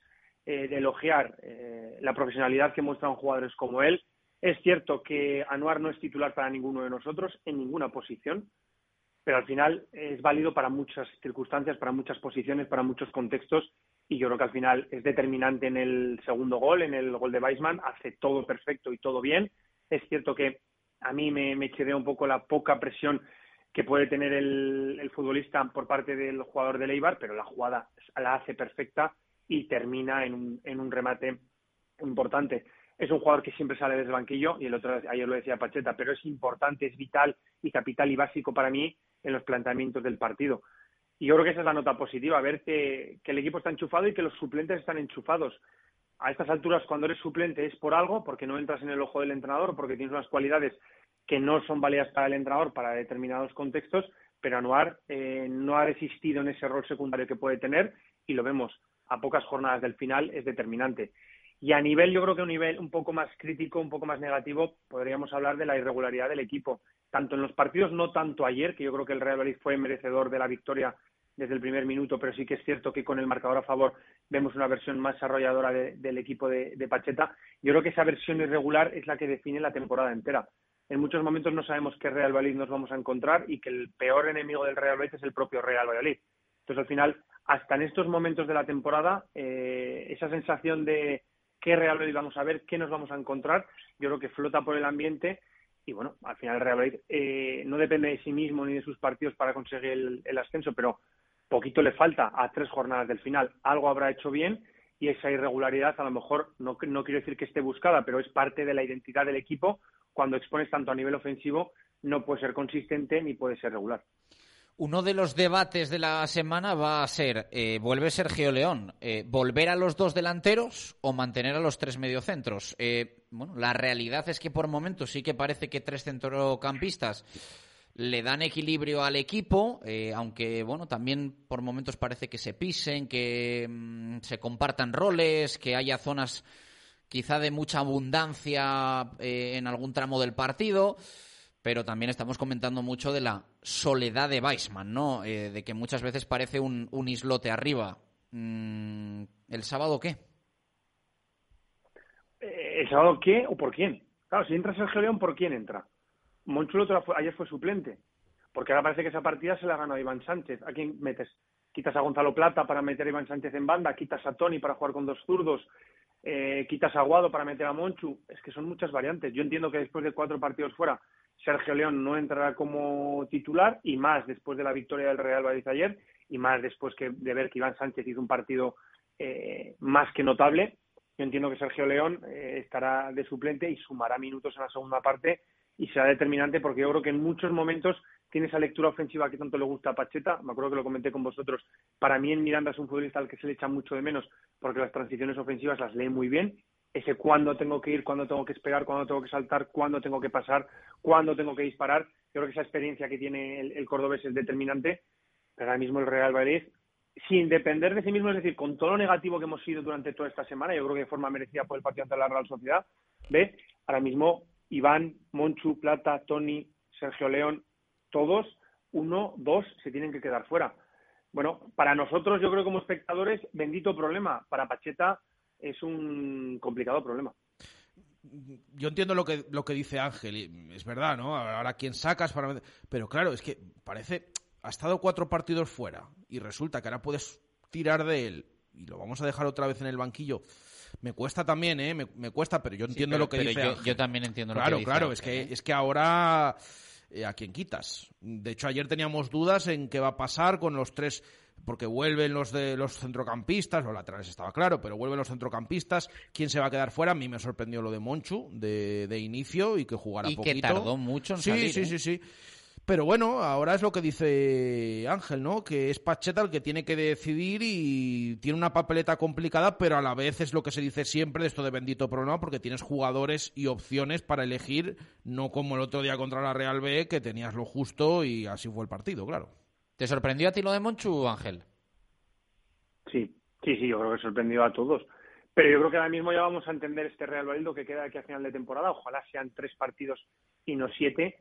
Speaker 54: de elogiar eh, la profesionalidad que muestran jugadores como él. Es cierto que Anuar no es titular para ninguno de nosotros en ninguna posición, pero al final es válido para muchas circunstancias, para muchas posiciones, para muchos contextos y yo creo que al final es determinante en el segundo gol, en el gol de Weisman, hace todo perfecto y todo bien. Es cierto que a mí me, me un poco la poca presión que puede tener el, el, futbolista por parte del jugador de Leibar, pero la jugada la hace perfecta y termina en un, en un remate importante. Es un jugador que siempre sale desde el banquillo y el otro ayer lo decía Pacheta, pero es importante, es vital y capital y básico para mí en los planteamientos del partido. Y yo creo que esa es la nota positiva, ver que, el equipo está enchufado y que los suplentes están enchufados. A estas alturas, cuando eres suplente es por algo, porque no entras en el ojo del entrenador, porque tienes unas cualidades que no son válidas para el entrenador para determinados contextos, pero Anuar eh, no ha resistido en ese rol secundario que puede tener y lo vemos a pocas jornadas del final es determinante. Y a nivel, yo creo que a un nivel un poco más crítico, un poco más negativo, podríamos hablar de la irregularidad del equipo tanto en los partidos, no tanto ayer, que yo creo que el Real Madrid fue merecedor de la victoria desde el primer minuto, pero sí que es cierto que con el marcador a favor vemos una versión más arrolladora del equipo de, Pacheta. Yo creo que esa versión irregular es la que define la temporada entera. En muchos momentos no sabemos qué Real Madrid nos vamos a encontrar y que el peor enemigo del Real Madrid es el propio Real Valladolid. Entonces, al final, hasta en estos momentos de la temporada, eh, esa sensación de qué Real Madrid vamos a ver, qué nos vamos a encontrar, yo creo que flota por el ambiente y bueno, al final el Real Madrid eh, no depende de sí mismo ni de sus partidos para conseguir el, ascenso, pero poquito le falta a tres jornadas del final. Algo habrá hecho bien y esa irregularidad a lo mejor no, no quiero decir que esté buscada, pero es parte de la identidad del equipo. Cuando expones tanto a nivel ofensivo, no puede ser consistente ni puede ser regular.
Speaker 4: Uno de los debates de la semana va a ser, eh, ¿vuelve Sergio León? Eh, ¿Volver a los dos delanteros o mantener a los tres mediocentros? Eh, bueno, la realidad es que por momentos sí que parece que tres centrocampistas le dan equilibrio al equipo, eh, aunque bueno, también por momentos parece que se pisen, que mm, se compartan roles, que haya zonas quizá de mucha abundancia en algún tramo del partido pero también estamos comentando mucho de la soledad de Weissman, ¿no? Eh, de que muchas veces parece un, islote arriba. Mm, ¿El sábado qué?
Speaker 54: Eh, ¿El sábado qué o por quién? Claro, si entra Sergio León, ¿por quién entra? Monchulo ayer fue suplente, porque ahora parece que esa partida se la ganó Iván Sánchez. ¿A quién metes? Quitas a Gonzalo Plata para meter a Iván Sánchez en banda, quitas a Tony para jugar con dos zurdos, eh, quitas a Aguado para meter a Monchu. Es que son muchas variantes. Yo entiendo que después de cuatro partidos fuera Sergio León no entrará como titular y más después de la victoria del Real Madrid ayer y más después que de ver que Iván Sánchez hizo un partido eh, más que notable. Yo entiendo que Sergio León eh, estará de suplente y sumará minutos en la segunda parte y será determinante porque yo creo que en muchos momentos tiene esa lectura ofensiva que tanto le gusta a Pacheta. Me acuerdo que lo comenté con vosotros. Para mí en Miranda es un futbolista al que se le echa mucho de menos porque las transiciones ofensivas las lee muy bien ese cuándo tengo que ir, cuándo tengo que esperar, cuándo tengo que saltar, cuándo tengo que pasar, cuándo tengo que disparar. Yo creo que esa experiencia que tiene el, cordobés es determinante, ahora mismo el Real Madrid, sin depender de sí mismo, es decir, con todo lo negativo que hemos sido durante toda esta semana, yo creo que de forma merecida por el partido ante la Real Sociedad, ve, ahora mismo Iván, Monchu, Plata, Tony, Sergio León, todos, uno, dos, se tienen que quedar fuera. Bueno, para nosotros, yo creo como espectadores, bendito problema. Para Pacheta, es un complicado problema.
Speaker 6: Yo entiendo lo que, lo que dice Ángel, es verdad, ¿no? Ahora quién sacas para... Pero claro, es que parece... Ha estado cuatro partidos fuera y resulta que ahora puedes tirar de él y lo vamos a dejar otra vez en el banquillo. Me cuesta también, ¿eh? Me, cuesta, pero yo entiendo lo que dice
Speaker 4: yo, yo, también entiendo lo
Speaker 6: que
Speaker 4: dice
Speaker 6: Claro, claro, es que, ¿eh? es que ahora... Eh, ¿A quién quitas? De hecho, ayer teníamos dudas en qué va a pasar con los tres porque vuelven los de los centrocampistas, los laterales estaba claro, pero vuelven los centrocampistas. ¿Quién se va a quedar fuera? A mí me sorprendió lo de Monchu de, de inicio y que jugara
Speaker 4: y
Speaker 6: poquito.
Speaker 4: que tardó mucho en
Speaker 6: sí,
Speaker 4: salir.
Speaker 6: Sí,
Speaker 4: ¿eh?
Speaker 6: sí, sí. Pero bueno, ahora es lo que dice Ángel, ¿no? Que es Pacheta el que tiene que decidir y tiene una papeleta complicada, pero a la vez es lo que se dice siempre de esto de bendito problema, porque tienes jugadores y opciones para elegir, no como el otro día contra la Real B, que tenías lo justo y así fue el partido, claro.
Speaker 4: ¿Te sorprendió a ti lo de Monchu, Ángel?
Speaker 54: Sí, sí, sí, yo creo que sorprendió a todos. Pero yo creo que ahora mismo ya vamos a entender este Real Madrid que queda aquí a final de temporada. Ojalá sean tres partidos y no siete,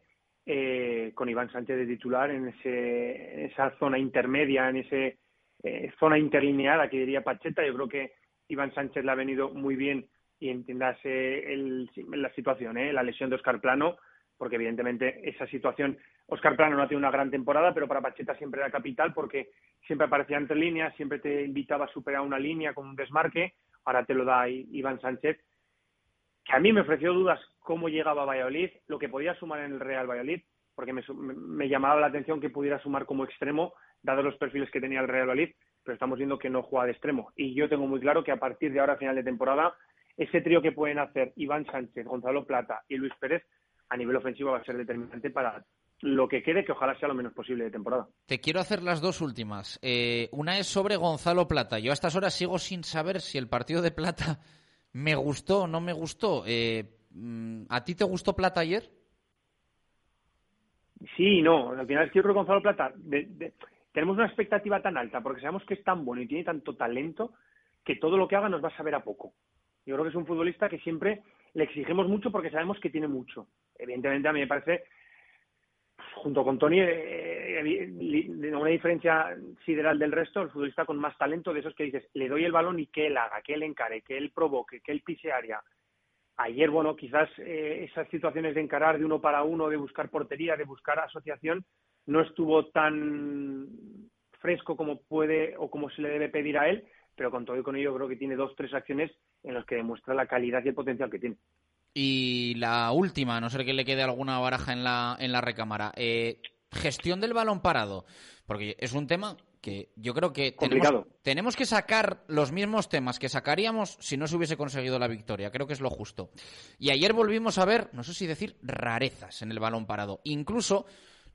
Speaker 54: eh, con Iván Sánchez de titular en, ese, esa zona intermedia, en esa eh, zona interlineada que diría Pacheta. Yo creo que Iván Sánchez le ha venido muy bien y entiéndase la situación, ¿eh? la lesión de Oscar Plano, porque evidentemente esa situación Oscar Plano no ha tenido una gran temporada, pero para Pacheta siempre era capital porque siempre aparecía entre líneas, siempre te invitaba a superar una línea con un desmarque, ahora te lo da Iván Sánchez, que a mí me ofreció dudas cómo llegaba a Valladolid, lo que podía sumar en el Real Valladolid, porque me, me llamaba la atención que pudiera sumar como extremo, dado los perfiles que tenía el Real Valladolid, pero estamos viendo que no juega de extremo. Y yo tengo muy claro que a partir de ahora, final de temporada, ese trío que pueden hacer Iván Sánchez, Gonzalo Plata y Luis Pérez a nivel ofensivo va a ser determinante para lo que quede, que ojalá sea lo menos posible de temporada.
Speaker 4: Te quiero hacer las dos últimas. Eh, una es sobre Gonzalo Plata. Yo a estas horas sigo sin saber si el partido de Plata me gustó o no me gustó. Eh, mm, ¿A ti te gustó Plata ayer?
Speaker 54: Sí no. Al final es que yo creo que Gonzalo Plata tenemos una expectativa tan alta porque sabemos que es tan bueno y tiene tanto talento que todo lo que haga nos va a saber a poco. Yo creo que es un futbolista que siempre le exigimos mucho porque sabemos que tiene mucho. Evidentemente a mí me parece, junto con Tony, eh, eh, una diferencia sideral del resto, el futbolista con más talento de esos que dices, le doy el balón y que él haga, que él encare, que él provoque, que él pise área. Ayer, bueno, quizás eh, esas situaciones de encarar de uno para uno, de buscar portería, de buscar asociación, no estuvo tan fresco como puede o como se le debe pedir a él, pero con todo y con ello creo que tiene dos, tres acciones en las que demuestra la calidad y el potencial que tiene.
Speaker 4: Y la última, no sé que le quede alguna baraja en la, en la recámara. Eh, gestión del balón parado, porque es un tema que yo creo que tenemos, tenemos, que sacar los mismos temas que sacaríamos si no se hubiese conseguido la victoria. Creo que es lo justo. Y ayer volvimos a ver, no sé si decir, rarezas en el balón parado. Incluso,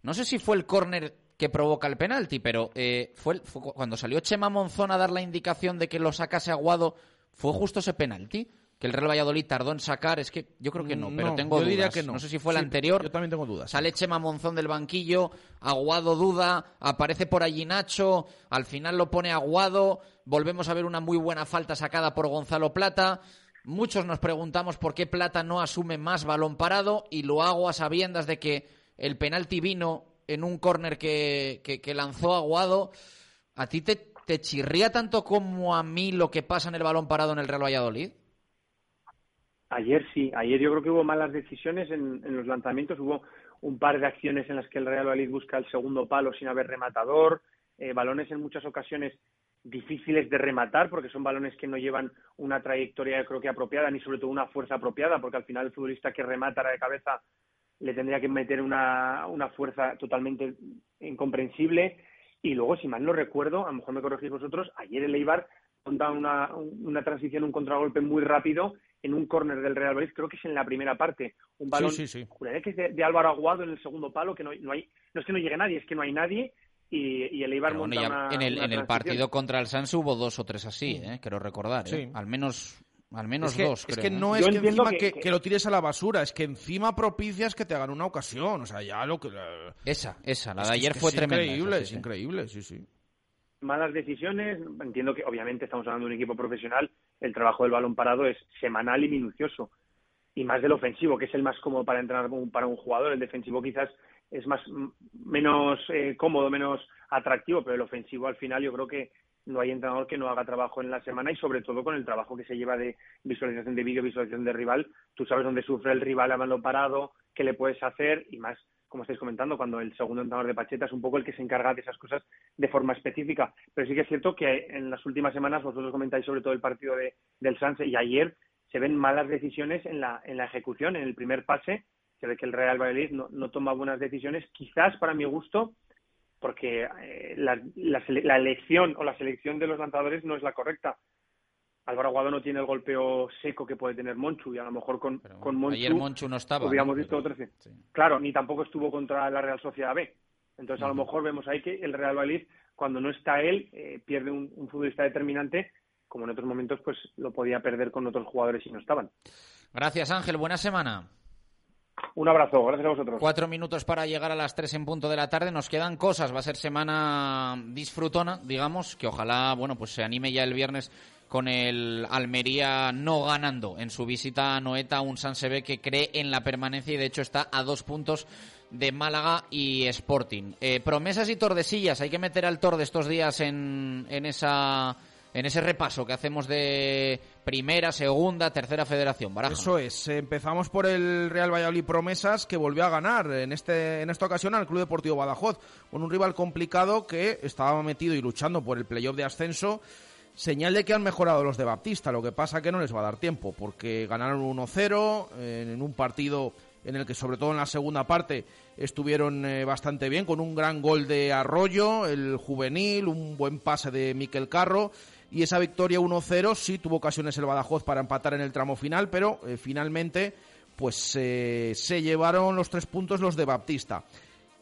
Speaker 4: no sé si fue el córner que provoca el penalti, pero eh, fue, cuando salió Chema Monzón a dar la indicación de que lo sacase Aguado, ¿fue justo ese penalti? Que el Real Valladolid tardó en sacar, es que yo creo que no, pero tengo yo Diría que no. no. sé si fue el anterior.
Speaker 6: Yo también tengo dudas.
Speaker 4: Sale Chema Monzón del banquillo, Aguado duda, aparece por allí Nacho, al final lo pone Aguado, volvemos a ver una muy buena falta sacada por Gonzalo Plata. Muchos nos preguntamos por qué Plata no asume más balón parado y lo hago a sabiendas de que el penalti vino en un córner que, que, lanzó Aguado. ¿A ti te, te chirría tanto como a mí lo que pasa en el balón parado en el Real Valladolid?
Speaker 54: Ayer sí, ayer yo creo que hubo malas decisiones en, los lanzamientos, hubo un par de acciones en las que el Real Valladolid busca el segundo palo sin haber rematador, eh, balones en muchas ocasiones difíciles de rematar porque son balones que no llevan una trayectoria creo que apropiada ni sobre todo una fuerza apropiada porque al final el futbolista que remata de cabeza le tendría que meter una, una fuerza totalmente incomprensible. Y luego, si mal no recuerdo, a lo mejor me corregís vosotros, ayer el Eibar monta una, una transición, un contragolpe muy rápido en un córner del Real Madrid, creo que es en la primera parte. Un balón,
Speaker 6: sí, sí,
Speaker 54: que es de, Álvaro Aguado en el segundo palo, que no, no, hay, no es que no llegue nadie, es que no hay nadie. Y, y el Eibar monta una,
Speaker 4: en el, en el partido contra el Sanse hubo dos o tres así, ¿eh? quiero recordar. ¿eh? Al menos al menos dos,
Speaker 6: Es
Speaker 4: que
Speaker 6: no es que encima que, lo tires a la basura, es que encima propicias que te hagan una ocasión. O sea, ya lo que.
Speaker 4: Esa, esa, la de ayer fue tremenda.
Speaker 6: Increíble, es increíble, sí, sí.
Speaker 54: Malas decisiones. Entiendo que, obviamente, estamos hablando de un equipo profesional. El trabajo del balón parado es semanal y minucioso. Y más del ofensivo, que es el más cómodo para entrenar para un jugador. El defensivo quizás es más menos eh, cómodo, menos atractivo, pero el ofensivo al final yo creo que no hay entrenador que no haga trabajo en la semana y sobre todo con el trabajo que se lleva de visualización de vídeo, visualización de rival, tú sabes dónde sufre el rival a mano parado, qué le puedes hacer y más, como estáis comentando, cuando el segundo entrenador de Pacheta es un poco el que se encarga de esas cosas de forma específica. Pero sí que es cierto que en las últimas semanas vosotros comentáis sobre todo el partido de, del Sanse y ayer se ven malas decisiones en la, en la ejecución, en el primer pase, se ve que el Real Valladolid no, no toma buenas decisiones, quizás para mi gusto, porque eh, la, la, elección o la selección de los lanzadores no es la correcta. Álvaro Aguado no tiene el golpeo seco que puede tener Monchu y a lo mejor con, con Monchu,
Speaker 4: ayer Monchu no estaba
Speaker 54: hubiéramos visto otro claro ni tampoco estuvo contra la Real Sociedad B. Entonces a lo mejor vemos ahí que el Real Valladolid cuando no está él eh, pierde un, un, futbolista determinante como en otros momentos pues lo podía perder con otros jugadores si no estaban.
Speaker 4: Gracias Ángel. Buena semana.
Speaker 54: Un abrazo, gracias a vosotros.
Speaker 4: Cuatro minutos para llegar a las tres en punto de la tarde. Nos quedan cosas. Va a ser semana disfrutona, digamos, que ojalá, bueno, pues se anime ya el viernes con el Almería no ganando en su visita a Noeta, un San Sebe que cree en la permanencia y de hecho está a dos puntos de Málaga y Sporting. Eh, promesas y tordesillas, hay que meter al Tor de estos días en, en esa en ese repaso que hacemos de primera, segunda, tercera federación. Baraja.
Speaker 6: Eso es. Empezamos por el Real Valladolid Promesas que volvió a ganar en este en esta ocasión al Club Deportivo Badajoz con un rival complicado que estaba metido y luchando por el playoff de ascenso. Señal de que han mejorado los de Baptista, lo que pasa que no les va a dar tiempo, porque ganaron 1-0 en un partido en el que sobre todo en la segunda parte estuvieron eh, bastante bien, con un gran gol de Arroyo, el juvenil, un buen pase de Miquel Carro y esa victoria 1-0 sí tuvo ocasiones el Badajoz para empatar en el tramo final, pero eh, finalmente pues eh, se llevaron los tres puntos los de Baptista.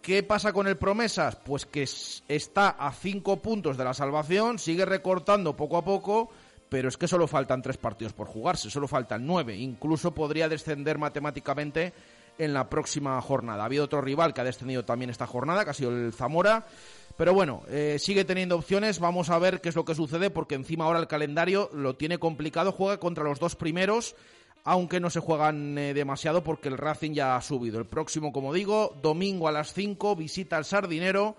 Speaker 6: ¿Qué pasa con el Promesas? Pues que está a cinco puntos de la salvación, sigue recortando poco a poco, pero es que solo faltan tres partidos por jugarse, solo faltan nueve. Incluso podría descender matemáticamente en la próxima jornada. Ha habido otro rival que ha descendido también esta jornada, que ha sido el Zamora. Pero bueno, eh, sigue teniendo opciones. Vamos a ver qué es lo que sucede, porque encima ahora el calendario lo tiene complicado. Juega contra los dos primeros, aunque no se juegan eh, demasiado porque el Racing ya ha subido. El próximo, como digo, domingo a las 5, visita al Sardinero.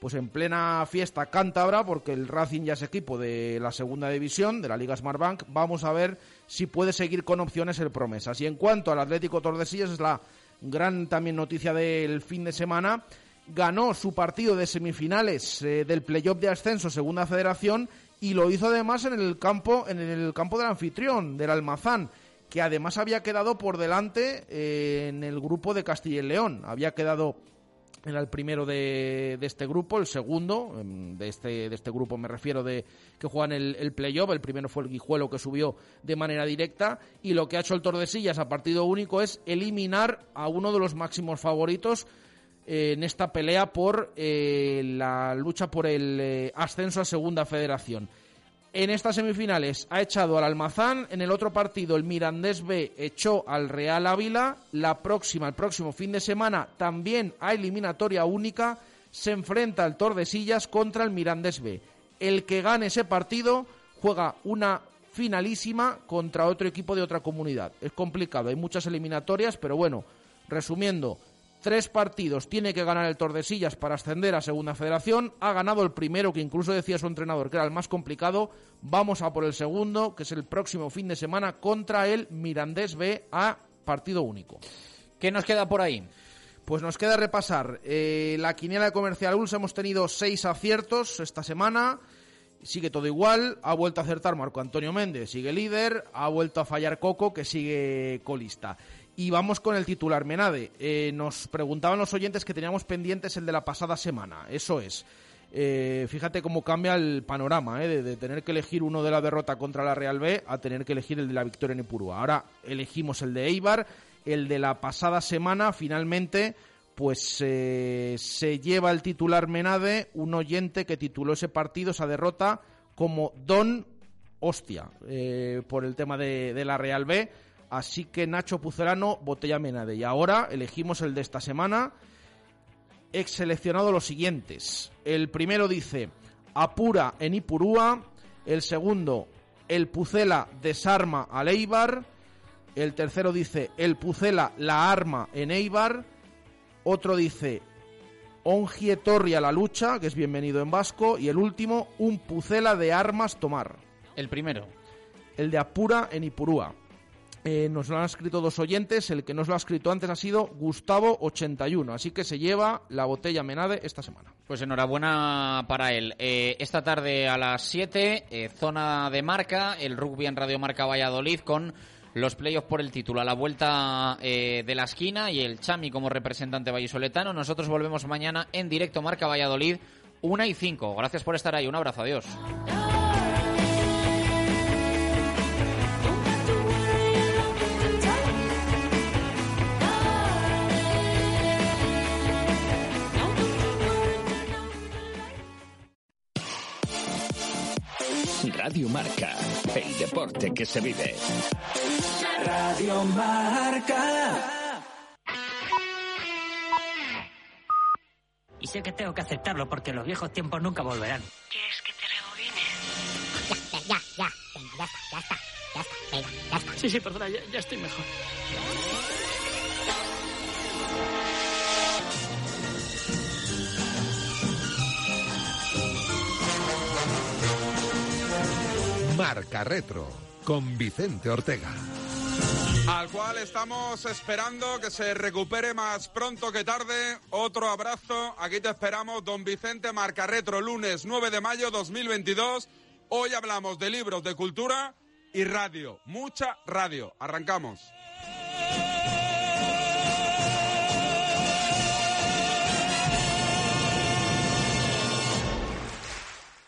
Speaker 6: Pues en plena fiesta cántabra, porque el Racing ya es equipo de la segunda división, de la Liga Smartbank. Vamos a ver si puede seguir con opciones el Promesas. Y en cuanto al Atlético Tordesillas, es la gran también noticia del fin de semana, ganó su partido de semifinales eh, del playoff de ascenso Segunda Federación y lo hizo además en el campo en el campo del anfitrión del Almazán que además había quedado por delante eh, en el grupo de Castilla y León. Había quedado era el primero de, este grupo, el segundo em, de este, de este grupo me refiero de que juegan el, el playoff, el primero fue el Guijuelo que subió de manera directa y lo que ha hecho el Tordesillas a partido único es eliminar a uno de los máximos favoritos eh, en esta pelea por eh, la lucha por el ascenso a Segunda Federación en estas semifinales ha echado al Almazán, en el otro partido el Mirandés B echó al Real Ávila, la próxima, el próximo fin de semana también a eliminatoria única, se enfrenta el Tordesillas contra el Mirandés B. El que gane ese partido juega una finalísima contra otro equipo de otra comunidad. Es complicado, hay muchas eliminatorias, pero bueno, resumiendo, Tres partidos tiene que ganar el Tordesillas para ascender a Segunda Federación. Ha ganado el primero, que incluso decía su entrenador que era el más complicado. Vamos a por el segundo, que es el próximo fin de semana contra el Mirandés B a partido único.
Speaker 4: ¿Qué nos queda por ahí?
Speaker 6: Pues nos queda repasar eh, la quiniela de Comercial Ulsa. Hemos tenido seis aciertos esta semana. Sigue todo igual. Ha vuelto a acertar Marco Antonio Méndez, sigue líder. Ha vuelto a fallar Coco, que sigue colista. Y vamos con el titular Menade. Eh, nos preguntaban los oyentes que teníamos pendientes el de la pasada semana. Eso es. Eh, fíjate cómo cambia el panorama, eh, de, tener que elegir uno de la derrota contra la Real B a tener que elegir el de la victoria en Ipurúa. Ahora elegimos el de Eibar, el de la pasada semana, finalmente, pues se lleva el titular Menade, un oyente que tituló ese partido, esa derrota, como Don Hostia, por el tema de la Real B Así que Nacho Pucerano, botella Menade. Y ahora elegimos el de esta semana. He seleccionado los siguientes. El primero dice Apura en Ipurúa. El segundo, El Pucela desarma a Eibar. El tercero dice El Pucela la arma en Eibar. Otro dice Ongie Torri a la lucha, que es bienvenido en vasco. Y el último, Un Pucela de armas tomar.
Speaker 4: El primero.
Speaker 6: El de Apura en Ipurúa. Eh, nos lo han escrito dos oyentes. El que nos lo ha escrito antes ha sido Gustavo81. Así que se lleva la botella Menade esta semana.
Speaker 4: Pues enhorabuena para él. Eh, esta tarde a las 7, eh, zona de marca, el rugby en Radio Marca Valladolid con los playoffs por el título a la vuelta de la esquina y el Chami como representante vallisoletano. Nosotros volvemos mañana en directo Marca Valladolid, 1 y 5. Gracias por estar ahí. Un abrazo. Adiós.
Speaker 19: Radio Marca, el deporte que se vive.
Speaker 48: Radio Marca.
Speaker 55: Y sé que tengo que aceptarlo porque los viejos tiempos nunca volverán.
Speaker 49: ¿Quieres que te rebobine?
Speaker 51: Ya, ya, ya. Venga, ya está, ya está. Ya está, venga, ya está.
Speaker 55: Sí, sí, perdona, ya, ya estoy mejor.
Speaker 1: Marca Retro con Vicente Ortega.
Speaker 56: Al cual estamos esperando que se recupere más pronto que tarde. Otro abrazo. Aquí te esperamos, don Vicente Marca Retro, lunes 9 de mayo 2022. Hoy hablamos de libros, de cultura y radio. Mucha radio. Arrancamos.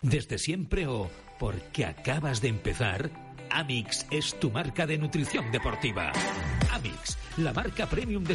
Speaker 57: Desde siempre o porque acabas de empezar, Amix es tu marca de nutrición deportiva. Amix, la marca premium de